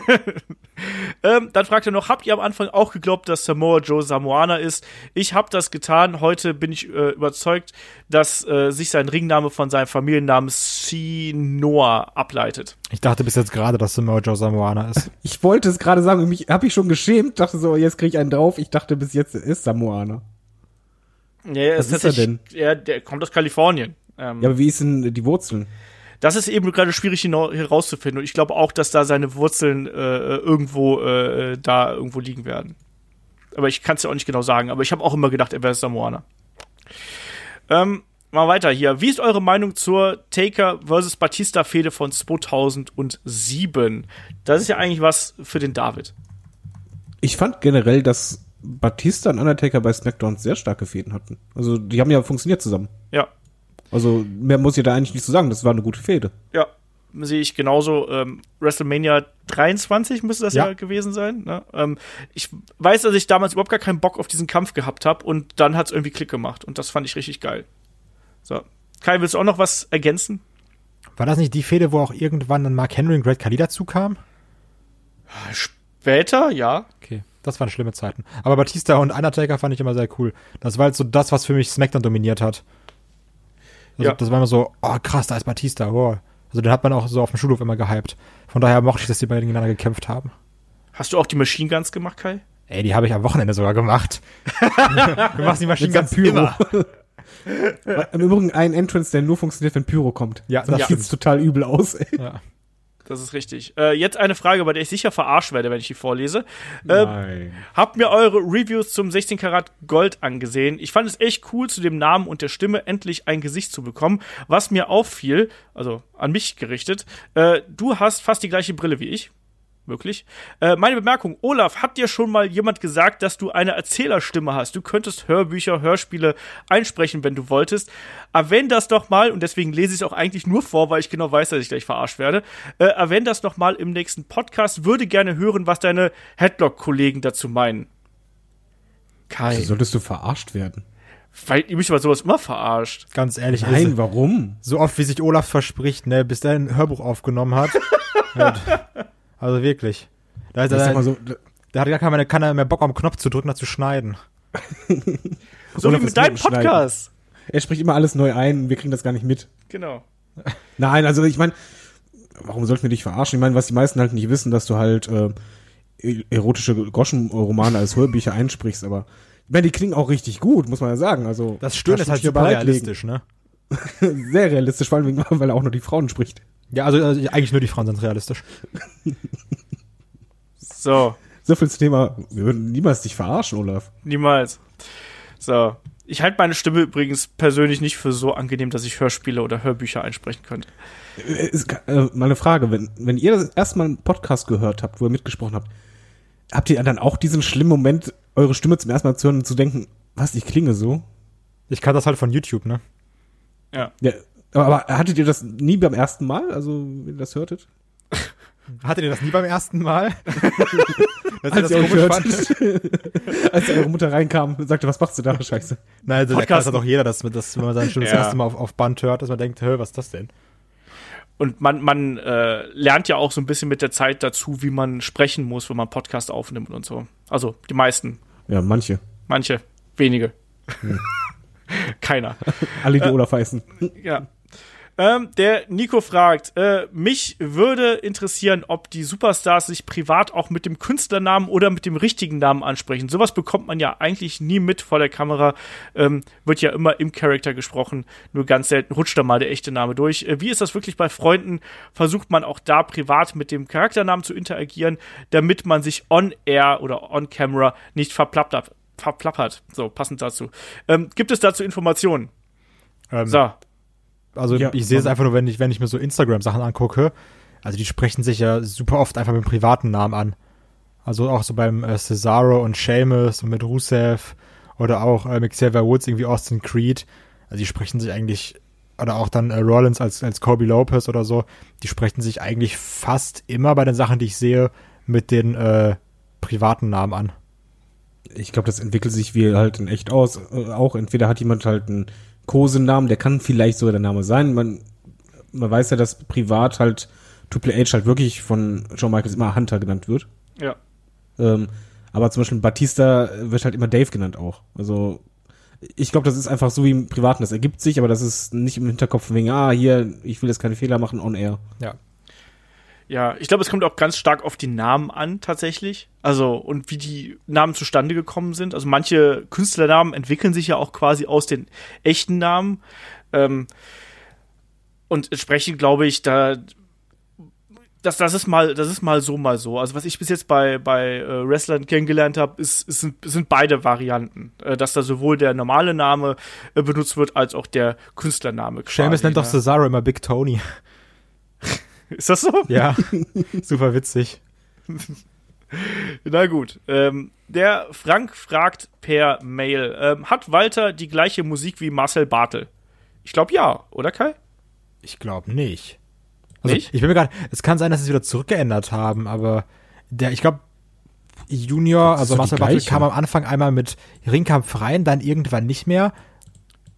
ähm, dann fragt er noch, habt ihr am Anfang auch geglaubt, dass Samoa Joe Samoaner ist? Ich habe das getan. Heute bin ich äh, überzeugt, dass äh, sich sein Ringname von seinem Familiennamen Sinoa ableitet. Ich dachte bis jetzt gerade, dass Samoa Joe Samoaner ist. Ich wollte es gerade sagen, mich habe ich schon geschämt, dachte so, jetzt krieg ich einen drauf. Ich dachte bis jetzt er ist Samoaner. Ja, er Was ist er tatsächlich- Er, der kommt aus Kalifornien. Ähm, Ja, aber wie ist denn die Wurzeln? Das ist eben gerade schwierig herauszufinden. Und ich glaube auch, dass da seine Wurzeln äh, irgendwo äh, da irgendwo liegen werden. Aber ich kann es ja auch nicht genau sagen. Aber ich habe auch immer gedacht, er wäre Samoaner. Ähm, mal weiter hier. Wie ist eure Meinung zur Taker vs. Batista Fehde von 2007? Das ist ja eigentlich was für den David. Ich fand generell, dass Batista und Undertaker bei SmackDown sehr starke Fäden hatten. Also die haben ja funktioniert zusammen. Ja, Also mehr muss ich da eigentlich nicht zu sagen. Das war eine gute Fehde. ja. Sehe ich genauso. Ähm, WrestleMania 23 müsste das ja, Ja. gewesen sein. Ne? Ähm, ich weiß, dass ich damals überhaupt gar keinen Bock auf diesen Kampf gehabt habe und dann hat es irgendwie Klick gemacht und das fand ich richtig geil. So. Kai, willst du auch noch was ergänzen? War das nicht die Fehde, wo auch irgendwann dann Mark Henry und Great Khali dazu kam? Später, ja. Okay, das waren schlimme Zeiten. Aber Batista und Undertaker fand ich immer sehr cool. Das war halt so das, was für mich SmackDown dominiert hat. Also, Ja. Das war immer so, oh krass, da ist Batista. Oh. Also den hat man auch so auf dem Schulhof immer gehypt. Von daher mochte ich, dass die beiden gegeneinander gekämpft haben. Hast du auch die Machine Guns gemacht, Kai? Ey, die habe ich am Wochenende sogar gemacht. du machst die Maschinen ganz Pyro. Im Übrigen ein Entrance, der nur funktioniert, wenn Pyro kommt. Ja, das das sieht total übel aus. Ey. Ja. Das ist richtig. Äh, jetzt eine Frage, bei der ich sicher verarscht werde, wenn ich die vorlese. Ähm. Habt mir eure Reviews zum 16 Karat Gold angesehen. Ich fand es echt cool, zu dem Namen und der Stimme endlich ein Gesicht zu bekommen. Was mir auffiel, also an mich gerichtet, äh, du hast fast die gleiche Brille wie ich. Wirklich. Äh, meine Bemerkung, Olaf, hat dir schon mal jemand gesagt, dass du eine Erzählerstimme hast? Du könntest Hörbücher, Hörspiele einsprechen, wenn du wolltest. Erwähn das doch mal, und deswegen lese ich es auch eigentlich nur vor, weil ich genau weiß, dass ich gleich verarscht werde. Äh, erwähn das noch mal im nächsten Podcast. Würde gerne hören, was deine Headlock-Kollegen dazu meinen. Kai. So solltest du verarscht werden. Weil ihr mich bei sowas immer verarscht. Ganz ehrlich, Nein, also, warum? so oft wie sich Olaf verspricht, ne, bis der ein Hörbuch aufgenommen hat. Also wirklich. Da ist er, mal so, der hat gar keine, keiner mehr Bock, am Knopf zu drücken, da zu schneiden. So Olaf wie mit deinem. Podcast. er spricht immer alles neu ein, wir kriegen das gar nicht mit. Genau. Nein, also ich meine, warum sollten wir dich verarschen? Ich meine, was die meisten halt nicht wissen, dass du halt äh, erotische Groschenromane als Hörbücher einsprichst, aber ich meine, die klingen auch richtig gut, muss man ja sagen. Also Das Stöhnen da ist halt super realistisch, ne? Sehr realistisch, vor allem, weil er auch nur die Frauen spricht. Ja, also, also eigentlich nur die Frauen sind realistisch. So, So viel zum Thema, wir würden niemals dich verarschen, Olaf. niemals. So. Ich halte meine Stimme übrigens persönlich nicht für so angenehm, dass ich Hörspiele oder Hörbücher einsprechen könnte. Äh, Ist, äh, mal eine Frage, wenn, wenn ihr das erste Mal einen Podcast gehört habt, wo ihr mitgesprochen habt, habt ihr dann auch diesen schlimmen Moment, eure Stimme zum ersten Mal zu hören und zu denken, was, ich klinge so? Ich kann das halt von YouTube, ne? Ja. Ja, aber, aber hattet ihr das nie beim ersten Mal, also wenn ihr das hörtet? Hattet ihr das nie beim ersten Mal? Dass Als ihr euch komisch als eure Mutter reinkam und sagte, was machst du da, Scheiße? Nein, also, da Podcast- das hat doch jeder, dass, man- dass wenn man Stimme Ja. das erste Mal auf, auf Band hört, dass man denkt, hä, was ist das denn? Und man, man äh, lernt ja auch so ein bisschen mit der Zeit dazu, wie man sprechen muss, wenn man Podcast aufnimmt und so. Also die meisten. Ja, manche. Manche. Wenige. Keiner. Alle, die Olaf heißen. Ja. Ähm, der Nico fragt, äh, mich würde interessieren, ob die Superstars sich privat auch mit dem Künstlernamen oder mit dem richtigen Namen ansprechen. Sowas bekommt man ja eigentlich nie mit vor der Kamera. Ähm, wird ja immer im Charakter gesprochen. Nur ganz selten rutscht da mal der echte Name durch. Äh, wie ist das wirklich bei Freunden? Versucht man auch da privat mit dem Charakternamen zu interagieren, damit man sich on-air oder on-camera nicht verplappert? Verplappert. So, passend dazu. Ähm, gibt es dazu Informationen? Ähm, So. Also Ja, ich sehe es einfach nur, wenn ich, wenn ich mir so Instagram-Sachen angucke. Also die sprechen sich ja super oft einfach mit dem privaten Namen an. Also auch so beim äh, Cesaro und Sheamus und mit Rusev oder auch äh, mit Xavier Woods, irgendwie Austin Creed. Also die sprechen sich eigentlich, oder auch dann äh, Rollins als, als Kobe Lopez oder so, die sprechen sich eigentlich fast immer bei den Sachen, die ich sehe, mit den äh, privaten Namen an. Ich glaube, das entwickelt sich wie halt in echt aus. Äh, auch entweder hat jemand halt einen Kosenamen, der kann vielleicht sogar der Name sein. Man, man weiß ja, dass privat halt Triple H halt wirklich von Shawn Michaels immer Hunter genannt wird. Ja. Ähm, aber zum Beispiel Batista wird halt immer Dave genannt auch. Also ich glaube, das ist einfach so wie im Privaten. Das ergibt sich, aber das ist nicht im Hinterkopf wegen, ah, hier, ich will jetzt keine Fehler machen on air. Ja. Ja, ich glaube, es kommt auch ganz stark auf die Namen an, tatsächlich. Also, und wie die Namen zustande gekommen sind. Also, manche Künstlernamen entwickeln sich ja auch quasi aus den echten Namen. Ähm, und entsprechend glaube ich, da das, das ist mal, das ist mal so, mal so. Also was ich bis jetzt bei, bei äh, Wrestlern kennengelernt habe, ist, ist, sind, sind beide Varianten. Äh, dass da sowohl der normale Name äh, benutzt wird, als auch der Künstlername. Seamus nennt doch? Cesaro immer Big Tony. Ist das so? Ja, super witzig. Na gut. Ähm, der Frank fragt per Mail, ähm, hat Walter die gleiche Musik wie Marcel Bartel? Ich glaube ja, oder Kai? Ich glaube nicht. Also Nicht? ich bin mir gerade, es kann sein, dass sie es wieder zurückgeändert haben, aber der, ich glaube, Junior, also Marcel Bartel kam am Anfang einmal mit Ringkampf rein, dann irgendwann nicht mehr.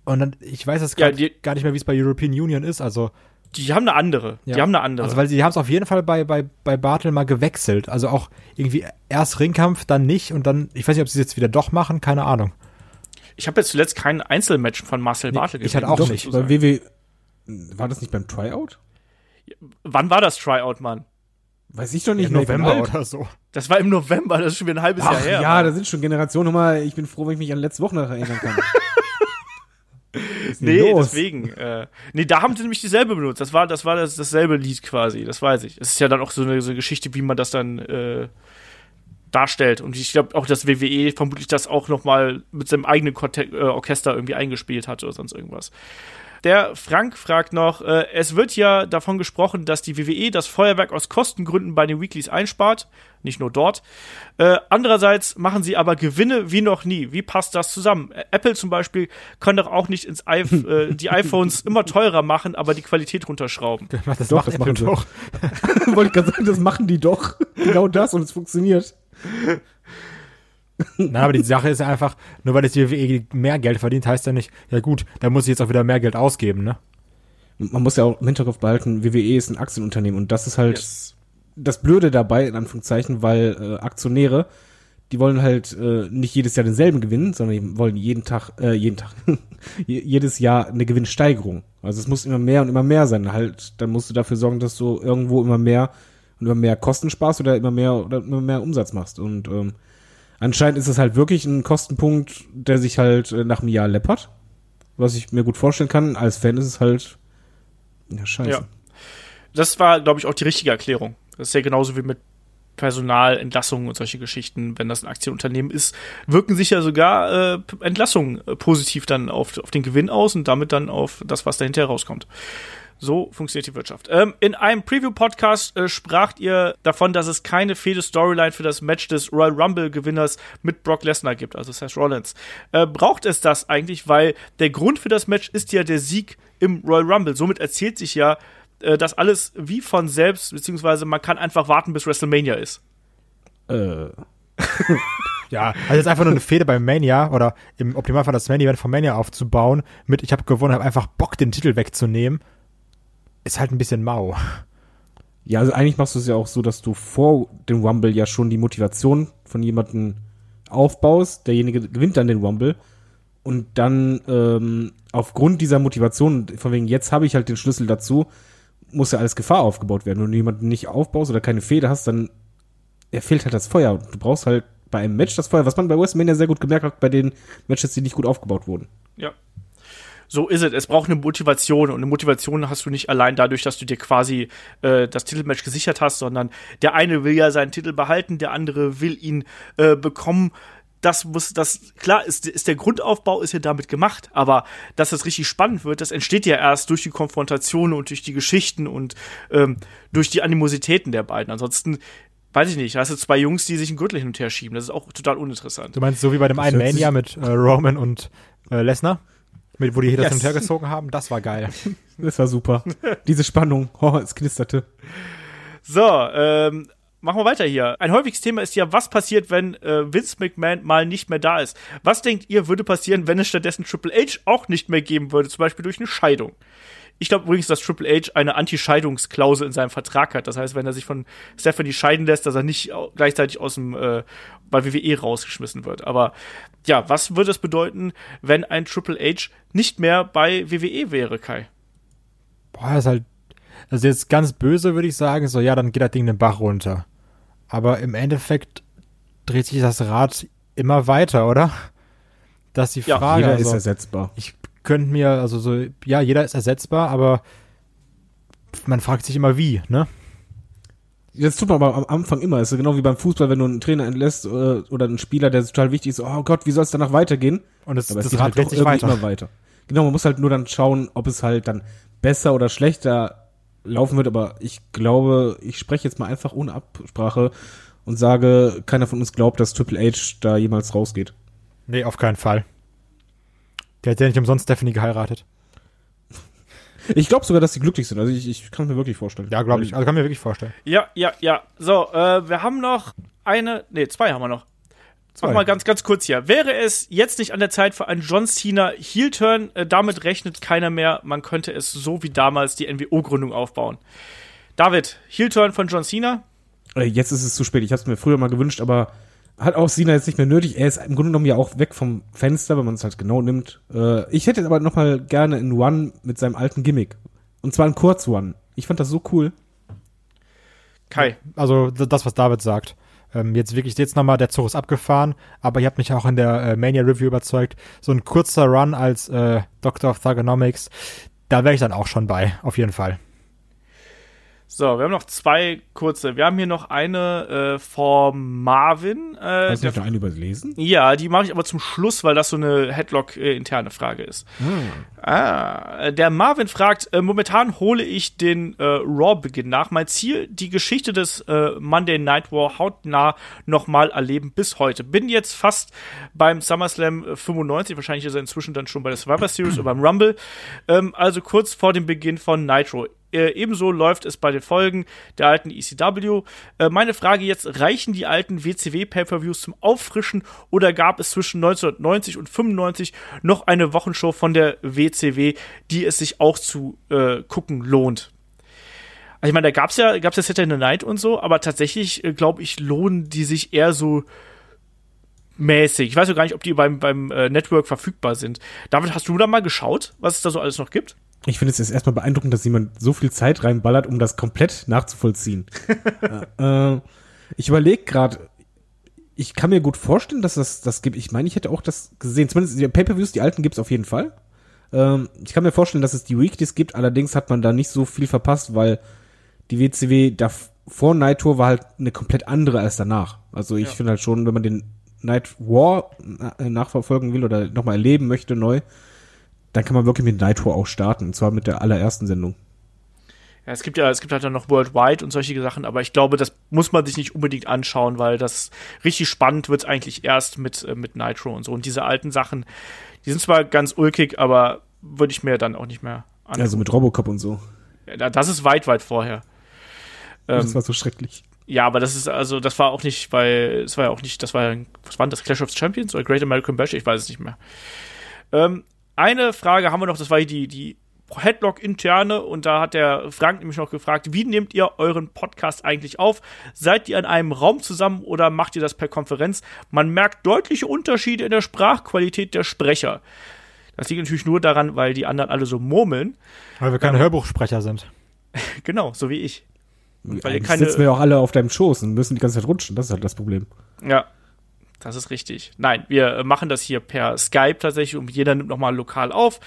Und dann, ich weiß jetzt Ja, gar nicht mehr, wie es bei European Union ist, also. Die haben eine andere. Die Ja. haben eine andere. Also, weil sie haben es auf jeden Fall bei, bei, bei Bartel mal gewechselt. Also auch irgendwie erst Ringkampf, dann nicht und dann, ich weiß nicht, ob sie es jetzt wieder doch machen, keine Ahnung. ich habe jetzt zuletzt kein Einzelmatch von Marcel Bartel ich hatte auch muss nicht. Bei. WW, war das nicht beim Tryout? Wann war das Tryout, Mann? Weiß ich doch nicht. Bin November oder so. Das war im November, das ist schon wieder ein halbes Jahr Ach her. ja, Mann. da sind schon Generationen. Nochmal, ich bin froh, wenn ich mich an letzte Woche noch erinnern kann. Nee, los? deswegen. Äh, nee, da haben sie nämlich dieselbe benutzt. Das war, das war das, dasselbe Lied quasi, das weiß ich. Es ist ja dann auch so eine, so eine Geschichte, wie man das dann äh, darstellt. Und ich glaube auch, dass WWE vermutlich das auch noch mal mit seinem eigenen äh, Orchester irgendwie eingespielt hat oder sonst irgendwas. Der Frank fragt noch, äh, es wird ja davon gesprochen, dass die WWE das Feuerwerk aus Kostengründen bei den Weeklies einspart, nicht nur dort. Äh, andererseits machen sie aber Gewinne wie noch nie. Wie passt das zusammen? Äh, Apple zum Beispiel kann doch auch nicht ins iPh äh, die iPhones immer teurer machen, aber die Qualität runterschrauben. Das Doch, macht das Apple machen sie. doch. Wollte ich gerade sagen, das machen die doch. Genau das und es funktioniert. Nein, aber die Sache ist einfach, nur weil die WWE mehr Geld verdient, heißt ja nicht, ja gut, da muss ich jetzt auch wieder mehr Geld ausgeben, ne? Man muss ja auch im Hinterkopf behalten, WWE ist ein Aktienunternehmen und das ist halt das Blöde dabei, in Anführungszeichen, weil äh, Aktionäre, die wollen halt äh, nicht jedes Jahr denselben Gewinn, sondern die wollen jeden Tag, äh, jeden Tag, je- jedes Jahr eine Gewinnsteigerung. Also es muss immer mehr und immer mehr sein. Halt, dann musst du dafür sorgen, dass du irgendwo immer mehr und immer mehr Kosten sparst oder immer mehr oder immer mehr Umsatz machst. Und ähm, anscheinend ist es halt wirklich ein Kostenpunkt, der sich halt äh, nach einem Jahr läppert. Was ich mir gut vorstellen kann. Als Fan ist es halt ja scheiße. Ja. Das war, glaube ich, auch die richtige Erklärung. Das ist ja genauso wie mit Personalentlassungen und solche Geschichten. Wenn das ein Aktienunternehmen ist, wirken sich ja sogar äh, Entlassungen äh, positiv dann auf, auf den Gewinn aus und damit dann auf das, was dahinter rauskommt. So funktioniert die Wirtschaft. Ähm, in einem Preview-Podcast äh, spracht ihr davon, dass es keine fehde Storyline für das Match des Royal Rumble-Gewinners mit Brock Lesnar gibt, also Seth Rollins. Äh, braucht es das eigentlich, weil der Grund für das Match ist ja der Sieg im Royal Rumble. Somit erzählt sich ja äh, das alles wie von selbst, beziehungsweise man kann einfach warten, bis WrestleMania ist. Äh, Ja, also jetzt einfach nur eine Fehde beim Mania oder im Optimalfall das Main Event von Mania aufzubauen, mit ich habe gewonnen, habe einfach Bock, den Titel wegzunehmen, ist halt ein bisschen mau. Ja, also eigentlich machst du es ja auch so, dass du vor dem Rumble ja schon die Motivation von jemandem aufbaust. Derjenige gewinnt dann den Rumble. Und dann ähm, aufgrund dieser Motivation, von wegen jetzt habe ich halt den Schlüssel dazu, muss ja alles Gefahr aufgebaut werden. Und wenn du jemanden nicht aufbaust oder keine Fehde hast, dann er fehlt halt das Feuer. Und Du brauchst halt bei einem Match das Feuer, was man bei WrestleMania sehr gut gemerkt hat, bei den Matches, die nicht gut aufgebaut wurden. Ja. So ist es. Es braucht eine Motivation und eine Motivation hast du nicht allein dadurch, dass du dir quasi äh, das Titelmatch gesichert hast, sondern der eine will ja seinen Titel behalten, der andere will ihn äh, bekommen. Das muss, das, klar, ist, ist der Grundaufbau ist ja damit gemacht, aber dass das richtig spannend wird, das entsteht ja erst durch die Konfrontation und durch die Geschichten und ähm, durch die Animositäten der beiden. Ansonsten, weiß ich nicht, hast du zwei Jungs, die sich einen Gürtel hin und her schieben. Das ist auch total uninteressant. Du meinst so wie bei dem einen hört sich- Mania mit äh, Roman und äh, Lesnar, mit, wo die hier das Yes. hin und her gezogen haben, das war geil. Das war super. Diese Spannung, oh, es knisterte. So, ähm, machen wir weiter hier. Ein häufiges Thema ist ja, was passiert, wenn äh, Vince McMahon mal nicht mehr da ist. Was denkt ihr, würde passieren, wenn es stattdessen Triple H auch nicht mehr geben würde, zum Beispiel durch eine Scheidung? Ich glaube übrigens, dass Triple H eine Anti-Scheidungsklausel in seinem Vertrag hat. Das heißt, wenn er sich von Stephanie scheiden lässt, dass er nicht gleichzeitig aus dem äh, bei WWE rausgeschmissen wird. Aber ja, was würde es bedeuten, wenn ein Triple H nicht mehr bei WWE wäre, Kai? Boah, ist halt, also jetzt ganz böse würde ich sagen, so ja, dann geht das Ding den Bach runter. Aber im Endeffekt dreht sich das Rad immer weiter, oder? Das ist die Ja, Frage. Jeder also, ist ersetzbar. ich könnte mir, also so, ja, jeder ist ersetzbar, aber man fragt sich immer wie, ne? Das tut man aber am Anfang immer. Das ist genau wie beim Fußball, wenn du einen Trainer entlässt äh, oder einen Spieler, der total wichtig ist. Oh Gott, wie soll es danach weitergehen? Und es, Aber es das geht Rad halt dreht auch sich irgendwie weiter. immer weiter. Genau, man muss halt nur dann schauen, ob es halt dann besser oder schlechter laufen wird. Aber ich glaube, ich spreche jetzt mal einfach ohne Absprache und sage, keiner von uns glaubt, dass Triple H da jemals rausgeht. Nee, auf keinen Fall. Der hat ja nicht umsonst Stephanie geheiratet. Ich glaube sogar, dass sie glücklich sind. Also ich, ich kann es mir wirklich vorstellen. Ja, glaube ich. Also kann mir wirklich vorstellen. Ja, ja, ja. So, äh, wir haben noch eine, nee, zwei haben wir noch. Zwei. Mach mal ganz, ganz kurz hier. Wäre es jetzt nicht an der Zeit für einen John Cena Heel-Turn? Äh, damit rechnet keiner mehr. Man könnte es so wie damals die NWO-Gründung aufbauen. David, Heel-Turn von John Cena? Äh, Jetzt ist es zu spät. Ich habe es mir früher mal gewünscht, aber hat auch Cena jetzt nicht mehr nötig. Er ist im Grunde genommen ja auch weg vom Fenster, wenn man es halt genau nimmt. Äh, ich hätte aber noch mal gerne in One mit seinem alten Gimmick. Und zwar ein Kurz-One. Ich fand das so cool. Kai. Also das, was David sagt. Ähm, jetzt wirklich, jetzt nochmal, der Zug ist abgefahren, aber ihr habt mich auch in der äh, Mania Review überzeugt. So ein kurzer Run als äh, Doctor of Thugonomics, da wäre ich dann auch schon bei, auf jeden Fall. So, wir haben noch zwei kurze. Wir haben hier noch eine äh, vom Marvin. Äh, Hast du noch einen überlesen? ja, die mache ich aber zum Schluss, weil das so eine Headlock-interne Frage ist. Ah, äh, der Marvin fragt, äh, momentan hole ich den äh, Raw-Beginn nach. Mein Ziel, die Geschichte des äh, Monday Night War hautnah nochmal erleben bis heute. Bin jetzt fast beim SummerSlam äh, 95, wahrscheinlich ist er inzwischen dann schon bei der Survivor Series oder beim Rumble. Ähm, also kurz vor dem Beginn von Nitro. Äh, ebenso läuft es bei den Folgen der alten ECW. Äh, meine Frage jetzt, reichen die alten WCW-Pay-Per-Views zum Auffrischen oder gab es zwischen 1990 und 95 noch eine Wochenshow von der WCW, die es sich auch zu äh, gucken lohnt? Also ich meine, da gab's ja, gab's ja Saturday Night und so, aber tatsächlich, äh, glaube ich, lohnen die sich eher so mäßig. Ich weiß auch gar nicht, ob die beim, beim äh, Network verfügbar sind. David, hast du da mal geschaut, was es da so alles noch gibt? Ich finde es jetzt erstmal beeindruckend, dass jemand so viel Zeit reinballert, um das komplett nachzuvollziehen. äh, ich überlege gerade, ich kann mir gut vorstellen, dass das das gibt. Ich meine, ich hätte auch das gesehen. Zumindest die Pay-per-Views, die alten gibt's auf jeden Fall. Ähm, ich kann mir vorstellen, dass es die Weeklies gibt. Allerdings hat man da nicht so viel verpasst, weil die WCW da vor Night Tour war halt eine komplett andere als danach. Also ich Ja. finde halt schon, wenn man den Night War äh, nachverfolgen will oder nochmal erleben möchte neu, dann kann man wirklich mit Tour auch starten. Und zwar mit der allerersten Sendung. Ja, es gibt ja, es gibt halt dann noch Worldwide und solche Sachen, aber ich glaube, das muss man sich nicht unbedingt anschauen, weil das richtig spannend wird eigentlich erst mit, äh, mit Nitro und so. Und diese alten Sachen, die sind zwar ganz ulkig, aber würde ich mir dann auch nicht mehr anschauen. Also mit Robocop und so. Ja, das ist weit, weit vorher. das Ähm, war so schrecklich. ja, aber das ist also, das war auch nicht, weil, es war ja auch nicht, das war ja, was war denn das, Clash of Champions oder Great American Bash? Ich weiß es nicht mehr. Ähm, eine Frage haben wir noch, das war die, die Headlock-interne und da hat der Frank nämlich noch gefragt, wie nehmt ihr euren Podcast eigentlich auf? Seid ihr in einem Raum zusammen oder macht ihr das per Konferenz? Man merkt deutliche Unterschiede in der Sprachqualität der Sprecher. Das liegt natürlich nur daran, weil die anderen alle so murmeln. Weil wir keine Hörbuchsprecher sind. Genau, so wie ich. weil ihr Eigentlich keine- sitzen wir ja auch alle auf deinem Schoß und müssen die ganze Zeit rutschen. Das ist halt das Problem. Ja, das ist richtig. Nein, wir äh, machen das hier per Skype tatsächlich und jeder nimmt nochmal lokal auf.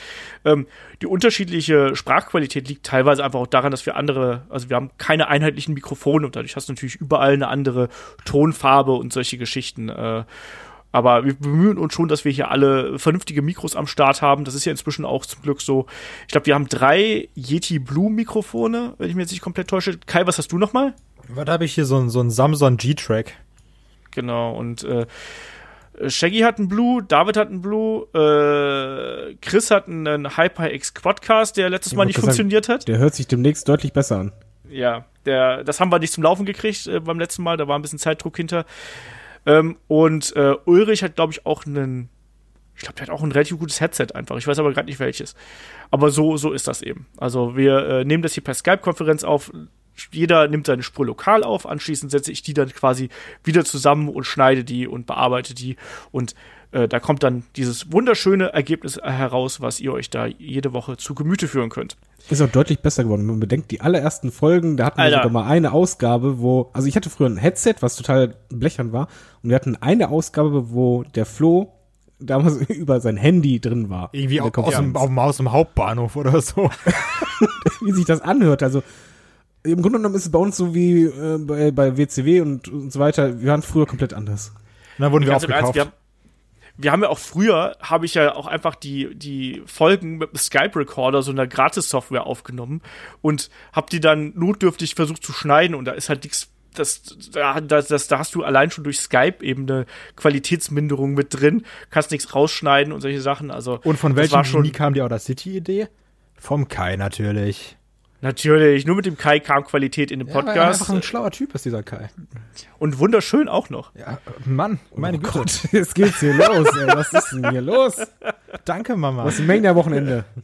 Ähm, die unterschiedliche Sprachqualität liegt teilweise einfach auch daran, dass wir andere, also wir haben keine einheitlichen Mikrofone und dadurch hast du natürlich überall eine andere Tonfarbe und solche Geschichten. Äh, aber wir bemühen uns schon, dass wir hier alle vernünftige Mikros am Start haben. Das ist ja inzwischen auch zum Glück so. Ich glaube, wir haben drei Yeti Blue Mikrofone, wenn ich mich jetzt nicht komplett täusche. Kai, was hast du nochmal? Was habe ich hier? So ein, so ein Samsung G-Track. Genau, und äh, Shaggy hat einen Blue, David hat einen Blue, äh, Chris hat einen HyperX Quadcast, der letztes Mal wollte nicht gerade sagen, funktioniert hat. Der hört sich demnächst deutlich besser an. Ja, der, das haben wir nicht zum Laufen gekriegt äh, beim letzten Mal, da war ein bisschen Zeitdruck hinter. Ähm, und äh, Ulrich hat, glaube ich, auch einen, ich glaube, der hat auch ein relativ gutes Headset einfach. Ich weiß aber gerade nicht welches. Aber so, so ist das eben. Also wir äh, nehmen das hier per Skype-Konferenz auf. Jeder nimmt seine Spur lokal auf, anschließend setze ich die dann quasi wieder zusammen und schneide die und bearbeite die. Und äh, da kommt dann dieses wunderschöne Ergebnis heraus, was ihr euch da jede Woche zu Gemüte führen könnt. Ist auch deutlich besser geworden. Wenn man bedenkt, die allerersten Folgen, da hatten wir Alter. sogar mal eine Ausgabe, wo, also ich hatte früher ein Headset, was total blechern war, und wir hatten eine Ausgabe, wo der Flo damals über sein Handy drin war. Irgendwie der aus dem, auf dem, aus dem Hauptbahnhof oder so. wie sich das anhört. Also im Grunde genommen ist es bei uns so wie äh, bei, bei WCW und, und so weiter. Wir waren früher komplett anders. Und dann wurden wir im Ernst, aufgekauft. wir haben, wir haben ja auch früher, habe ich ja auch einfach die, die Folgen mit dem Skype-Recorder, so einer Gratis-Software aufgenommen und habe die dann notdürftig versucht zu schneiden und da ist halt nichts, das, da, das, das, da hast du allein schon durch Skype eben eine Qualitätsminderung mit drin, kannst nichts rausschneiden und solche Sachen. Also Und von welchem war schon kam die Audacity-Idee? Vom Kai natürlich. Natürlich, nur mit dem Kai kam Qualität in den Ja, er Podcast einfach ein schlauer Typ ist, dieser Kai. und wunderschön auch noch. Ja, Mann, meine Güte. Oh Gott, jetzt geht's hier los. Ey. Was ist denn hier los? Danke, Mama. Was ist Mania-Wochenende?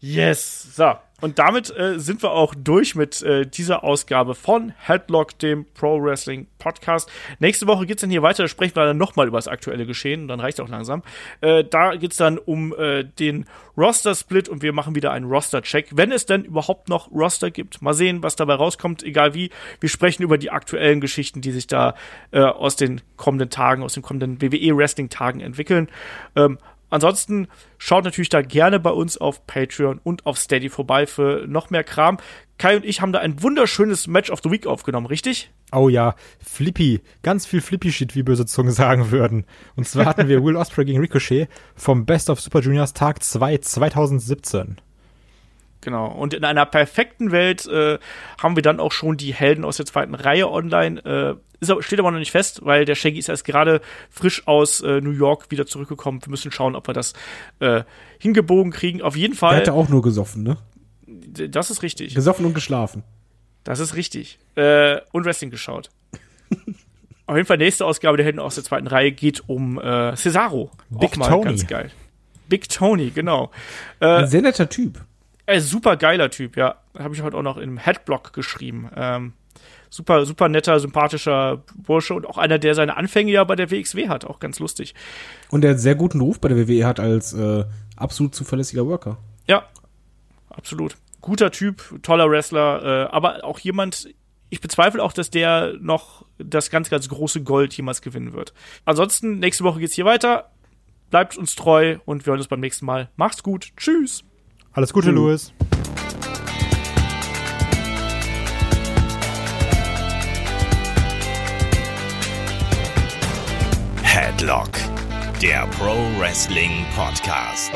Yes. So. Und damit äh, sind wir auch durch mit äh, dieser Ausgabe von Headlock, dem Pro Wrestling Podcast. Nächste Woche geht's dann hier weiter, da sprechen wir dann nochmal über das aktuelle Geschehen, dann reicht auch langsam. Äh, da geht's dann um äh, den Roster-Split und wir machen wieder einen Roster-Check, wenn es denn überhaupt noch Roster gibt. Mal sehen, was dabei rauskommt, egal wie. Wir sprechen über die aktuellen Geschichten, die sich da äh, aus den kommenden Tagen, aus den kommenden WWE-Wrestling-Tagen entwickeln. Ähm, Ansonsten schaut natürlich da gerne bei uns auf Patreon und auf Steady vorbei für noch mehr Kram. Kai und ich haben da ein wunderschönes Match of the Week aufgenommen, richtig? Oh ja, Flippy. Ganz viel Flippy-Shit, wie böse Zungen sagen würden. Und zwar hatten wir Will Ospreay gegen Ricochet vom Best of Super Juniors Tag 2 2017. Genau. Und in einer perfekten Welt äh, haben wir dann auch schon die Helden aus der zweiten Reihe online. Äh, ist steht aber noch nicht fest, weil der Shaggy ist erst gerade frisch aus äh, New York wieder zurückgekommen. Wir müssen schauen, ob wir das äh, hingebogen kriegen. Auf jeden Der Fall. hatte auch nur gesoffen, ne? Das ist richtig. Gesoffen und geschlafen. Das ist richtig. Äh, und Wrestling geschaut. Auf jeden Fall nächste Ausgabe der Helden aus der zweiten Reihe geht um äh, Cesaro. Big Auch mal Tony. ganz geil. Big Tony, genau. Äh, Ein sehr netter Typ. Äh, super geiler Typ, ja. Habe ich heute auch noch im Headblock geschrieben. Ähm, super, super netter, sympathischer Bursche und auch einer, der seine Anfänge ja bei der WXW hat. Auch ganz lustig. Und der einen sehr guten Ruf bei der WWE hat als äh, absolut zuverlässiger Worker. Ja, absolut. Guter Typ, toller Wrestler, äh, aber auch jemand, ich bezweifle auch, dass der noch das ganz, ganz große Gold jemals gewinnen wird. Ansonsten, nächste Woche geht's hier weiter. Bleibt uns treu und wir hören uns beim nächsten Mal. Macht's gut. Tschüss. Alles Gute, Tschö. Louis. Headlock, der Pro Wrestling Podcast.